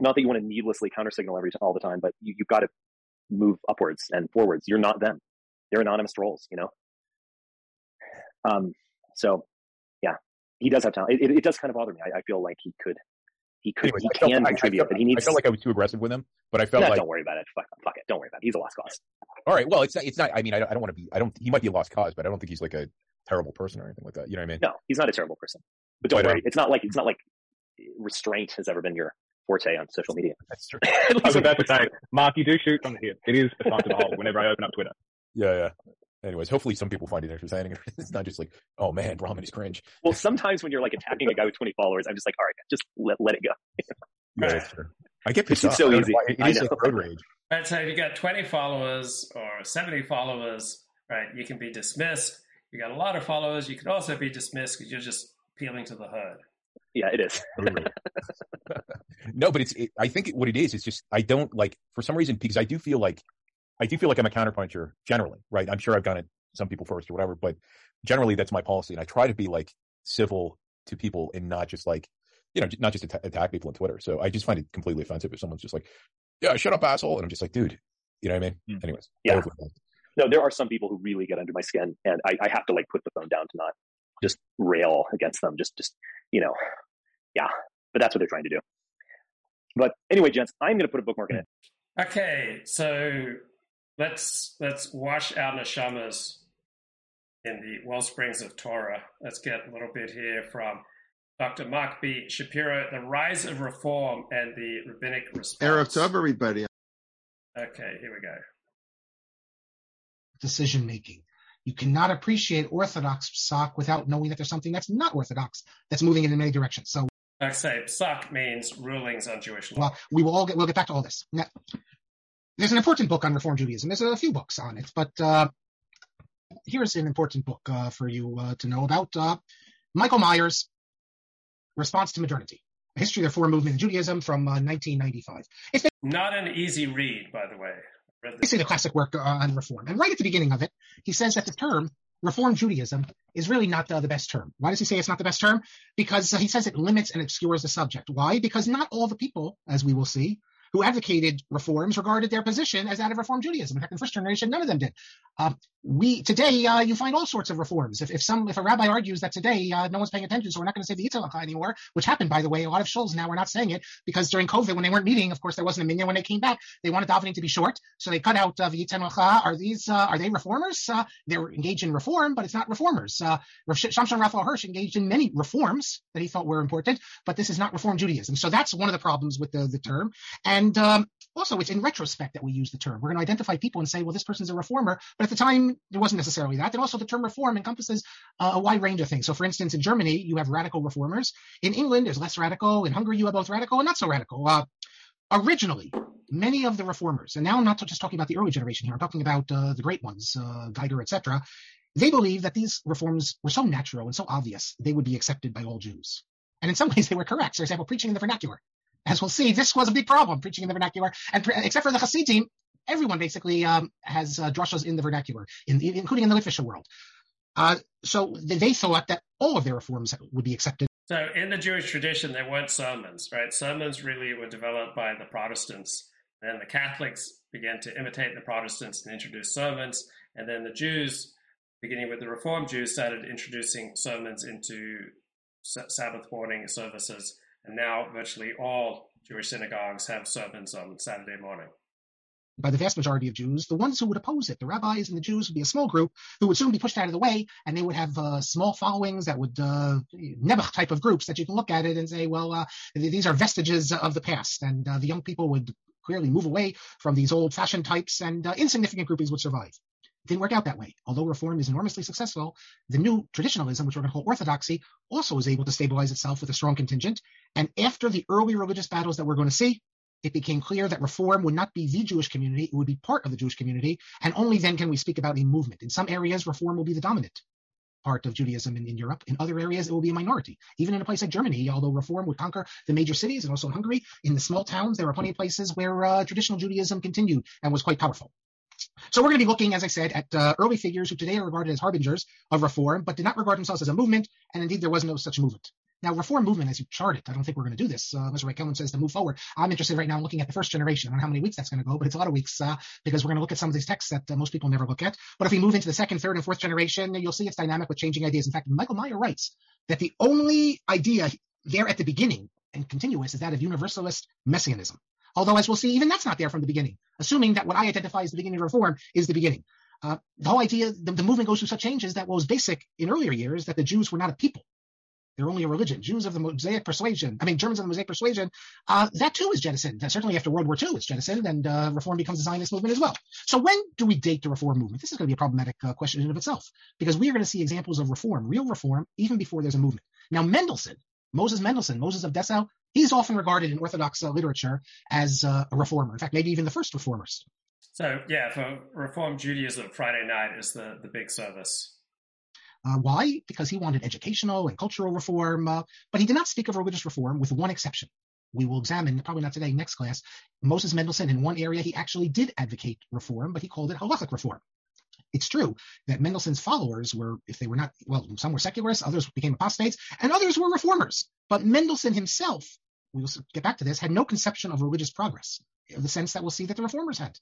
[SPEAKER 3] not that you want to needlessly counter signal every all the time, but you, you've got to move upwards and forwards. You're not them. They're anonymous trolls. You know. Um. So, yeah, he does have talent. It, it, it does kind of bother me. I, I feel like he could, he could,
[SPEAKER 33] Anyways,
[SPEAKER 3] he
[SPEAKER 33] I felt-
[SPEAKER 3] can
[SPEAKER 33] I- I
[SPEAKER 3] contribute,
[SPEAKER 33] felt-
[SPEAKER 3] but he needs.
[SPEAKER 33] I felt like I was too aggressive with him, but I felt
[SPEAKER 3] No,
[SPEAKER 33] like
[SPEAKER 3] don't worry about it. Fuck, fuck it. Don't worry about it. He's a lost cause.
[SPEAKER 33] all right. Well, it's not. It's not. I mean, I, I don't want to be. I don't. He might be a lost cause, but I don't think he's like a terrible person or anything like that. You know what I mean?
[SPEAKER 3] No, he's not a terrible person. But don't
[SPEAKER 33] But, um,
[SPEAKER 3] worry. It's not like it's not like restraint has ever been your forte on social media.
[SPEAKER 33] That's true.
[SPEAKER 36] I was about to say, Mark, you do shoot from the hip. It is a fun to the hole whenever I open up Twitter.
[SPEAKER 33] Yeah, yeah. Anyways, hopefully some people find it entertaining. It's not just like, oh man, Brahmin is cringe.
[SPEAKER 3] Well, sometimes when you're like attacking a guy with 20 followers, I'm just like, all right, just let, let it go.
[SPEAKER 33] Yeah, that's true. I get pissed
[SPEAKER 3] It's
[SPEAKER 33] off.
[SPEAKER 3] so
[SPEAKER 33] I
[SPEAKER 3] easy.
[SPEAKER 33] know why. It
[SPEAKER 3] I
[SPEAKER 33] is
[SPEAKER 3] know.
[SPEAKER 33] like road rage.
[SPEAKER 1] Right, so if you got 20 followers or 70 followers, right, you can be dismissed. You got a lot of followers, you can also be dismissed because you're just appealing to the herd.
[SPEAKER 3] Yeah, it is.
[SPEAKER 33] no, but it's. It, I think what it is is just I don't like for some reason because I do feel like I do feel like I'm a counterpuncher generally, right? I'm sure I've done it some people first or whatever. But generally, that's my policy, and I try to be like civil to people and not just like you know not just attack, attack people on Twitter. So I just find it completely offensive if someone's just like, "Yeah, shut up, asshole," and I'm just like, "Dude, you know what I mean?" Mm. Anyways,
[SPEAKER 3] yeah. No, there are some people who really get under my skin, and I, I have to like put the phone down to not just rail against them. Just, just you know, yeah. But that's what they're trying to do. But anyway, gents, I'm going to put a bookmark in it.
[SPEAKER 1] Okay, so let's let's wash our neshamas in the well springs of Torah. Let's get a little bit here from Dr. Marc B. Shapiro, The Rise of Reform and the Rabbinic Response.
[SPEAKER 38] Erev Tov, everybody.
[SPEAKER 1] Okay, here we go.
[SPEAKER 39] Decision making. You cannot appreciate Orthodox psak without knowing that there's something that's not Orthodox that's moving in many directions. So
[SPEAKER 1] I say psak means rulings on Jewish law.
[SPEAKER 39] Well, we will all get we'll get back to all this. Now, there's an important book on Reform Judaism. There's a few books on it, but uh, here's an important book uh, for you uh, to know about. Uh, Michael Meyer's, Response to Modernity: A History of the Reform Movement in Judaism from 1995. Uh, it's
[SPEAKER 1] not an easy read, by the way.
[SPEAKER 39] Basically, the classic work on reform. And right at the beginning of it, he says that the term Reform Judaism is really not the, the, best term. Why does he say it's not the best term? Because he says it limits and obscures the subject. Why? Because not all the people, as we will see, who advocated reforms regarded their position as that of Reform Judaism. In fact, in the first generation, none of them did. Uh, we today uh, you find all sorts of reforms. If, if some if a rabbi argues that today uh, no one's paying attention, so we're not going to say the Yitzhak anymore, which happened by the way, a lot of shuls now we're not saying it because during COVID when they weren't meeting, of course there wasn't a minyan. When they came back, they wanted davening to be short, so they cut out uh, Are these uh, are they reformers? Uh, they're engaged in reform, but it's not reformers. Uh, Shamshon Raphael Hirsch engaged in many reforms that he thought were important, but this is not Reform Judaism. So that's one of the problems with the the term. And um, also, it's in retrospect that we use the term. We're going to identify people and say, well, this person's a reformer. But at the time, there wasn't necessarily that. And also, the term reform encompasses uh, a wide range of things. So, for instance, in Germany, you have radical reformers. In England, there's less radical. In Hungary, you have both radical and not so radical. Uh, originally, many of the reformers, and now I'm not just talking about the early generation here, I'm talking about uh, the great ones, uh, Geiger, etc. They believed that these reforms were so natural and so obvious they would be accepted by all Jews. And in some ways, they were correct. For example, preaching in the vernacular as we'll see, this was a big problem, preaching in the vernacular. And except for the Hasidim, everyone basically um, has uh, drushas in the vernacular, in, including in the Litvishe world. Uh, so they thought that all of their reforms would be accepted.
[SPEAKER 1] So in the Jewish tradition, there weren't sermons, right? Sermons really were developed by the Protestants. Then the Catholics began to imitate the Protestants and introduce sermons. And then the Jews, beginning with the Reformed Jews, started introducing sermons into Sabbath morning services and now virtually all Jewish synagogues have sermons on Saturday morning.
[SPEAKER 39] By the vast majority of Jews, the ones who would oppose it, the rabbis and the Jews, would be a small group who would soon be pushed out of the way, and they would have uh, small followings that would uh, Nebuch type of groups that you can look at it and say, well, uh, these are vestiges of the past, and uh, the young people would clearly move away from these old-fashioned types, and uh, insignificant groupings would survive didn't work out that way. Although reform is enormously successful, the new traditionalism, which we're going to call orthodoxy, also was able to stabilize itself with a strong contingent. And after the early religious battles that we're going to see, it became clear that reform would not be the Jewish community, it would be part of the Jewish community. And only then can we speak about a movement. In some areas, reform will be the dominant part of Judaism in, in, Europe. In other areas, it will be a minority. Even in a place like Germany, although reform would conquer the major cities and also in Hungary, in the small towns, there are plenty of places where uh, traditional Judaism continued and was quite powerful. So we're going to be looking, as I said, at uh, early figures who today are regarded as harbingers of reform, but did not regard themselves as a movement, and indeed there was no such movement. Now, reform movement, as you chart it, I don't think we're going to do this. Uh, Mr. Kelman says to move forward. I'm interested right now in looking at the first generation. I don't know how many weeks that's going to go, but it's a lot of weeks uh, because we're going to look at some of these texts that uh, most people never look at. But if we move into the second, third, and fourth generation, you'll see it's dynamic with changing ideas. In fact, Michael Meyer writes that the only idea there at the beginning and continuous is that of universalist messianism. Although, as we'll see, even that's not there from the beginning, assuming that what I identify as the beginning of reform is the beginning. Uh, the whole idea, the, the, movement goes through such changes that what was basic in earlier years, that the Jews were not a people. They're only a religion. Jews of the Mosaic persuasion, I mean, Germans of the Mosaic persuasion, uh, that too is jettisoned. Uh, certainly after World War II, it's jettisoned, and uh, reform becomes a Zionist movement as well. So when do we date the reform movement? This is going to be a problematic uh, question in and of itself, because we are going to see examples of reform, real reform, even before there's a movement. Now, Mendelssohn, Moses Mendelssohn, Moses of Dessau, he's often regarded in Orthodox uh, literature as uh, a reformer. In fact, maybe even the first reformers.
[SPEAKER 1] So, yeah, for Reform Judaism, Friday night is the, the big service.
[SPEAKER 39] Uh, why? Because he wanted educational and cultural reform, uh, but he did not speak of religious reform with one exception. We will examine, probably not today, next class, Moses Mendelssohn in one area, he actually did advocate reform, but he called it halachic reform. It's true that Mendelssohn's followers were, if they were not, well, some were secularists, others became apostates, and others were reformers. But Mendelssohn himself, we will get back to this, had no conception of religious progress in the sense that we'll see that the reformers had.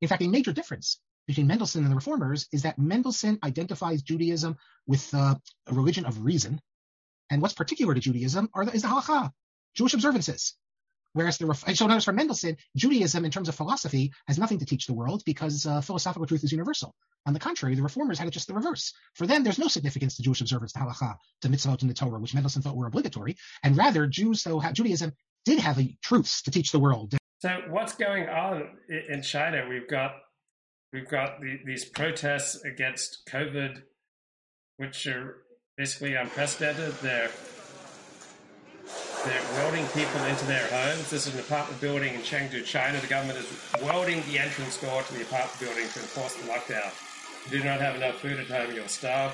[SPEAKER 39] In fact, a major difference between Mendelssohn and the reformers is that Mendelssohn identifies Judaism with uh, a religion of reason, and what's particular to Judaism are the, is the halacha, Jewish observances. Whereas the so notice for Mendelssohn, Judaism in terms of philosophy has nothing to teach the world because uh, philosophical truth is universal. On the contrary, the reformers had it just the reverse. For them, there's no significance to Jewish observance, to halacha, to mitzvot and the Torah, which Mendelssohn thought were obligatory, and rather Jews, though Judaism did have truths to teach the world.
[SPEAKER 1] So what's going on in China? We've got we've got the, these protests against COVID, which are basically unprecedented. They're they're welding people into their homes. This is an apartment building in Chengdu, China. The government is welding the entrance door to the apartment building to enforce the lockdown. You do not have enough food at home, you'll starve.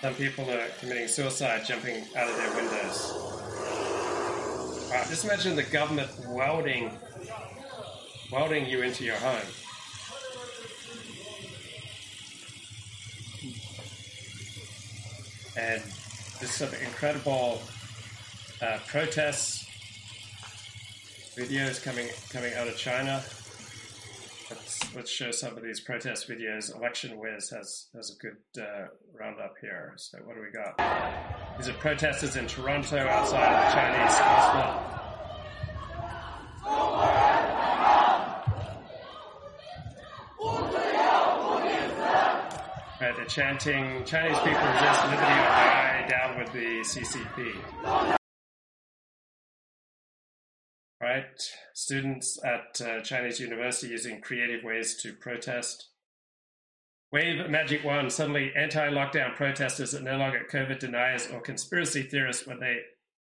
[SPEAKER 1] Some people are committing suicide jumping out of their windows. Right, just imagine the government welding welding you into your home. And this sort of incredible uh, protests, videos coming coming out of China. Let's, let's show some of these protest videos. Election Wiz has has a good uh, roundup here. So what do we got? These are protesters in Toronto outside of the Chinese consulate. Right, they're chanting Chinese people resist liberty or die down with the CCP right? Students at uh, Chinese university using creative ways to protest. Wave Magic One, suddenly anti-lockdown protesters are no longer COVID deniers or conspiracy theorists when they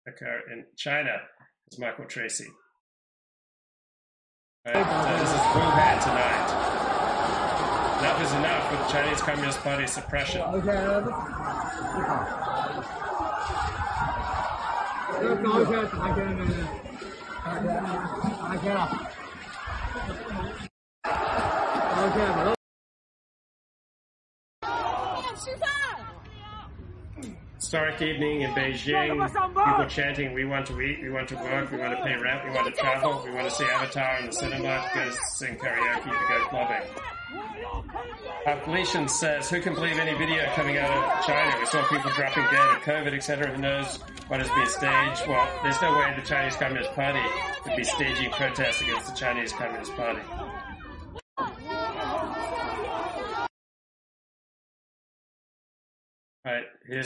[SPEAKER 1] occur in China, as Michael Tracey. Right, so this is Wuhan tonight. Enough is enough with Chinese Communist Party suppression. 拿钱了。拿了拿了 Historic evening in Beijing. People chanting, "We want to eat, we want to work, we want to pay rent, we want to travel, we want to see Avatar in the cinema, to go sing karaoke, to go clubbing." Felician says, "Who can believe any video coming out of China? We saw people dropping dead of COVID, etc. Who knows what has been staged? Well, there's no way the Chinese Communist Party could be staging protests against the Chinese Communist Party." Right, here's